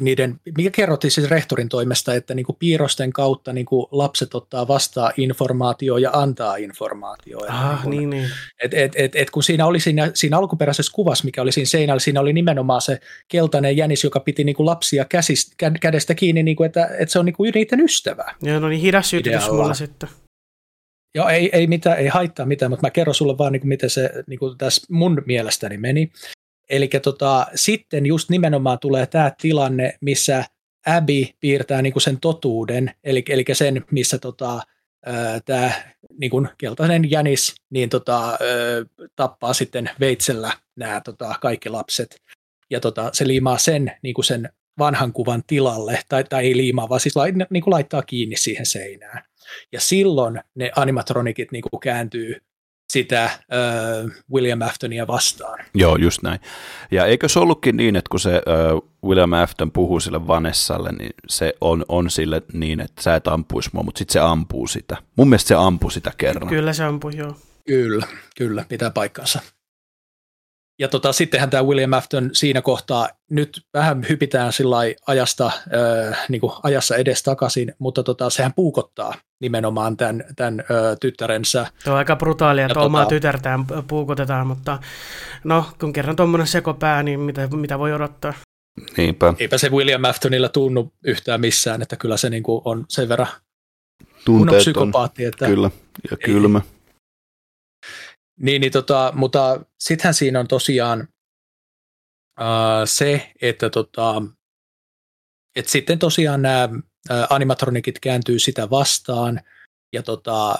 niiden, mikä kerrottiin siis rehtorin toimesta, että niin kuin piirrosten kautta niin kuin lapset ottaa vastaan informaatio ja antaa informaatio. Ah, niin, niin, niin. Et, et, et, et kun siinä oli siinä, siinä alkuperäisessä kuvassa, mikä oli siinä seinällä, siinä oli nimenomaan se keltainen jänis, joka piti niin kuin lapsia käsistä, kädestä kiinni, niin kuin, että, että se on niin kuin niiden ystävä. Joo, no niin hidas sytytys mulla sitten. Joo, ei, ei, mitään, ei haittaa mitään, mutta mä kerron sulle vaan, niin kuin, miten se niin kuin tässä mun mielestäni meni. Eli tota, sitten just nimenomaan tulee tämä tilanne, missä Abby piirtää niinku sen totuuden, eli, eli sen, missä tota, tämä niinku keltainen jänis niin tota, ää, tappaa sitten veitsellä nämä tota, kaikki lapset. Ja tota, se liimaa sen, niinku sen vanhan kuvan tilalle, tai, tai ei liimaa, vaan siis lai, niin kuin laittaa kiinni siihen seinään. Ja silloin ne animatronikit niin kuin kääntyy sitä äh, William Aftonia vastaan. Joo, just näin. Ja eikö se ollutkin niin, että kun se äh, William Afton puhuu sille Vanessalle, niin se on, on sille niin, että sä et ampuisi mua, mutta sitten se ampuu sitä. Mun mielestä se ampuu sitä kerran. Kyllä se ampuu, joo. Kyllä, kyllä, pitää paikkansa. Ja tota, sittenhän tämä William Afton siinä kohtaa, nyt vähän hypitään sillä ajasta, äh, niin kuin ajassa edes takaisin, mutta tota, sehän puukottaa nimenomaan tämän, tämän äh, tyttärensä. Tuo on aika brutaalia, että tota, omaa tytärtään puukotetaan, mutta no, kun kerran tuommoinen sekopää, niin mitä, mitä voi odottaa? Niinpä. Eipä se William Aftonilla tunnu yhtään missään, että kyllä se niin kuin on sen verran Tunteet psykopaatti. Että kyllä, ja kylmä. Ei, niin, niin tota, mutta sittenhän siinä on tosiaan uh, se, että tota, et sitten tosiaan nämä uh, animatronikit kääntyy sitä vastaan ja tota,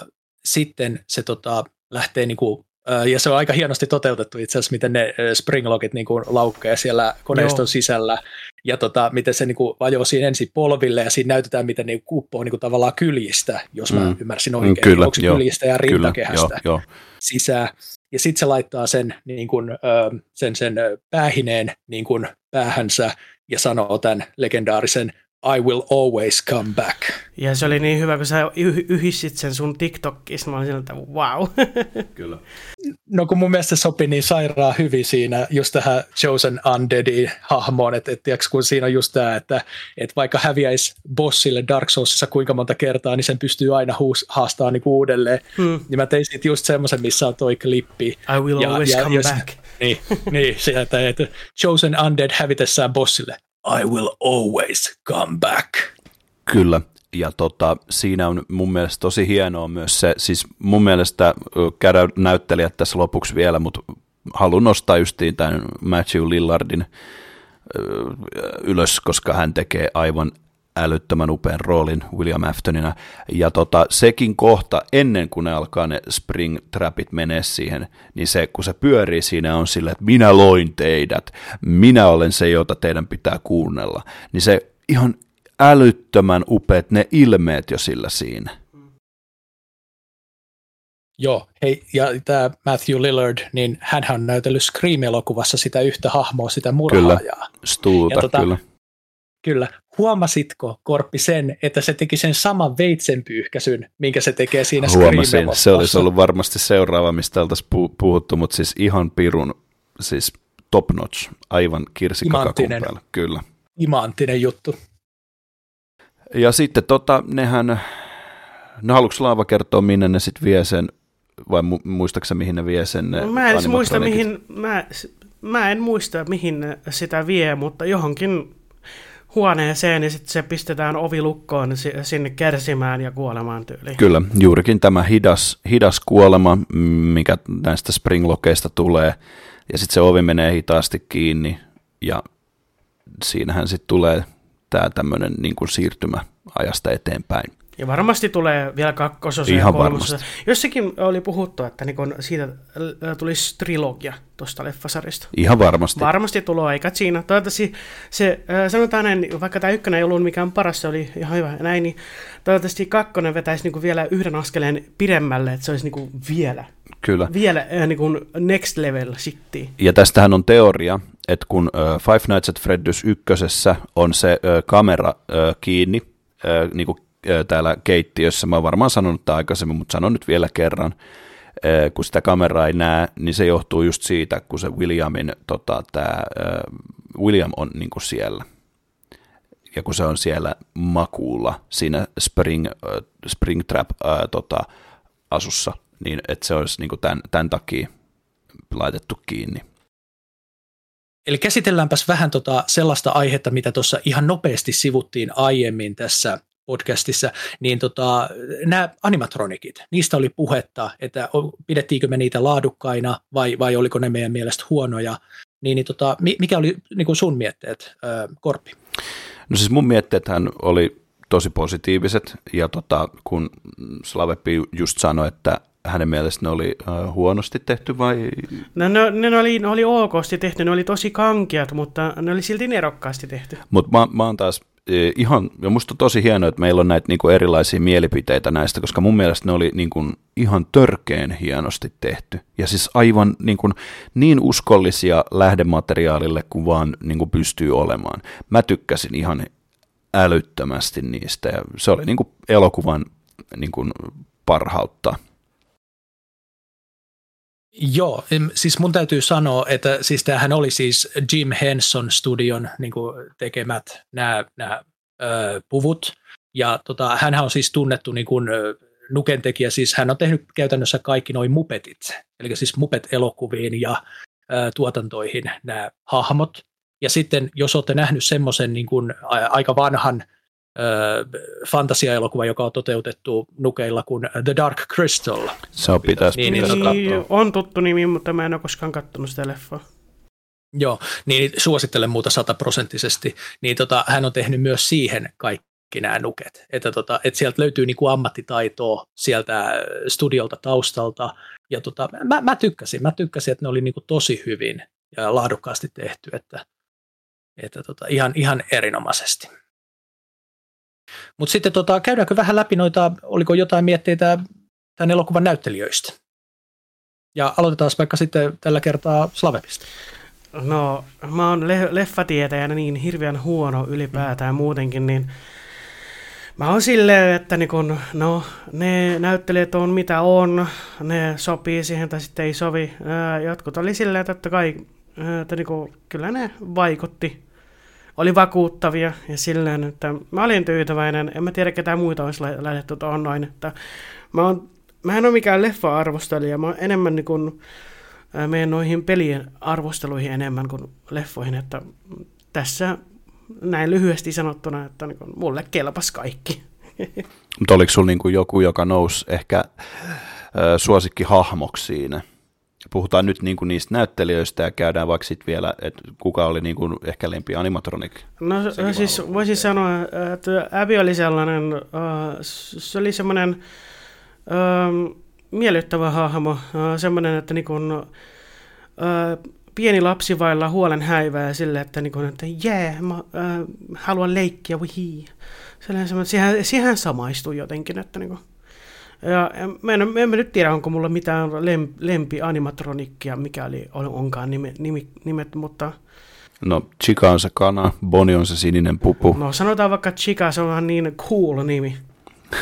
sitten se tota, lähtee niinku ja se on aika hienosti toteutettu itse asiassa, miten ne springlogit niin laukkeja siellä koneiston Joo. sisällä, ja tota, miten se niin kuin vajoo siinä ensin polville, ja siinä näytetään, miten ne kuppoo niin kuin tavallaan kyljistä, jos mm. mä ymmärsin oikein, mm, kyllä, onko se kyljistä ja rintakehästä kyllä, jo, jo. sisään. Ja sitten se laittaa sen, niin kuin, sen, sen päähineen niin kuin päähänsä, ja sanoo tämän legendaarisen I will always come back. Ja se oli niin hyvä, kun sä yh- yhdistit sen sun TikTokissa. Mä olin sillä, että wow. <laughs> Kyllä. No kun mun mielestä sopi niin sairaan hyvin siinä just tähän Chosen Undeadin hahmoon, että, että tiiäks, kun siinä on just tämä, että, että vaikka häviäisi bossille Dark Soulsissa kuinka monta kertaa, niin sen pystyy aina huus, haastaa niin uudelleen. Hmm. Niin mä tein siitä just semmoisen, missä on toi klippi. I will ja, always ja, come jos, back. Niin, niin sieltä, että Chosen Undead hävitessään bossille. I will always come back. Kyllä, ja tota, siinä on mun mielestä tosi hienoa myös se, siis mun mielestä käydään näyttelijät tässä lopuksi vielä, mutta haluan nostaa justiin tämän Matthew Lillardin ylös, koska hän tekee aivan älyttömän upean roolin William Aftonina. Ja tota, sekin kohta, ennen kuin ne alkaa ne spring trapit menee siihen, niin se, kun se pyörii siinä on silleen, että minä loin teidät, minä olen se, jota teidän pitää kuunnella. Niin se ihan älyttömän upeat ne ilmeet jo sillä siinä. Joo, hei, ja tämä Matthew Lillard, niin hän on näytellyt Scream-elokuvassa sitä yhtä hahmoa, sitä murhaajaa. Kyllä, Stuuta, tota, kyllä Kyllä. Huomasitko, Korppi, sen, että se teki sen saman veitsenpyyhkäsyn, minkä se tekee siinä Huomasin. Se olisi ollut varmasti seuraava, mistä oltaisiin puhuttu, mutta siis ihan pirun, siis top notch, aivan kirsikkakakun päällä. Kyllä. Imanttinen juttu. Ja sitten tota, nehän, no haluatko Laava kertoa, minne ne sitten vie sen, vai mu- muistaaksä mihin ne vie sen? No, mä en muista, mihin, mä, mä en muista, mihin sitä vie, mutta johonkin huoneeseen, niin sitten se pistetään ovilukkoon sinne kärsimään ja kuolemaan tyyliin. Kyllä, juurikin tämä hidas, hidas kuolema, mikä näistä springlokeista tulee, ja sitten se ovi menee hitaasti kiinni, ja siinähän sitten tulee tämä tämmöinen niin siirtymä ajasta eteenpäin. Ja varmasti tulee vielä kakkososa Ihan varmasti. Jossakin oli puhuttu, että niin siitä tulisi trilogia tuosta leffasarista. Ihan varmasti. Varmasti tulee, eikä siinä. Toivottavasti se, sanotaan näin, vaikka tämä ykkönen ei ollut mikään paras, se oli ihan hyvä näin, niin toivottavasti kakkonen vetäisi niin vielä yhden askeleen pidemmälle, että se olisi niin vielä Kyllä. Vielä äh, niin kuin next level shittiä. Ja tästähän on teoria, että kun äh, Five Nights at Freddy's ykkösessä on se äh, kamera äh, kiinni, äh, niin kuin äh, täällä keittiössä, mä oon varmaan sanonut tämä aikaisemmin, mutta sanon nyt vielä kerran, kun sitä kameraa ei näe, niin se johtuu just siitä, kun se Williamin, tota, tää, William on niin kuin siellä. Ja kun se on siellä makuulla siinä Spring, äh, Springtrap äh, tota, asussa, niin että se olisi niin kuin tämän, tämän takia laitettu kiinni. Eli käsitelläänpäs vähän tota sellaista aihetta, mitä tuossa ihan nopeasti sivuttiin aiemmin tässä podcastissa, niin tota, nämä animatronikit, niistä oli puhetta, että pidettiinkö me niitä laadukkaina vai, vai oliko ne meidän mielestä huonoja, niin, niin tota, mikä oli niin kuin sun mietteet, Korpi? No siis mun mietteethän oli tosi positiiviset, ja tota, kun Slavepi just sanoi, että hänen mielestä ne oli uh, huonosti tehty vai? No, no, ne, oli, ne oli okosti tehty, ne oli tosi kankeat, mutta ne oli silti nerokkaasti tehty. Mutta mä, mä oon taas e, ihan, ja musta on tosi hienoa, että meillä on näitä niinku erilaisia mielipiteitä näistä, koska mun mielestä ne oli niinku ihan törkeen hienosti tehty. Ja siis aivan niinku niin uskollisia lähdemateriaalille kuin vaan niinku pystyy olemaan. Mä tykkäsin ihan älyttömästi niistä ja se oli niinku elokuvan niinku parhautta. Joo, siis mun täytyy sanoa, että siis tämähän oli siis Jim Henson Studion niin tekemät nämä, nämä ö, puvut, ja tota, hän on siis tunnettu niin kuin, Nuken siis hän on tehnyt käytännössä kaikki noin mupetit, eli siis mupet-elokuviin ja ö, tuotantoihin nämä hahmot, ja sitten jos olette nähnyt semmoisen niin aika vanhan fantasiaelokuva, joka on toteutettu nukeilla kuin The Dark Crystal. Se on pitäisi, niin, pitäisi niin, On tuttu nimi, mutta mä en ole koskaan katsonut sitä leffaa. Joo, niin suosittelen muuta sataprosenttisesti. Niin tota, hän on tehnyt myös siihen kaikki nämä nuket. Että, tota, että sieltä löytyy niinku ammattitaitoa sieltä studiolta taustalta. Ja tota, mä, mä, tykkäsin, mä tykkäsin, että ne oli niinku tosi hyvin ja laadukkaasti tehty, että, että tota, ihan, ihan erinomaisesti. Mutta sitten tota, käydäänkö vähän läpi noita, oliko jotain mietteitä tämän elokuvan näyttelijöistä? Ja aloitetaan vaikka sitten tällä kertaa Slavepista. No, mä oon le- leffatietäjänä niin hirveän huono ylipäätään muutenkin, niin mä oon silleen, että niin kun, no, ne näyttelijät on mitä on, ne sopii siihen tai sitten ei sovi. jotkut oli silleen, että totta kai, että niin kun, kyllä ne vaikutti oli vakuuttavia ja silleen, että mä olin tyytyväinen. En mä tiedä, ketään muita olisi laitettu tuohon noin. Että mä, oon, mä en ole mikään leffa-arvostelija, mä enemmän niin kuin, menen noihin pelien arvosteluihin enemmän kuin leffoihin, että tässä näin lyhyesti sanottuna, että niin kuin, mulle kelpas kaikki. <laughs> Mutta oliko sulla niin joku, joka nousi ehkä äh, suosikkihahmoksi siinä? Puhutaan nyt niin kuin niistä näyttelijöistä ja käydään vaikka sitten vielä, että kuka oli niin kuin ehkä lempi animatronic. No Sekin siis voisin sanoa, että Abby oli sellainen, uh, se oli semmoinen uh, miellyttävä hahmo, uh, semmoinen, että niin kuin, uh, pieni lapsi vailla huolen häivää sille, että, niin kuin, että jee, yeah, mä uh, haluan leikkiä, wihii. Sellainen, siihen, siihen samaistui jotenkin, että niin kuin, ja mä en, en mä nyt tiedä, onko mulla mitään lempi animatronikkia, mikäli on, onkaan nime, nimi, nimet, mutta... No, Chica on se kana, Bonnie on se sininen pupu. No, sanotaan vaikka Chica, se on niin cool nimi.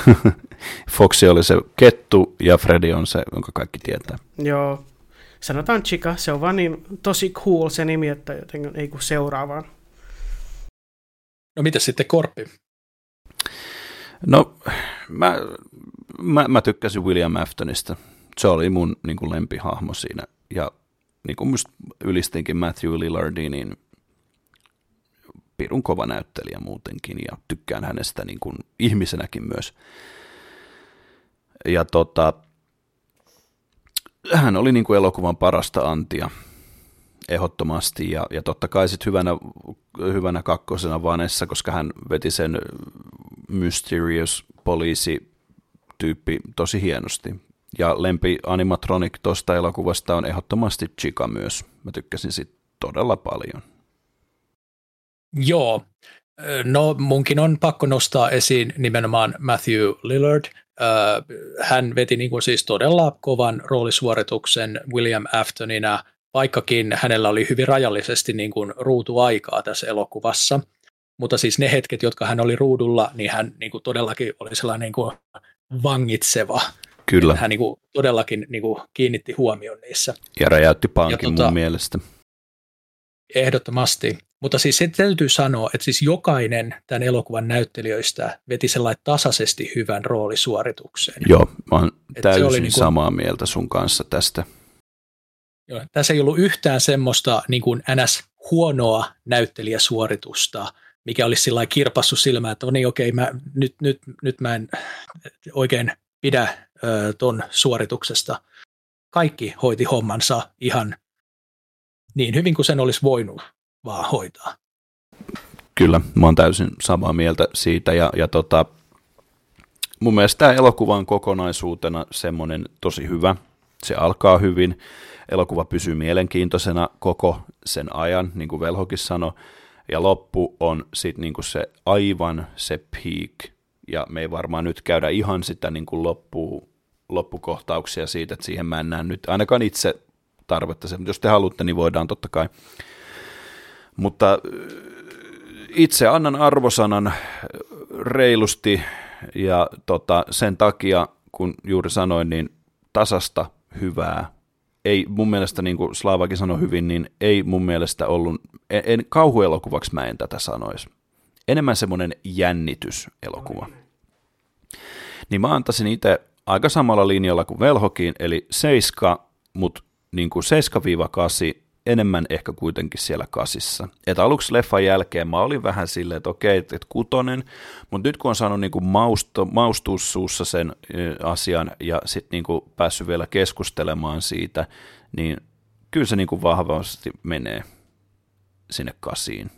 <laughs> Foxy oli se kettu ja Freddy on se, jonka kaikki tietää. Joo, sanotaan Chica, se on vaan niin tosi cool se nimi, että joten ei kun seuraavaan. No mitä sitten Korppi? No, mä mä, mä tykkäsin William Aftonista. Se oli mun niin kuin lempihahmo siinä. Ja niin kuin musta ylistinkin Matthew Lillardiin, niin pirun kova näyttelijä muutenkin ja tykkään hänestä niin kuin ihmisenäkin myös. Ja tota, hän oli niin kuin elokuvan parasta antia ehdottomasti ja, ja totta kai sitten hyvänä, hyvänä kakkosena Vanessa, koska hän veti sen Mysterious poliisi tyyppi tosi hienosti. Ja lempi animatronic tuosta elokuvasta on ehdottomasti Chica myös. Mä tykkäsin siitä todella paljon. Joo, no munkin on pakko nostaa esiin nimenomaan Matthew Lillard. hän veti niin kuin siis todella kovan roolisuorituksen William Aftonina, vaikkakin hänellä oli hyvin rajallisesti niin kuin ruutuaikaa tässä elokuvassa. Mutta siis ne hetket, jotka hän oli ruudulla, niin hän niin kuin todellakin oli sellainen niin kuin vangitseva. Kyllä. Hän niin kuin todellakin niin kuin kiinnitti huomioon niissä. Ja räjäytti pankin ja tota, mun mielestä. Ehdottomasti. Mutta siis se täytyy sanoa, että siis jokainen tämän elokuvan näyttelijöistä veti sellainen tasaisesti hyvän roolisuorituksen. Joo, mä oon täysin oli niin kuin, samaa mieltä sun kanssa tästä. Joo, tässä ei ollut yhtään semmoista niin kuin NS huonoa näyttelijäsuoritusta, mikä olisi sillä kirpassu silmään, että no niin okei, mä, nyt, nyt, nyt mä en oikein pidä ö, ton suorituksesta. Kaikki hoiti hommansa ihan niin hyvin kuin sen olisi voinut vaan hoitaa. Kyllä, mä oon täysin samaa mieltä siitä ja, ja tota, mun mielestä tämä elokuva on kokonaisuutena semmoinen tosi hyvä. Se alkaa hyvin, elokuva pysyy mielenkiintoisena koko sen ajan, niin kuin Velhokin sanoi, ja loppu on sitten niin se aivan se peak, ja me ei varmaan nyt käydä ihan sitä niin kuin loppu, loppukohtauksia siitä, että siihen mä en näe nyt ainakaan itse tarvetta. Se, jos te haluatte, niin voidaan totta kai. Mutta itse annan arvosanan reilusti ja tota, sen takia, kun juuri sanoin, niin tasasta hyvää. Ei mun mielestä, niin kuin Slaavakin sanoi hyvin, niin ei mun mielestä ollut, en, en kauhuelokuvaksi mä en tätä sanoisi. Enemmän semmoinen jännityselokuva. Niin mä antaisin itse aika samalla linjalla kuin Velhokin, eli 7, mutta niin kuin 7-8 enemmän ehkä kuitenkin siellä kasissa. Et aluksi leffan jälkeen mä olin vähän silleen, että okei, että kutonen, mutta nyt kun on saanut niin kuin mausto, suussa sen asian ja sitten niin kuin päässyt vielä keskustelemaan siitä, niin kyllä se niin kuin vahvasti menee sinne kasiin.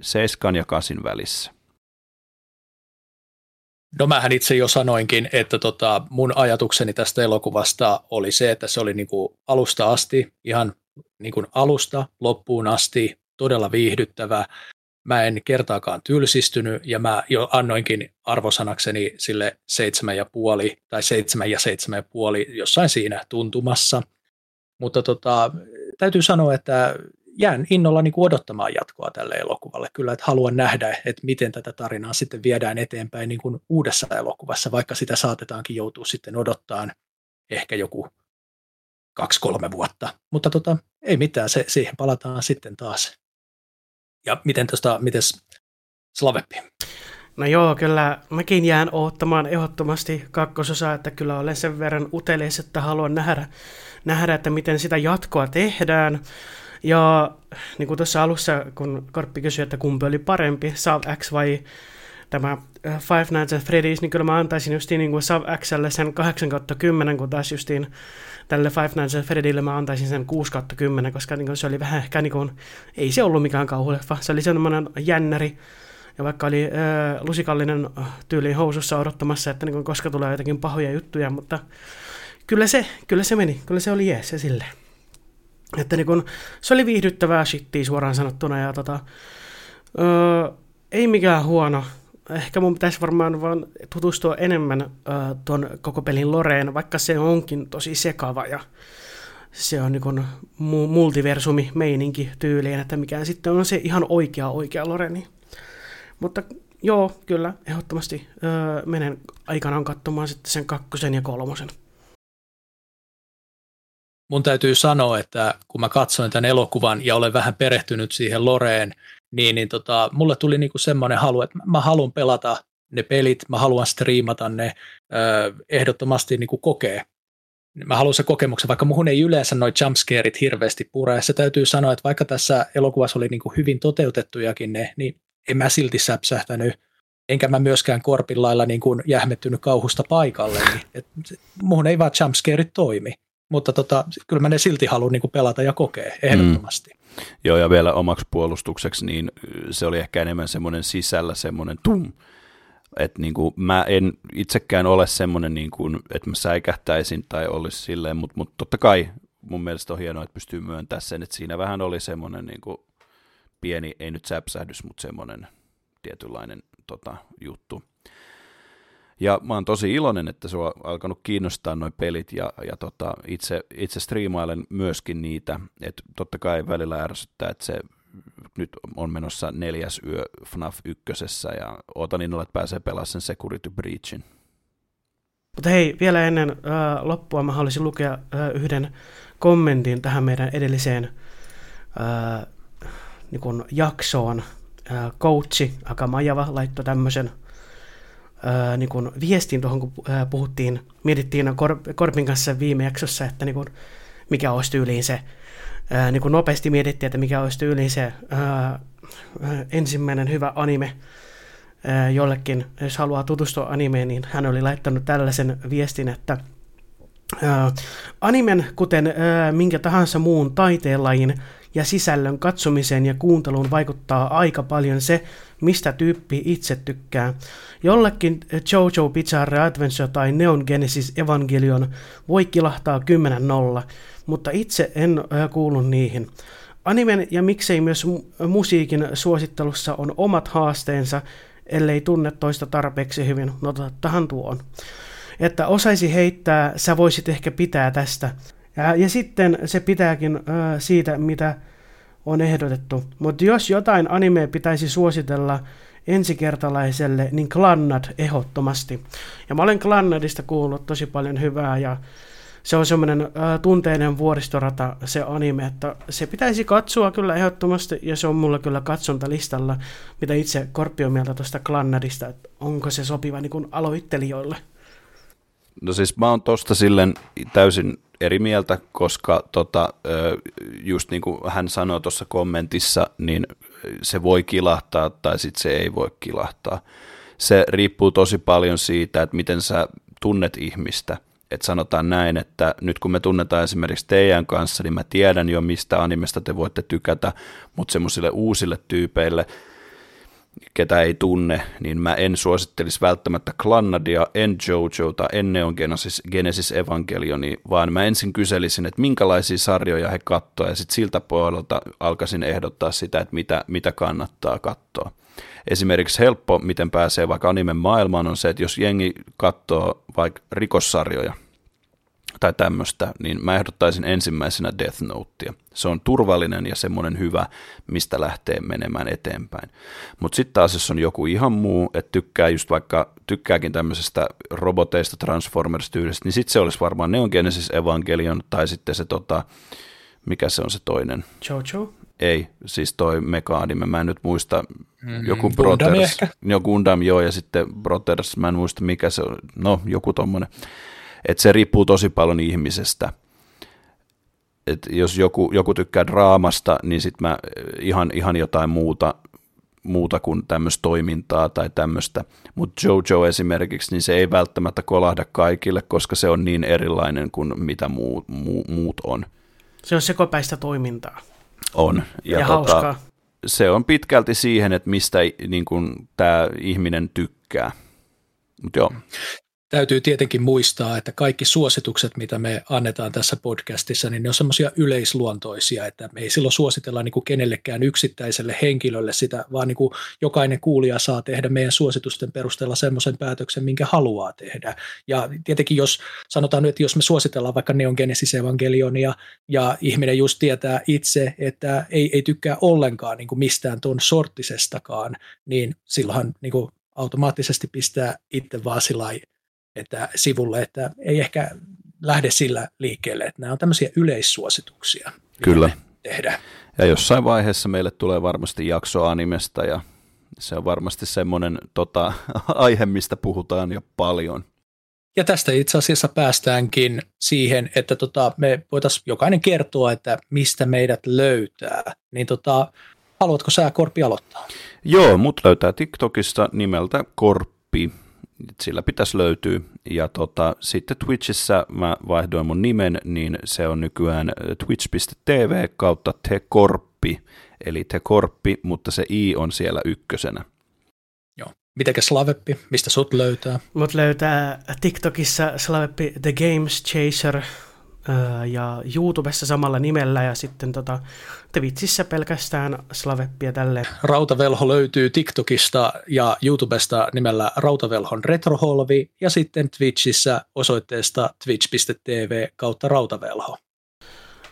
Seiskan ja kasin välissä. No mähän itse jo sanoinkin, että tota, mun ajatukseni tästä elokuvasta oli se, että se oli niin kuin alusta asti, ihan niin kuin alusta loppuun asti todella viihdyttävä. Mä en kertaakaan tylsistynyt ja mä jo annoinkin arvosanakseni sille seitsemän ja puoli tai seitsemän ja seitsemän ja puoli jossain siinä tuntumassa. Mutta tota, täytyy sanoa, että jään innolla niin kuin odottamaan jatkoa tälle elokuvalle. Kyllä, että haluan nähdä, että miten tätä tarinaa sitten viedään eteenpäin niin kuin uudessa elokuvassa, vaikka sitä saatetaankin joutua sitten odottaa ehkä joku kaksi-kolme vuotta. Mutta tota, ei mitään, se, siihen palataan sitten taas. Ja miten tuosta, miten Slaveppi? No joo, kyllä mäkin jään odottamaan ehdottomasti kakkososaa, että kyllä olen sen verran utelias, että haluan nähdä, nähdä, että miten sitä jatkoa tehdään. Ja niin kuin tuossa alussa, kun Korppi kysyi, että kumpi oli parempi, Sav X vai tämä äh, Five Nights at Freddy's, niin kyllä mä antaisin justiin niin kuin Sav Xlle sen 8 10, kun taas justiin tälle Five Nights at Freddylle mä antaisin sen 6 10, koska niin se oli vähän ehkä niin kuin, ei se ollut mikään kauhuleffa, se oli semmoinen jännäri, ja vaikka oli äh, lusikallinen äh, tyyliin housussa odottamassa, että niin kuin, koska tulee jotakin pahoja juttuja, mutta kyllä se, kyllä se meni, kyllä se oli jees ja silleen. Että niin kun, se oli viihdyttävää shittiä suoraan sanottuna ja tota, öö, ei mikään huono. Ehkä mun pitäisi varmaan vaan tutustua enemmän öö, tuon koko pelin Loreen, vaikka se onkin tosi sekava ja se on niin mu- multiversumi meininki tyyliin, että mikä sitten on se ihan oikea oikea Loreni. Mutta joo, kyllä, ehdottomasti öö, menen aikanaan katsomaan sitten sen kakkosen ja kolmosen mun täytyy sanoa, että kun mä katsoin tämän elokuvan ja olen vähän perehtynyt siihen Loreen, niin, niin tota, mulle tuli niinku semmoinen halu, että mä haluan pelata ne pelit, mä haluan striimata ne, ö, ehdottomasti niinku kokee. Mä haluan se kokemuksen, vaikka muhun ei yleensä noin jumpscareit hirveästi pure. Se täytyy sanoa, että vaikka tässä elokuvassa oli niinku hyvin toteutettujakin ne, niin en mä silti säpsähtänyt enkä mä myöskään korpin lailla niin kuin jähmettynyt kauhusta paikalle. Niin, et, muhun ei vaan jumpscareit toimi mutta tota, kyllä mä ne silti haluan niin pelata ja kokea ehdottomasti. Mm. Joo, ja vielä omaksi puolustukseksi, niin se oli ehkä enemmän semmoinen sisällä semmoinen tum, että niin kuin mä en itsekään ole semmoinen, niin kuin, että mä säikähtäisin tai olisi silleen, mutta, mutta totta kai mun mielestä on hienoa, että pystyy myöntämään sen, että siinä vähän oli semmoinen niin kuin pieni, ei nyt säpsähdys, mutta semmoinen tietynlainen tota, juttu. Ja mä oon tosi iloinen, että se on alkanut kiinnostaa noin pelit ja, ja tota, itse, itse striimailen myöskin niitä. Että totta kai välillä ärsyttää, että se nyt on menossa neljäs yö FNAF ykkösessä ja ootan innolla, että pääsee pelaamaan sen Security Breachin. Mutta hei, vielä ennen äh, loppua mä haluaisin lukea äh, yhden kommentin tähän meidän edelliseen äh, niin jaksoon. Äh, coachi Akamajava laittoi tämmöisen äh, niin kun viestin tuohon, kun äh, puhuttiin, mietittiin Kor- Korpin kanssa viime jaksossa, että niin kun, mikä olisi tyyliin se, äh, niin kun nopeasti mietittiin, että mikä olisi tyyliin se äh, ensimmäinen hyvä anime, jollekin, jos haluaa tutustua animeen, niin hän oli laittanut tällaisen viestin, että animen, kuten minkä tahansa muun taiteenlajin ja sisällön katsomiseen ja kuunteluun vaikuttaa aika paljon se, mistä tyyppi itse tykkää. Jollekin Jojo Bizarre Adventure tai Neon Genesis Evangelion voi kilahtaa 10-0, mutta itse en kuulu niihin. Animen ja miksei myös musiikin suosittelussa on omat haasteensa, ellei tunne toista tarpeeksi hyvin. No tähän tuon. Että osaisi heittää, sä voisit ehkä pitää tästä. Ja, ja sitten se pitääkin äh, siitä, mitä on ehdotettu. Mutta jos jotain animea pitäisi suositella ensikertalaiselle, niin Klannad ehdottomasti. Ja mä olen Klannadista kuullut tosi paljon hyvää ja se on semmoinen äh, tunteinen vuoristorata se anime, että se pitäisi katsoa kyllä ehdottomasti, ja se on mulla kyllä katsontalistalla, mitä itse Korppi on mieltä tuosta Klannadista, että onko se sopiva niin aloittelijoille. No siis mä oon tosta silleen täysin eri mieltä, koska tota, just niin kuin hän sanoi tuossa kommentissa, niin se voi kilahtaa tai sitten se ei voi kilahtaa. Se riippuu tosi paljon siitä, että miten sä tunnet ihmistä – että sanotaan näin, että nyt kun me tunnetaan esimerkiksi teidän kanssa, niin mä tiedän jo, mistä animesta te voitte tykätä, mutta semmoisille uusille tyypeille, ketä ei tunne, niin mä en suosittelisi välttämättä Klannadia, en Jojota, en Neon Genesis, Genesis Evangelioni, vaan mä ensin kyselisin, että minkälaisia sarjoja he katsoo, ja sitten siltä puolelta alkaisin ehdottaa sitä, että mitä, mitä kannattaa katsoa. Esimerkiksi helppo, miten pääsee vaikka animen maailmaan, on se, että jos jengi katsoo vaikka rikossarjoja, tai tämmöistä, niin mä ehdottaisin ensimmäisenä Death Notea. Se on turvallinen ja semmoinen hyvä, mistä lähtee menemään eteenpäin. Mutta sitten taas, jos on joku ihan muu, että tykkää just vaikka, tykkääkin tämmöisestä roboteista, Transformers-tyylistä, niin sitten se olisi varmaan Neon Genesis Evangelion tai sitten se tota, mikä se on se toinen? Jojo? Ei, siis toi Mekaanime, mä en nyt muista, mm-hmm. joku Brothers, ehkä? jo Gundam joo, ja sitten Brothers, mä en muista mikä se on, no joku tommonen. Että se riippuu tosi paljon ihmisestä. Et jos joku, joku tykkää draamasta, niin sitten mä eh, ihan, ihan jotain muuta, muuta kuin tämmöistä toimintaa tai tämmöistä. Mutta Jojo esimerkiksi, niin se ei välttämättä kolahda kaikille, koska se on niin erilainen kuin mitä muu, muu, muut on. Se on sekopäistä toimintaa. On. Ja, ja tota, hauskaa. Se on pitkälti siihen, että mistä niin tämä ihminen tykkää. Mut joo täytyy tietenkin muistaa, että kaikki suositukset, mitä me annetaan tässä podcastissa, niin ne on semmoisia yleisluontoisia, että me ei silloin suositella niin kuin kenellekään yksittäiselle henkilölle sitä, vaan niin kuin jokainen kuulija saa tehdä meidän suositusten perusteella semmoisen päätöksen, minkä haluaa tehdä. Ja tietenkin jos sanotaan nyt, että jos me suositellaan vaikka Neon Genesis Evangelionia ja ihminen just tietää itse, että ei, ei tykkää ollenkaan niin kuin mistään tuon sorttisestakaan, niin silloinhan niin kuin automaattisesti pistää itse vaan että sivulle, että ei ehkä lähde sillä liikkeelle, että nämä on tämmöisiä yleissuosituksia. Kyllä. Tehdään. Ja jossain vaiheessa meille tulee varmasti jakso animesta ja se on varmasti semmoinen tota, <laughs> aihe, mistä puhutaan jo paljon. Ja tästä itse asiassa päästäänkin siihen, että tota, me voitaisiin jokainen kertoa, että mistä meidät löytää. Niin tota, haluatko sä Korpi aloittaa? Joo, mut löytää TikTokista nimeltä Korppi sillä pitäisi löytyä. Ja tota, sitten Twitchissä mä vaihdoin mun nimen, niin se on nykyään twitch.tv kautta tekorppi, eli tekorppi, mutta se i on siellä ykkösenä. Joo. Mitenkä Slaveppi, mistä sut löytää? Mut löytää TikTokissa Slaveppi The Games Chaser, ja YouTubessa samalla nimellä ja sitten tota, Twitchissä pelkästään Slaveppia tälle. Rautavelho löytyy TikTokista ja YouTubesta nimellä Rautavelhon retroholvi ja sitten Twitchissä osoitteesta twitch.tv kautta Rautavelho.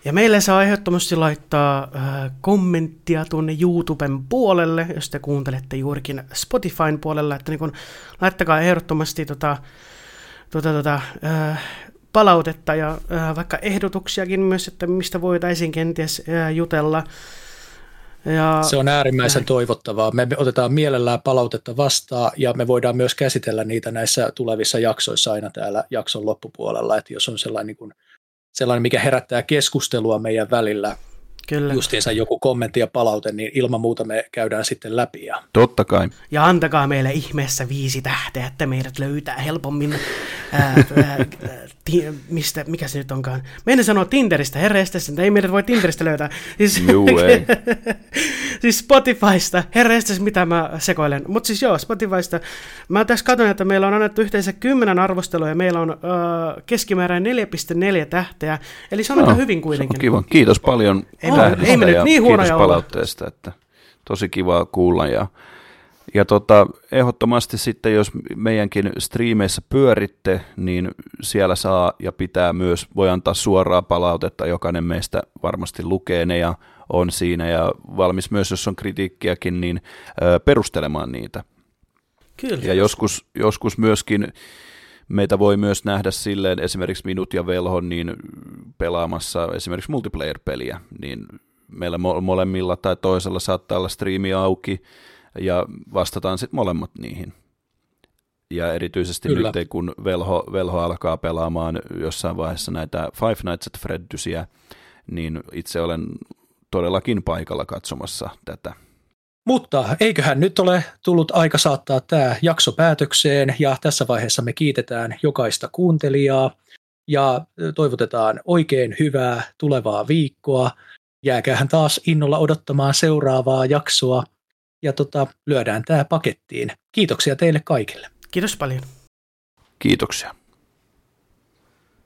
Ja meille saa ehdottomasti laittaa äh, kommenttia tuonne YouTuben puolelle, jos te kuuntelette juurikin Spotifyn puolella, että niin kun, laittakaa ehdottomasti tota, tota, tota, äh, palautetta ja äh, vaikka ehdotuksiakin myös, että mistä voitaisiin kenties äh, jutella. Ja, se on äärimmäisen näin. toivottavaa. Me otetaan mielellään palautetta vastaan ja me voidaan myös käsitellä niitä näissä tulevissa jaksoissa aina täällä jakson loppupuolella, että jos on sellainen, niin kuin, sellainen mikä herättää keskustelua meidän välillä, Kyllä. justiinsa joku kommentti ja palaute, niin ilman muuta me käydään sitten läpi. Ja... Totta kai. Ja antakaa meille ihmeessä viisi tähteä, että meidät löytää helpommin, ää, ää, ti, mistä, mikä se nyt onkaan. Meidän sanoo Tinderistä, herra estes, ei meidät voi Tinderistä löytää. Siis, Juu, ei. <laughs> siis Spotifysta, herra estes, mitä mä sekoilen. Mutta siis joo, Spotifysta. Mä tässä katson, että meillä on annettu yhteensä kymmenen arvostelua ja meillä on äh, keskimääräinen 4,4 tähteä. Eli se on no, aika hyvin kuitenkin. kiva. Kiitos paljon. Ei tähdistä ei ja niin kiitos palautteesta, että tosi kiva kuulla ja ja tota, ehdottomasti sitten, jos meidänkin striimeissä pyöritte, niin siellä saa ja pitää myös, voi antaa suoraa palautetta, jokainen meistä varmasti lukee ne ja on siinä ja valmis myös, jos on kritiikkiäkin, niin ö, perustelemaan niitä. Kyllä. Ja joskus, joskus myöskin meitä voi myös nähdä silleen, esimerkiksi minut ja Velhon niin pelaamassa esimerkiksi multiplayer-peliä, niin meillä molemmilla tai toisella saattaa olla striimi auki, ja vastataan sitten molemmat niihin. Ja erityisesti Kyllä. nyt, kun Velho, Velho alkaa pelaamaan jossain vaiheessa näitä Five Nights at Freddysiä, niin itse olen todellakin paikalla katsomassa tätä. Mutta eiköhän nyt ole tullut aika saattaa tämä jakso päätökseen ja tässä vaiheessa me kiitetään jokaista kuuntelijaa ja toivotetaan oikein hyvää tulevaa viikkoa. Jääkähän taas innolla odottamaan seuraavaa jaksoa ja tota, lyödään tämä pakettiin. Kiitoksia teille kaikille. Kiitos paljon. Kiitoksia.